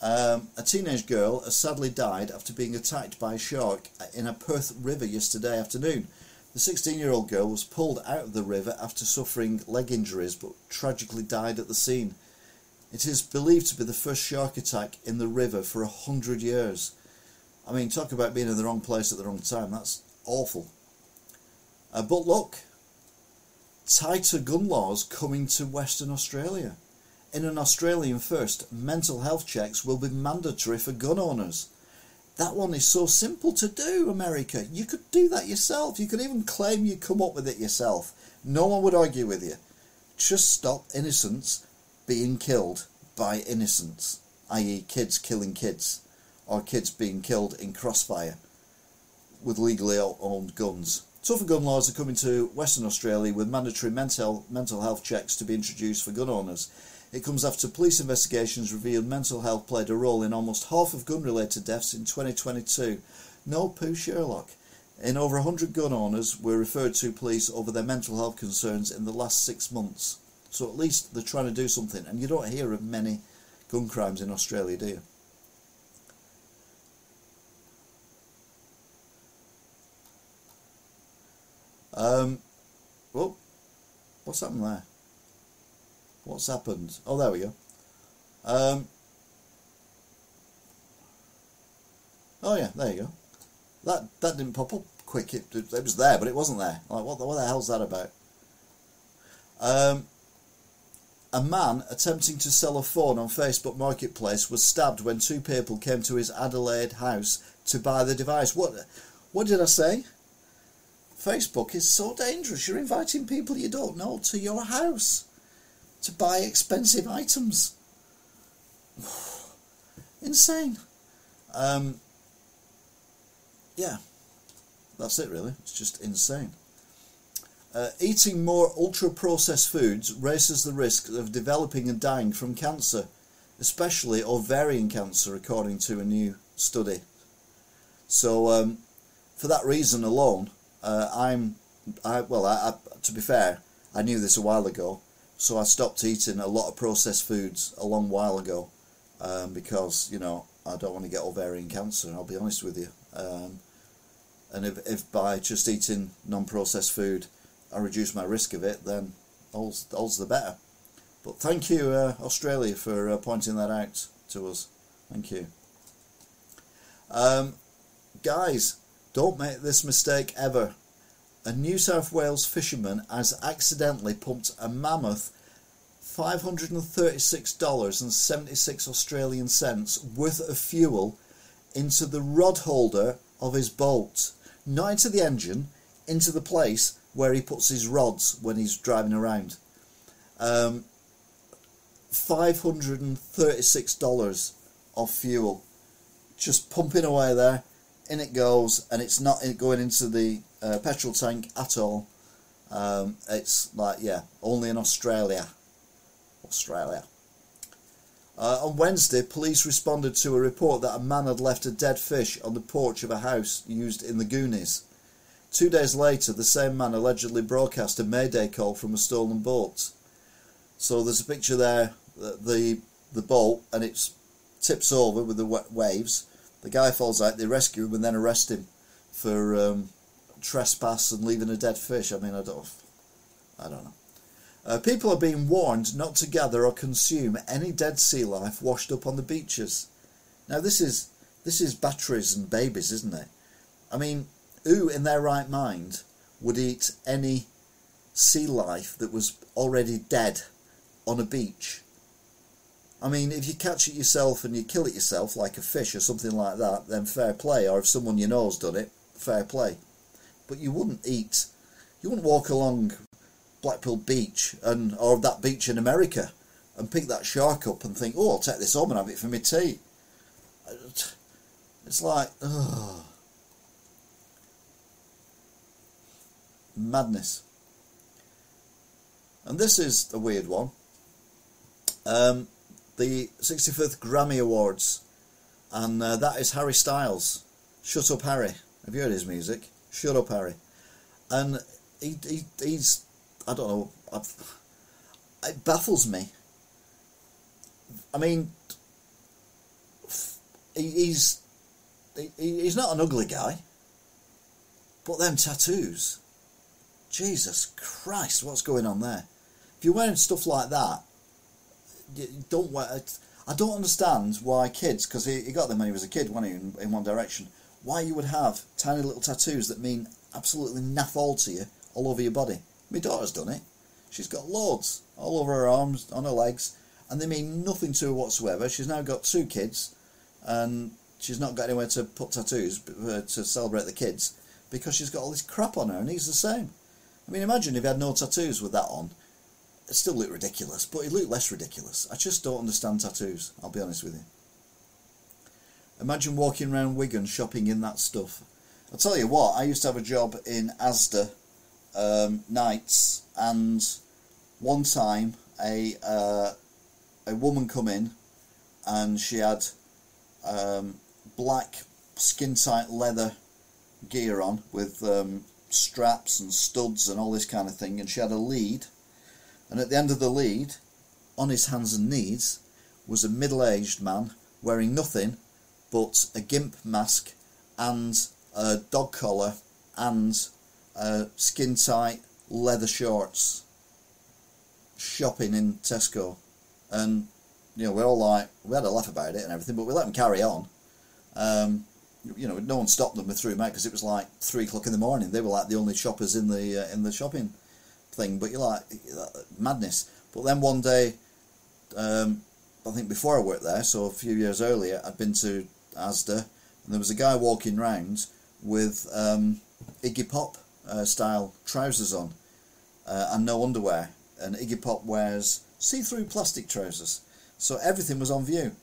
Um, a teenage girl has sadly died after being attacked by a shark in a Perth river yesterday afternoon. The 16 year old girl was pulled out of the river after suffering leg injuries but tragically died at the scene. It is believed to be the first shark attack in the river for a hundred years. I mean, talk about being in the wrong place at the wrong time. That's awful. Uh, but look, tighter gun laws coming to Western Australia. In an Australian first, mental health checks will be mandatory for gun owners. That one is so simple to do, America. You could do that yourself. You could even claim you come up with it yourself. No one would argue with you. Just stop innocents being killed by innocents, i.e., kids killing kids, or kids being killed in crossfire with legally owned guns. Tougher gun laws are coming to Western Australia with mandatory mental, mental health checks to be introduced for gun owners. It comes after police investigations revealed mental health played a role in almost half of gun related deaths in 2022. No poo Sherlock. In over 100 gun owners were referred to police over their mental health concerns in the last six months. So at least they're trying to do something. And you don't hear of many gun crimes in Australia, do you? Um, well, what's happened there? What's happened? Oh, there we go. Um, oh yeah, there you go. That that didn't pop up quick. It, it, it was there, but it wasn't there. Like, what the, what the hell's that about? Um, a man attempting to sell a phone on Facebook Marketplace was stabbed when two people came to his Adelaide house to buy the device. What what did I say? Facebook is so dangerous. You're inviting people you don't know to your house to buy expensive items. Insane. Um, yeah, that's it really. It's just insane. Uh, eating more ultra processed foods raises the risk of developing and dying from cancer, especially ovarian cancer, according to a new study. So, um, for that reason alone, uh, I'm, I well, I, I, to be fair, I knew this a while ago, so I stopped eating a lot of processed foods a long while ago, um, because you know I don't want to get ovarian cancer. I'll be honest with you. Um, and if, if by just eating non-processed food I reduce my risk of it, then all's, all's the better. But thank you, uh, Australia, for uh, pointing that out to us. Thank you. Um, guys, don't make this mistake ever. A New South Wales fisherman has accidentally pumped a mammoth $536.76 Australian cents worth of fuel into the rod holder of his boat. Not into the engine, into the place where he puts his rods when he's driving around. Um, $536 of fuel just pumping away there in it goes, and it's not going into the uh, petrol tank at all. Um, it's like, yeah, only in Australia. Australia. Uh, on Wednesday, police responded to a report that a man had left a dead fish on the porch of a house used in the Goonies. Two days later, the same man allegedly broadcast a mayday call from a stolen boat. So there's a picture there, the the, the boat, and it tips over with the waves the guy falls out, they rescue him and then arrest him for um, trespass and leaving a dead fish. I mean, I don't, I don't know. Uh, people are being warned not to gather or consume any dead sea life washed up on the beaches. Now, this is this is batteries and babies, isn't it? I mean, who in their right mind would eat any sea life that was already dead on a beach? I mean, if you catch it yourself and you kill it yourself, like a fish or something like that, then fair play. Or if someone you know's done it, fair play. But you wouldn't eat, you wouldn't walk along Blackpool Beach and or that beach in America and pick that shark up and think, oh, I'll take this home and have it for my tea. It's like, madness. And this is a weird one. Um, the 65th Grammy Awards, and uh, that is Harry Styles. Shut Up Harry. Have you heard his music? Shut Up Harry. And he, he he's, I don't know, I've, it baffles me. I mean, he, he's he, he's not an ugly guy, but them tattoos, Jesus Christ, what's going on there? If you're wearing stuff like that, don't I don't understand why kids, because he, he, got them when he was a kid, when he in, in One Direction, why you would have tiny little tattoos that mean absolutely naff all to you all over your body. My daughter's done it. She's got loads all over her arms, on her legs, and they mean nothing to her whatsoever. She's now got two kids, and she's not got anywhere to put tattoos uh, to celebrate the kids because she's got all this crap on her, and he's the same. I mean, imagine if he had no tattoos with that on it still looked ridiculous, but it looked less ridiculous. I just don't understand tattoos, I'll be honest with you. Imagine walking around Wigan shopping in that stuff. I'll tell you what, I used to have a job in Asda um, nights, and one time a uh, a woman come in, and she had um, black skin tight leather gear on with um, straps and studs and all this kind of thing, and she had a lead. And at the end of the lead, on his hands and knees, was a middle aged man wearing nothing but a gimp mask and a dog collar and uh, skin tight leather shorts shopping in Tesco. And, you know, we're all like, we had a laugh about it and everything, but we let them carry on. Um, you know, no one stopped them. Threw them out because it was like three o'clock in the morning. They were like the only shoppers in the uh, in the shopping thing. But you're like madness. But then one day, um, I think before I worked there, so a few years earlier, I'd been to Asda, and there was a guy walking round with um, Iggy Pop uh, style trousers on uh, and no underwear. And Iggy Pop wears see-through plastic trousers, so everything was on view.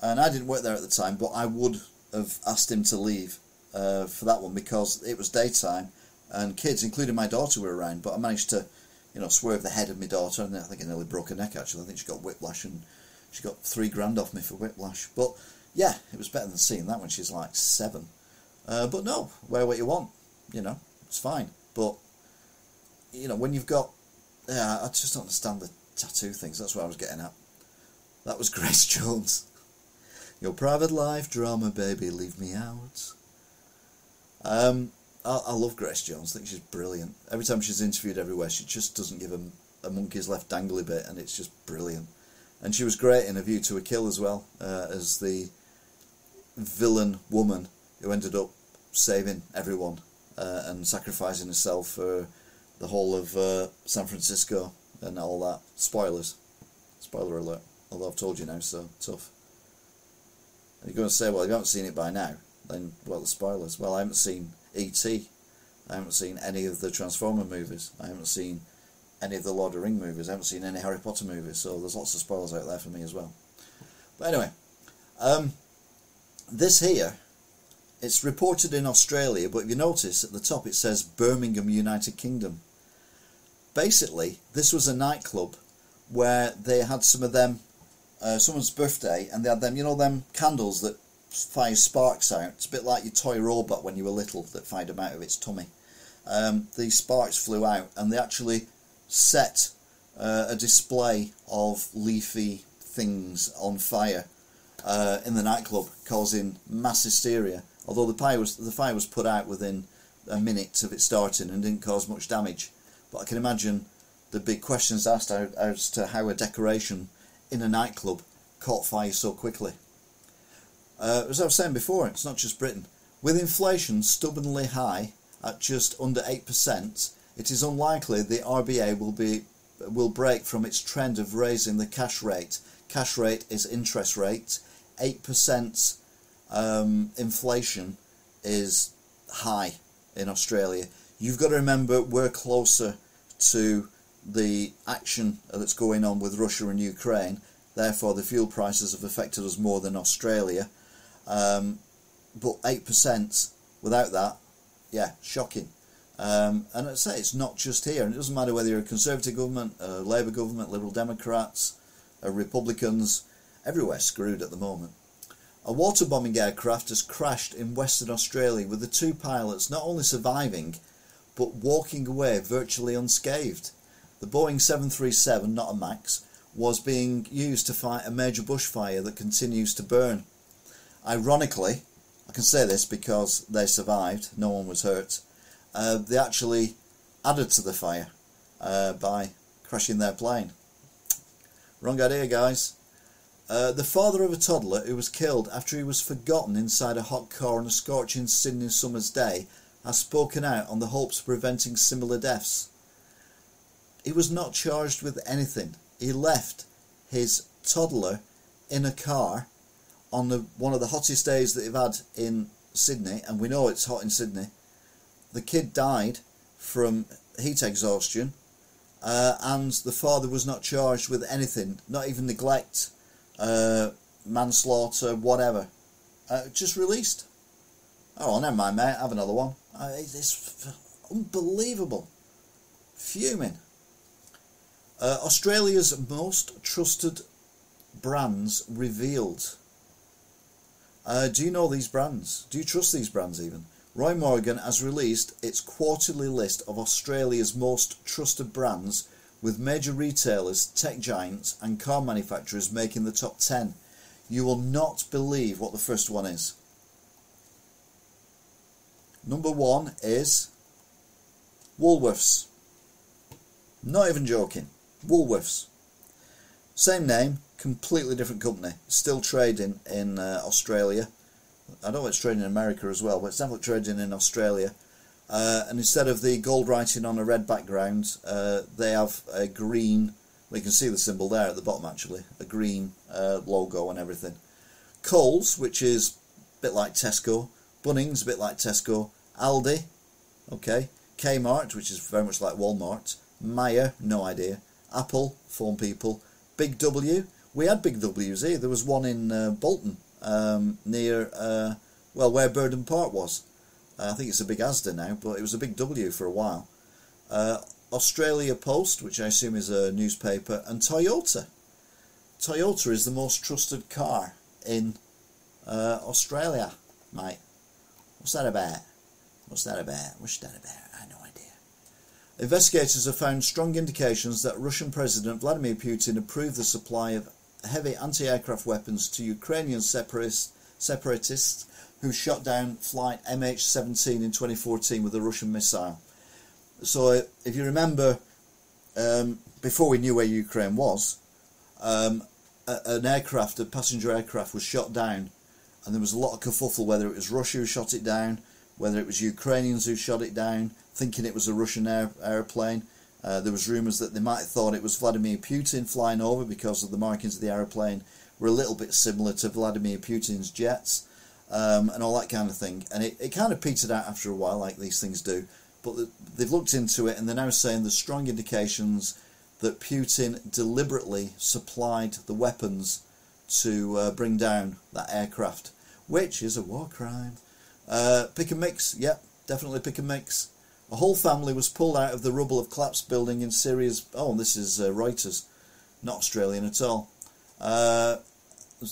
And I didn't work there at the time, but I would have asked him to leave uh, for that one because it was daytime and kids, including my daughter, were around. But I managed to, you know, swerve the head of my daughter, and I think I nearly broke her neck. Actually, I think she got whiplash, and she got three grand off me for whiplash. But yeah, it was better than seeing that when she's like seven. Uh, but no, wear what you want, you know, it's fine. But you know, when you've got, yeah, I just don't understand the tattoo things. That's what I was getting at. That was Grace Jones. Your private life drama, baby, leave me out. Um, I, I, love Grace Jones. I think she's brilliant. Every time she's interviewed everywhere, she just doesn't give a, a monkey's left dangly bit, and it's just brilliant. And she was great in A View to a Kill as well, uh, as the villain woman who ended up saving everyone uh, and sacrificing herself for the whole of uh, San Francisco and all that. Spoilers. Spoiler alert. Although I've told you now, so tough. And you're going to say, well, you haven't seen it by now, then, well, the spoilers. Well, I haven't seen E.T. I haven't seen any of the Transformer movies. I haven't seen any of the Lord of the Ring movies. I haven't seen any Harry Potter movies. So there's lots of spoilers out there for me as well. But anyway, um, this here, it's reported in Australia, but if you notice at the top it says Birmingham, United Kingdom. Basically, this was a nightclub where they had some of them uh, someone's birthday, and they had them, you know, them candles that fire sparks out. It's a bit like your toy robot when you were little that fired them out of its tummy. Um, these sparks flew out, and they actually set uh, a display of leafy things on fire uh, in the nightclub, causing mass hysteria. Although the fire was the fire was put out within a minute of it starting and didn't cause much damage, but I can imagine the big questions asked as to how a decoration in a nightclub caught fire so quickly. Uh, as I was saying before, it's not just Britain. With inflation stubbornly high at just under 8%, it is unlikely the RBA will be will break from its trend of raising the cash rate. Cash rate is interest rate. 8% um, inflation is high in Australia. You've got to remember we're closer to the action that's going on with Russia and Ukraine. Therefore, the fuel prices have affected us more than Australia. Um, but 8% without that, yeah, shocking. Um, and I say it's not just here, and it doesn't matter whether you're a Conservative government, a Labour government, Liberal Democrats, Republicans, everywhere screwed at the moment. A water bombing aircraft has crashed in Western Australia with the two pilots not only surviving, but walking away virtually unscathed. The Boeing 737, not a MAX, was being used to fight a major bushfire that continues to burn. Ironically, I can say this because they survived, no one was hurt, uh, they actually added to the fire uh, by crashing their plane. Wrong idea, guys. Uh, the father of a toddler who was killed after he was forgotten inside a hot car on a scorching Sydney summer's day has spoken out on the hopes of preventing similar deaths. He was not charged with anything. He left his toddler in a car on the, one of the hottest days that they've had in Sydney, and we know it's hot in Sydney. The kid died from heat exhaustion, uh, and the father was not charged with anything, not even neglect, uh, manslaughter, whatever. Uh, just released. Oh, never mind, mate. Have another one. Uh, it's unbelievable. Fuming. Uh, Australia's most trusted brands revealed. Uh, do you know these brands? Do you trust these brands even? Roy Morgan has released its quarterly list of Australia's most trusted brands, with major retailers, tech giants, and car manufacturers making the top 10. You will not believe what the first one is. Number one is Woolworths. Not even joking. Woolworths. Same name, completely different company. Still trading in uh, Australia. I know it's trading in America as well, but it's definitely trading in Australia. Uh, and instead of the gold writing on a red background, uh, they have a green. We can see the symbol there at the bottom actually, a green uh, logo and everything. Coles, which is a bit like Tesco. Bunnings, a bit like Tesco. Aldi, okay. Kmart, which is very much like Walmart. Myer, no idea. Apple, phone people. Big W, we had Big W's here. There was one in uh, Bolton um, near, uh, well, where Burnden Park was. Uh, I think it's a big Asda now, but it was a big W for a while. Uh, Australia Post, which I assume is a newspaper, and Toyota. Toyota is the most trusted car in uh, Australia, mate. What's that about? What's that about? What's that about? I have no idea. Investigators have found strong indications that Russian President Vladimir Putin approved the supply of heavy anti-aircraft weapons to Ukrainian separatists who shot down flight MH17 in 2014 with a Russian missile. So, if you remember, um, before we knew where Ukraine was, um, an aircraft, a passenger aircraft, was shot down, and there was a lot of kerfuffle whether it was Russia who shot it down, whether it was Ukrainians who shot it down, thinking it was a Russian air, airplane. Uh, there was rumours that they might have thought it was Vladimir Putin flying over because of the markings of the aeroplane were a little bit similar to Vladimir Putin's jets um, and all that kind of thing. And it, it kind of petered out after a while, like these things do. But they've looked into it and they're now saying there's strong indications that Putin deliberately supplied the weapons to uh, bring down that aircraft, which is a war crime. Uh, pick and mix, yep, definitely pick and mix. A whole family was pulled out of the rubble of collapsed building in Syria's. Oh, this is uh, Reuters, not Australian at all. Uh,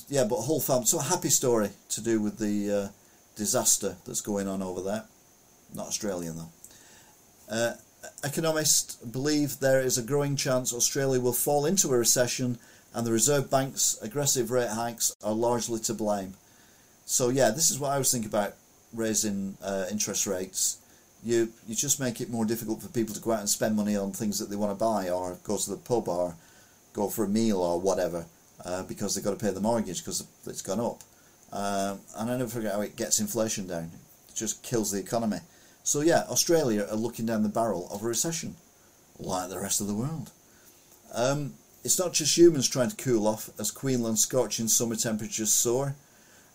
yeah, but a whole family. So a happy story to do with the uh, disaster that's going on over there. Not Australian though. Uh, economists believe there is a growing chance Australia will fall into a recession, and the Reserve Bank's aggressive rate hikes are largely to blame. So yeah, this is what I was thinking about raising uh, interest rates you you just make it more difficult for people to go out and spend money on things that they want to buy or go to the pub or go for a meal or whatever uh, because they've got to pay the mortgage because it's gone up. Um, and I never forget how it gets inflation down. It just kills the economy. So yeah, Australia are looking down the barrel of a recession, like the rest of the world. Um, it's not just humans trying to cool off as Queensland's scorching summer temperatures soar.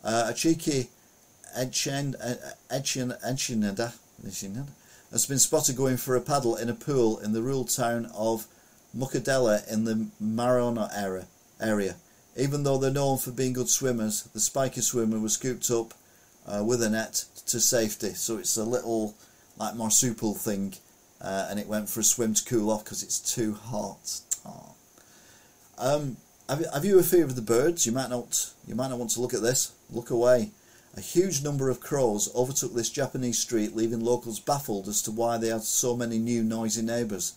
Uh, a cheeky Etchen, Etchen, Etchenada has been spotted going for a paddle in a pool in the rural town of Muckadilla in the Maranoa area. Even though they're known for being good swimmers, the spiky swimmer was scooped up uh, with a net to safety. So it's a little like marsupial thing, uh, and it went for a swim to cool off because it's too hot. Oh. Um, have, have you a fear of the birds? You might not. You might not want to look at this. Look away. A huge number of crows overtook this Japanese street, leaving locals baffled as to why they had so many new noisy neighbours.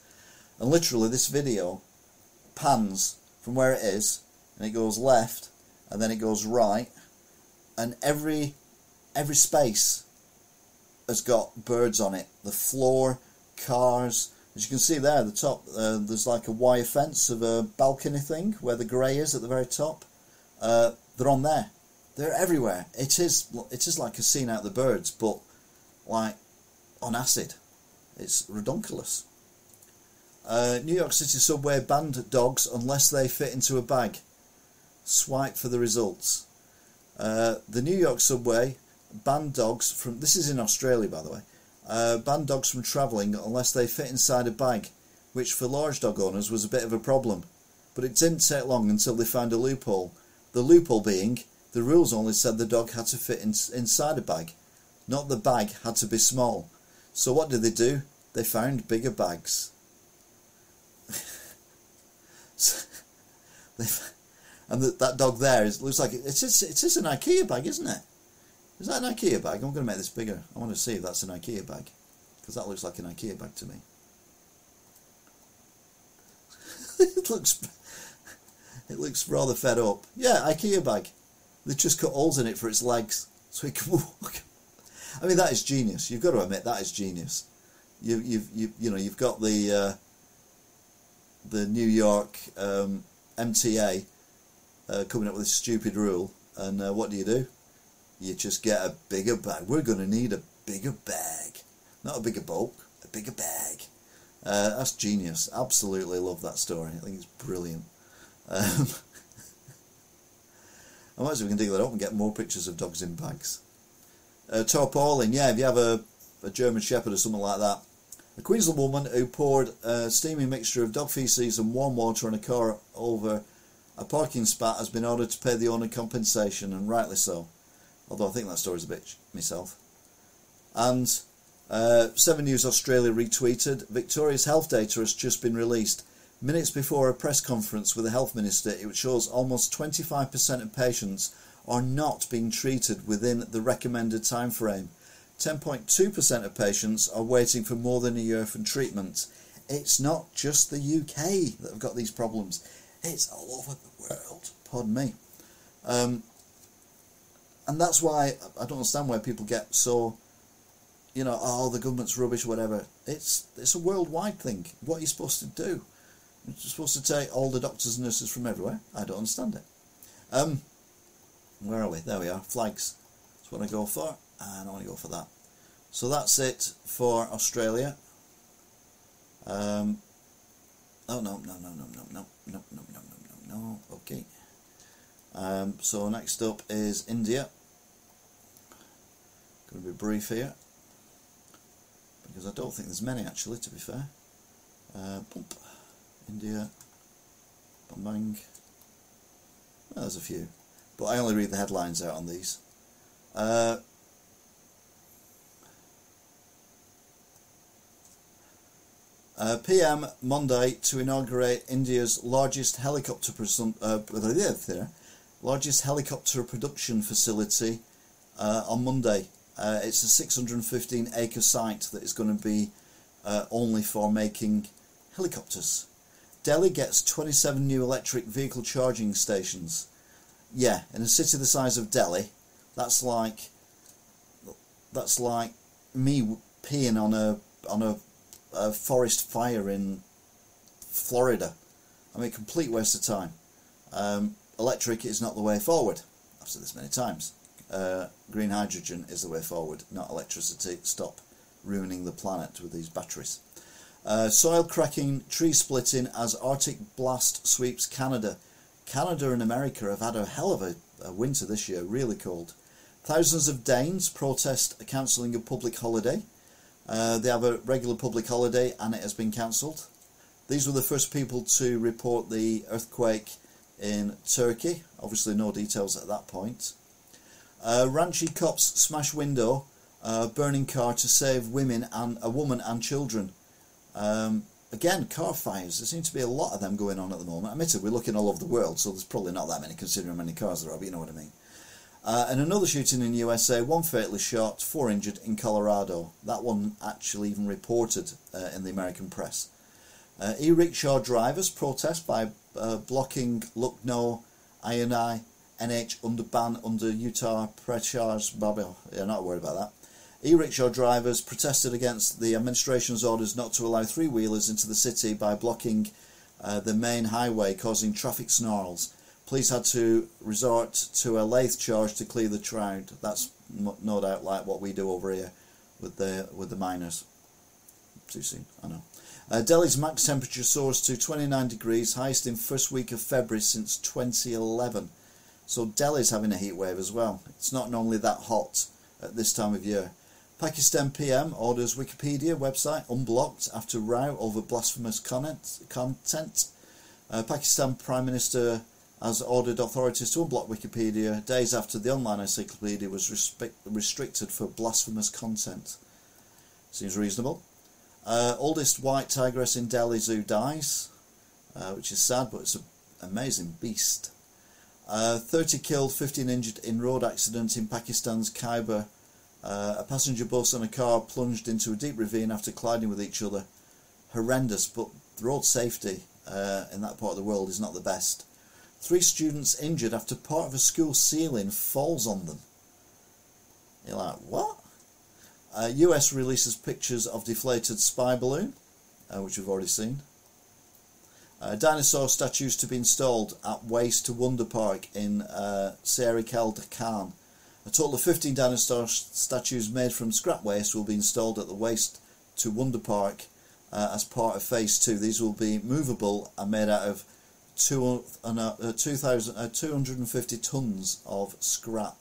And literally, this video pans from where it is, and it goes left, and then it goes right, and every every space has got birds on it. The floor, cars. As you can see there, at the top, uh, there's like a wire fence of a balcony thing where the grey is at the very top. Uh, they're on there. They're everywhere. It is it is like a scene out of the birds, but like on acid. It's redonkulous. Uh, New York City subway banned dogs unless they fit into a bag. Swipe for the results. Uh, the New York subway banned dogs from. This is in Australia, by the way. Uh, banned dogs from travelling unless they fit inside a bag, which for large dog owners was a bit of a problem. But it didn't take long until they found a loophole. The loophole being the rules only said the dog had to fit in, inside a bag, not the bag had to be small. So what did they do? They found bigger bags. and the, that dog there is, looks like it, it is, it is an IKEA bag, isn't it? Is that an IKEA bag? I'm going to make this bigger. I want to see if that's an IKEA bag. Because that looks like an IKEA bag to me. it looks it looks rather fed up. Yeah, IKEA bag. They just cut holes in it for its legs so it can walk. I mean, that is genius. You've got to admit that is genius. You, you've, you, you know, you've got the uh, the New York um, MTA uh, coming up with a stupid rule, and uh, what do you do? You just get a bigger bag. We're going to need a bigger bag, not a bigger bulk, a bigger bag. Uh, that's genius. Absolutely love that story. I think it's brilliant. Um, I might if we can dig that up and get more pictures of dogs in bags. Uh, tarpaulin, yeah, if you have a, a German Shepherd or something like that. A Queensland woman who poured a steaming mixture of dog feces and warm water on a car over a parking spot has been ordered to pay the owner compensation, and rightly so. Although I think that story's a bit myself. And uh, 7 News Australia retweeted Victoria's health data has just been released. Minutes before a press conference with the health minister, it shows almost 25% of patients are not being treated within the recommended time frame. 10.2% of patients are waiting for more than a year for treatment. It's not just the UK that have got these problems, it's all over the world. Pardon me. Um, and that's why I don't understand why people get so, you know, oh, the government's rubbish, whatever. It's it's a worldwide thing. What are you supposed to do? Supposed to take all the doctors and nurses from everywhere? I don't understand it. Um, where are we? There we are. Flags. That's what I go for, and I want to go for that. So that's it for Australia. Um, oh no no no no no no no no no no no okay. Um, so next up is India. Going to be brief here because I don't think there's many actually. To be fair, uh. India, bang bang. Well, there's a few, but I only read the headlines out on these. Uh, Uh, PM Monday to inaugurate India's largest helicopter uh, there, largest helicopter production facility uh, on Monday. Uh, it's a 615 acre site that is going to be uh, only for making helicopters. Delhi gets 27 new electric vehicle charging stations. Yeah, in a city the size of Delhi, that's like that's like me peeing on a on a a forest fire in Florida. I mean, complete waste of time. Um, electric is not the way forward. I've said this many times. Uh, green hydrogen is the way forward, not electricity. Stop ruining the planet with these batteries. Uh, soil cracking, tree splitting as Arctic blast sweeps Canada. Canada and America have had a hell of a, a winter this year, really cold. Thousands of Danes protest a cancelling a public holiday. Uh, they have a regular public holiday and it has been cancelled. These were the first people to report the earthquake in Turkey. Obviously, no details at that point. Uh, Ranchi cops smash window, uh, burning car to save women and a woman and children. Um, again, car fires. There seem to be a lot of them going on at the moment. Admittedly, we're looking all over the world, so there's probably not that many considering how many cars there are, but you know what I mean. Uh, and another shooting in the USA, one fatally shot, four injured in Colorado. That one actually even reported uh, in the American press. Uh, e-rickshaw drivers protest by uh, blocking Lucknow INI NH under ban under Utah Uttar Pradesh. Yeah, not worried about that. E-rickshaw drivers protested against the administration's orders not to allow three-wheelers into the city by blocking uh, the main highway, causing traffic snarls. Police had to resort to a lathe charge to clear the crowd. That's no doubt like what we do over here with the with the miners. Too soon, I know. Uh, Delhi's max temperature soars to 29 degrees, highest in first week of February since 2011. So Delhi's having a heat wave as well. It's not normally that hot at this time of year. Pakistan PM orders Wikipedia website unblocked after row over blasphemous content. Uh, Pakistan Prime Minister has ordered authorities to unblock Wikipedia days after the online encyclopedia was restricted for blasphemous content. Seems reasonable. Uh, oldest white tigress in Delhi Zoo dies, uh, which is sad, but it's an amazing beast. Uh, 30 killed, 15 injured in road accident in Pakistan's Khyber. Uh, a passenger bus and a car plunged into a deep ravine after colliding with each other. Horrendous, but road safety uh, in that part of the world is not the best. Three students injured after part of a school ceiling falls on them. You're like, what? Uh, US releases pictures of deflated spy balloon, uh, which we've already seen. Uh, dinosaur statues to be installed at Waste to Wonder Park in uh, Sarai Kale Khan. A total of 15 dinosaur statues made from scrap waste will be installed at the Waste to Wonder Park uh, as part of Phase 2. These will be movable and made out of two, uh, 2,000, uh, 250 tonnes of scrap.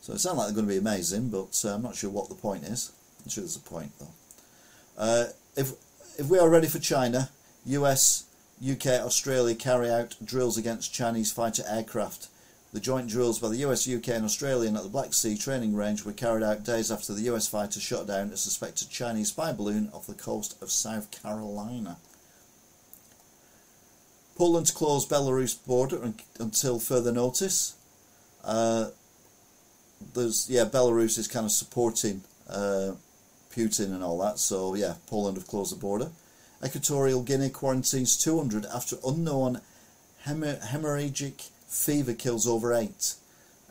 So it sounds like they're going to be amazing, but uh, I'm not sure what the point is. I'm sure there's a point though. If if we are ready for China, US, UK, Australia carry out drills against Chinese fighter aircraft. The joint drills by the US, UK, and Australian at the Black Sea training range were carried out days after the US fighter shot down a suspected Chinese spy balloon off the coast of South Carolina. Poland closed Belarus border until further notice. Uh, there's yeah, Belarus is kind of supporting uh, Putin and all that. So yeah, Poland have closed the border. Equatorial Guinea quarantines 200 after unknown hemorrhagic fever kills over eight.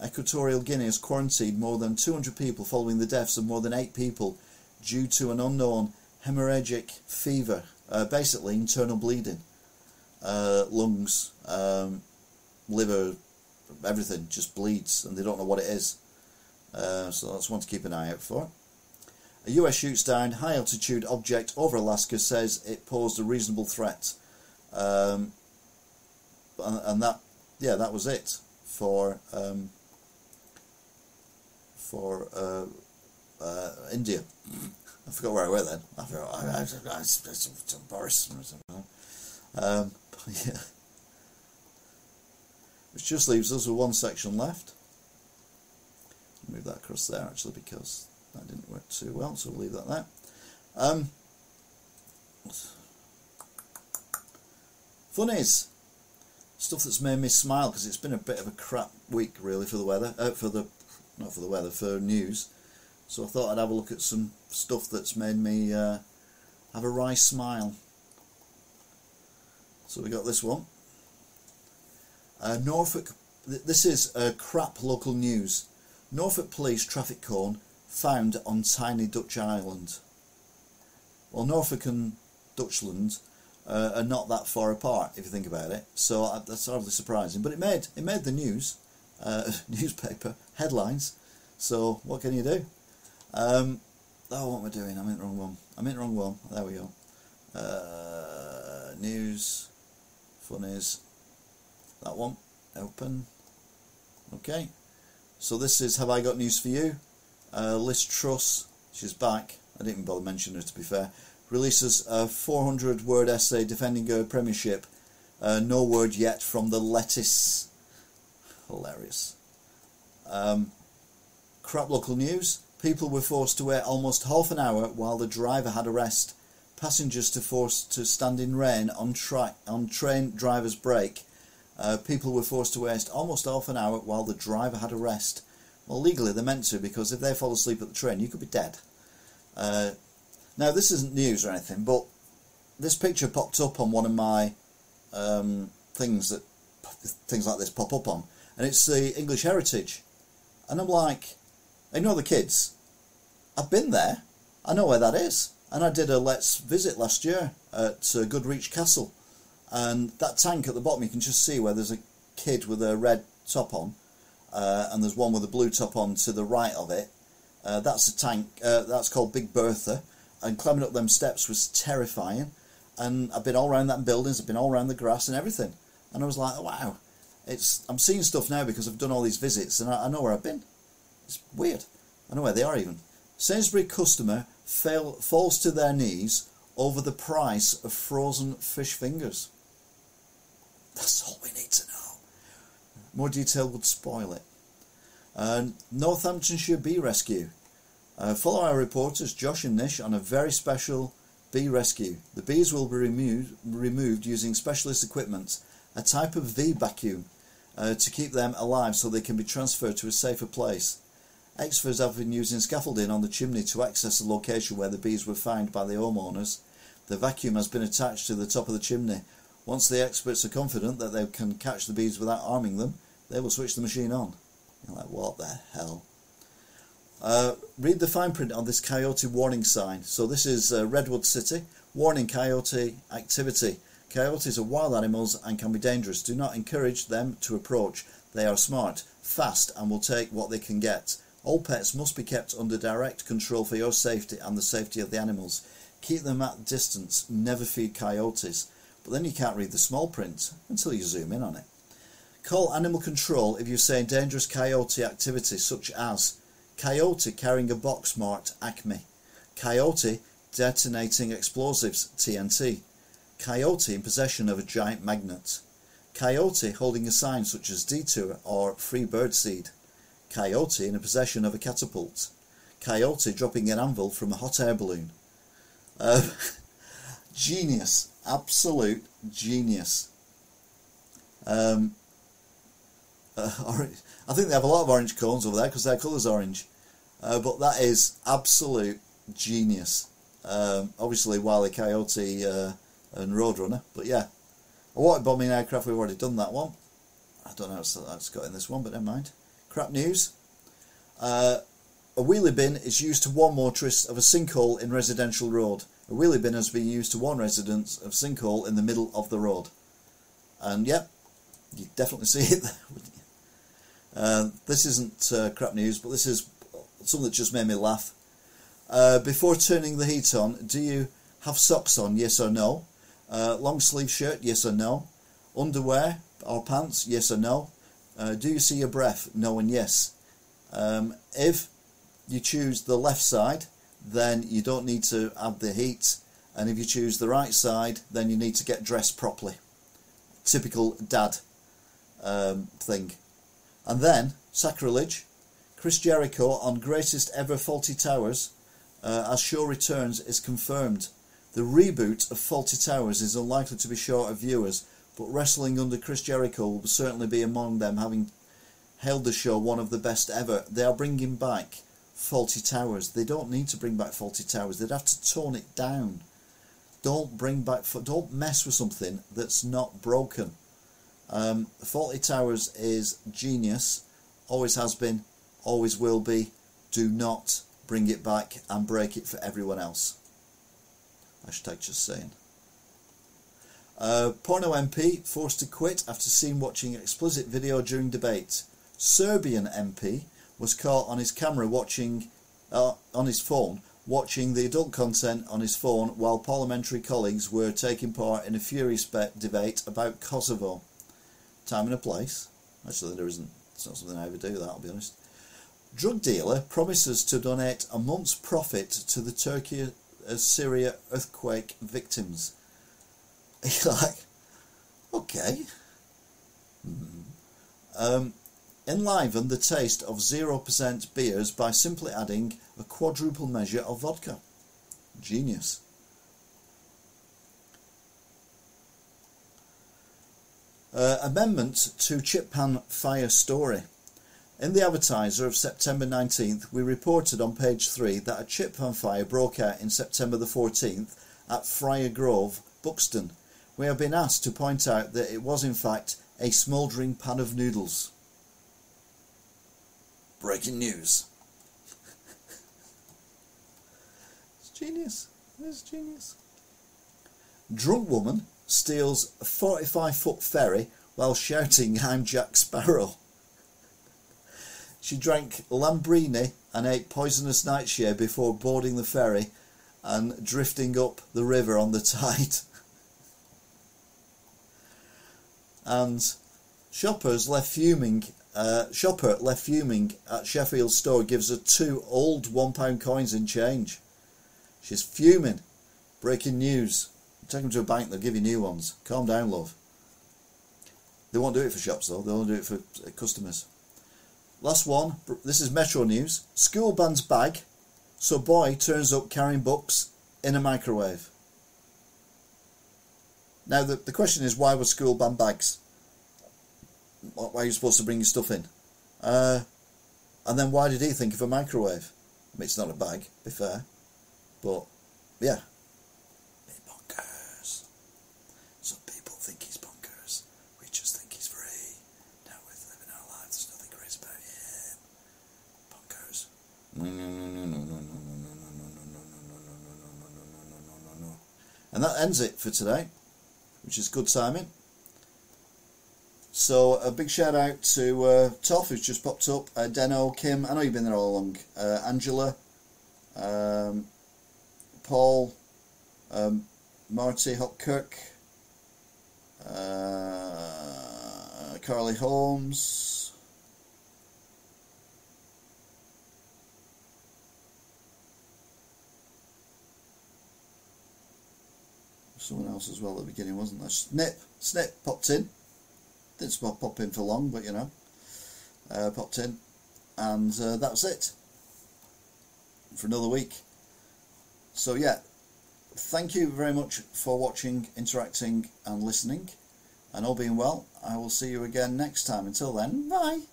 Equatorial Guinea has quarantined more than 200 people following the deaths of more than eight people due to an unknown hemorrhagic fever, uh, basically internal bleeding, uh, lungs, um, liver, everything just bleeds and they don't know what it is. Uh, so that's one to keep an eye out for. A US shoots down high altitude object over Alaska, says it posed a reasonable threat. Um, and, and, that, yeah, that was it for um, for uh, uh, India. I forgot where I went then. I forgot. I, I, I, I, Boris. Um, yeah. Which just leaves us with one section left move that across there actually because that didn't work too well, so we'll leave that there. Um, funnies, stuff that's made me smile because it's been a bit of a crap week really for the weather, uh, for the not for the weather, for news. So I thought I'd have a look at some stuff that's made me uh, have a wry smile. So we got this one. Uh, Norfolk. Th this is uh, crap local news. Norfolk Police traffic cone found on tiny Dutch island. Well, Norfolk and Dutchland uh, are not that far apart if you think about it, so uh, that's hardly surprising. But it made it made the news, uh, newspaper headlines. So what can you do? Um, oh, what am I doing? I'm in the wrong one. I'm in the wrong one. There we go. Uh, news, funnies. That one. Open. Okay. So this is Have I Got News For You? Uh, Liz Truss, she's back. I didn't even bother mentioning her to be fair. Releases a 400 word essay defending her premiership. Uh, no word yet from the lettuce. Hilarious. Um, crap local news. People were forced to wait almost half an hour while the driver had a rest. Passengers to forced to stand in rain on, on train driver's break. uh, people were forced to waste almost half an hour while the driver had a rest. Well, legally they're meant to because if they fall asleep at the train, you could be dead. Uh, now, this isn't news or anything, but this picture popped up on one of my um, things that things like this pop up on, and it's the English Heritage. And I'm like, I know the kids. I've been there. I know where that is. And I did a Let's Visit last year at uh, Goodrich Castle and that tank at the bottom, you can just see where there's a kid with a red top on, uh, and there's one with a blue top on to the right of it. Uh, that's a tank. Uh, that's called Big Bertha, and climbing up them steps was terrifying. And I've been all around that buildings. I've been all around the grass and everything. And I was like, wow, it's. I'm seeing stuff now because I've done all these visits, and I, I know where I've been. It's weird. I know where they are even. Sainsbury customer fail, falls to their knees over the price of frozen fish fingers. That's all we need to know. More detail would spoil it. Uh, Northamptonshire Bee Rescue. Uh, follow our reporters Josh and Nish on a very special bee rescue. The bees will be removed, removed using specialist equipment, a type of V vacuum, uh, to keep them alive so they can be transferred to a safer place. Experts have been using scaffolding on the chimney to access the location where the bees were found by the homeowners. The vacuum has been attached to the top of the chimney. Once the experts are confident that they can catch the bees without harming them, they will switch the machine on. You're like, what the hell? Uh, read the fine print on this coyote warning sign. So this is uh, Redwood City. Warning coyote activity. Coyotes are wild animals and can be dangerous. Do not encourage them to approach. They are smart, fast, and will take what they can get. All pets must be kept under direct control for your safety and the safety of the animals. Keep them at distance. Never feed coyotes. But then you can't read the small print until you zoom in on it. Call animal control if you say dangerous coyote activity such as coyote carrying a box marked Acme, coyote detonating explosives TNT, coyote in possession of a giant magnet, coyote holding a sign such as detour or free birdseed, coyote in possession of a catapult, coyote dropping an anvil from a hot air balloon. Uh, genius, absolute genius. Um, orange. I think they have a lot of orange cones over there because their colour's orange. Uh, but that is absolute genius. Um, obviously, Wile E. Coyote uh, and Roadrunner. But yeah, a water bombing aircraft, we've already done that one. I don't know how that's got in this one, but never mind. Crap news. Uh, a wheelie bin is used to warn motorists of a sinkhole in residential road. A wheelie bin has been used to warn residents of sinkhole in the middle of the road. And yep, you definitely see it there. Uh, this isn't uh, crap news, but this is something that just made me laugh. Uh, before turning the heat on, do you have socks on? Yes or no? Uh, long sleeve shirt? Yes or no? Underwear or pants? Yes or no? Uh, do you see your breath? No and yes. Um, if you choose the left side, then you don't need to add the heat. And if you choose the right side, then you need to get dressed properly. Typical dad um, thing. And then, sacrilege, Chris Jericho on greatest ever Fawlty Towers uh, as show returns is confirmed. The reboot of Fawlty Towers is unlikely to be short of viewers, but wrestling under Chris Jericho will certainly be among them, having held the show one of the best ever. They are bringing back Fawlty Towers. They don't need to bring back Fawlty Towers. They'd have to tone it down. Don't bring back. Don't mess with something that's not broken. Um, Fawlty Towers is genius. Always has been. Always will be. Do not bring it back and break it for everyone else. Hashtag just saying. Uh, porno MP forced to quit after seen watching explicit video during debate. Serbian MP was caught on his camera watching uh, on his phone watching the adult content on his phone while parliamentary colleagues were taking part in a furious debate about Kosovo. Time and a place. Actually, there isn't. It's not something I ever do. That I'll be honest. Drug dealer promises to donate a month's profit to the Turkey uh, Syria earthquake victims. You're like, okay. Mm. Um, enliven the taste of 0% beers by simply adding a quadruple measure of vodka. Genius. Uh, amendment to Chip Pan fire story. In the advertiser of September 19th, we reported on page 3 that a chip pan fire broke out in September the 14th at Friar Grove, Buxton. We have been asked to point out that it was in fact a smouldering pan of noodles. Breaking news. it's genius. It's genius. Drunk woman steals a 45 foot ferry while shouting, I'm Jack Sparrow. She drank Lambrini and ate poisonous nightshade before boarding the ferry and drifting up the river on the tide. and shoppers left fuming. Uh, shopper left fuming at Sheffield store gives her two old one pound coins in change. She's fuming. Breaking news. Take them to a bank, they'll give you new ones. Calm down, love. They won't do it for shops though, they'll only do it for customers. Last one, this is Metro News. School bans bag, so boy turns up carrying books in a microwave. Now, the, the question is why would school ban bags? why are you supposed to bring your stuff in? Uh, and then why did he think of a microwave? I mean, it's not a bag, be fair. But, yeah. He's bonkers. Some people think he's bonkers. We just think he's free. Now we're living our lives. There's nothing crazy about him. Bonkers. No, no, no, no, no, no, no, no, no, no, no, no, no, no, no, no, no. And that ends it for today, which is good timing. So a big shout out to uh, Toff who's just popped up, uh, Deno, Kim. I know you've been there all along. Uh, Angela, um, Paul, um, Marty Hopkirk, uh, Carly Holmes. Someone else as well at the beginning, wasn't there? Snip, Snip popped in. Didn't spot pop in for long, but you know, uh, popped in, and uh, that's it for another week. So yeah, thank you very much for watching, interacting, and listening. And all being well, I will see you again next time. Until then, bye.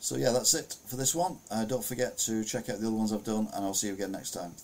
So yeah, that's it for this one. Uh, don't forget to check out the other ones I've done, and I'll see you again next time.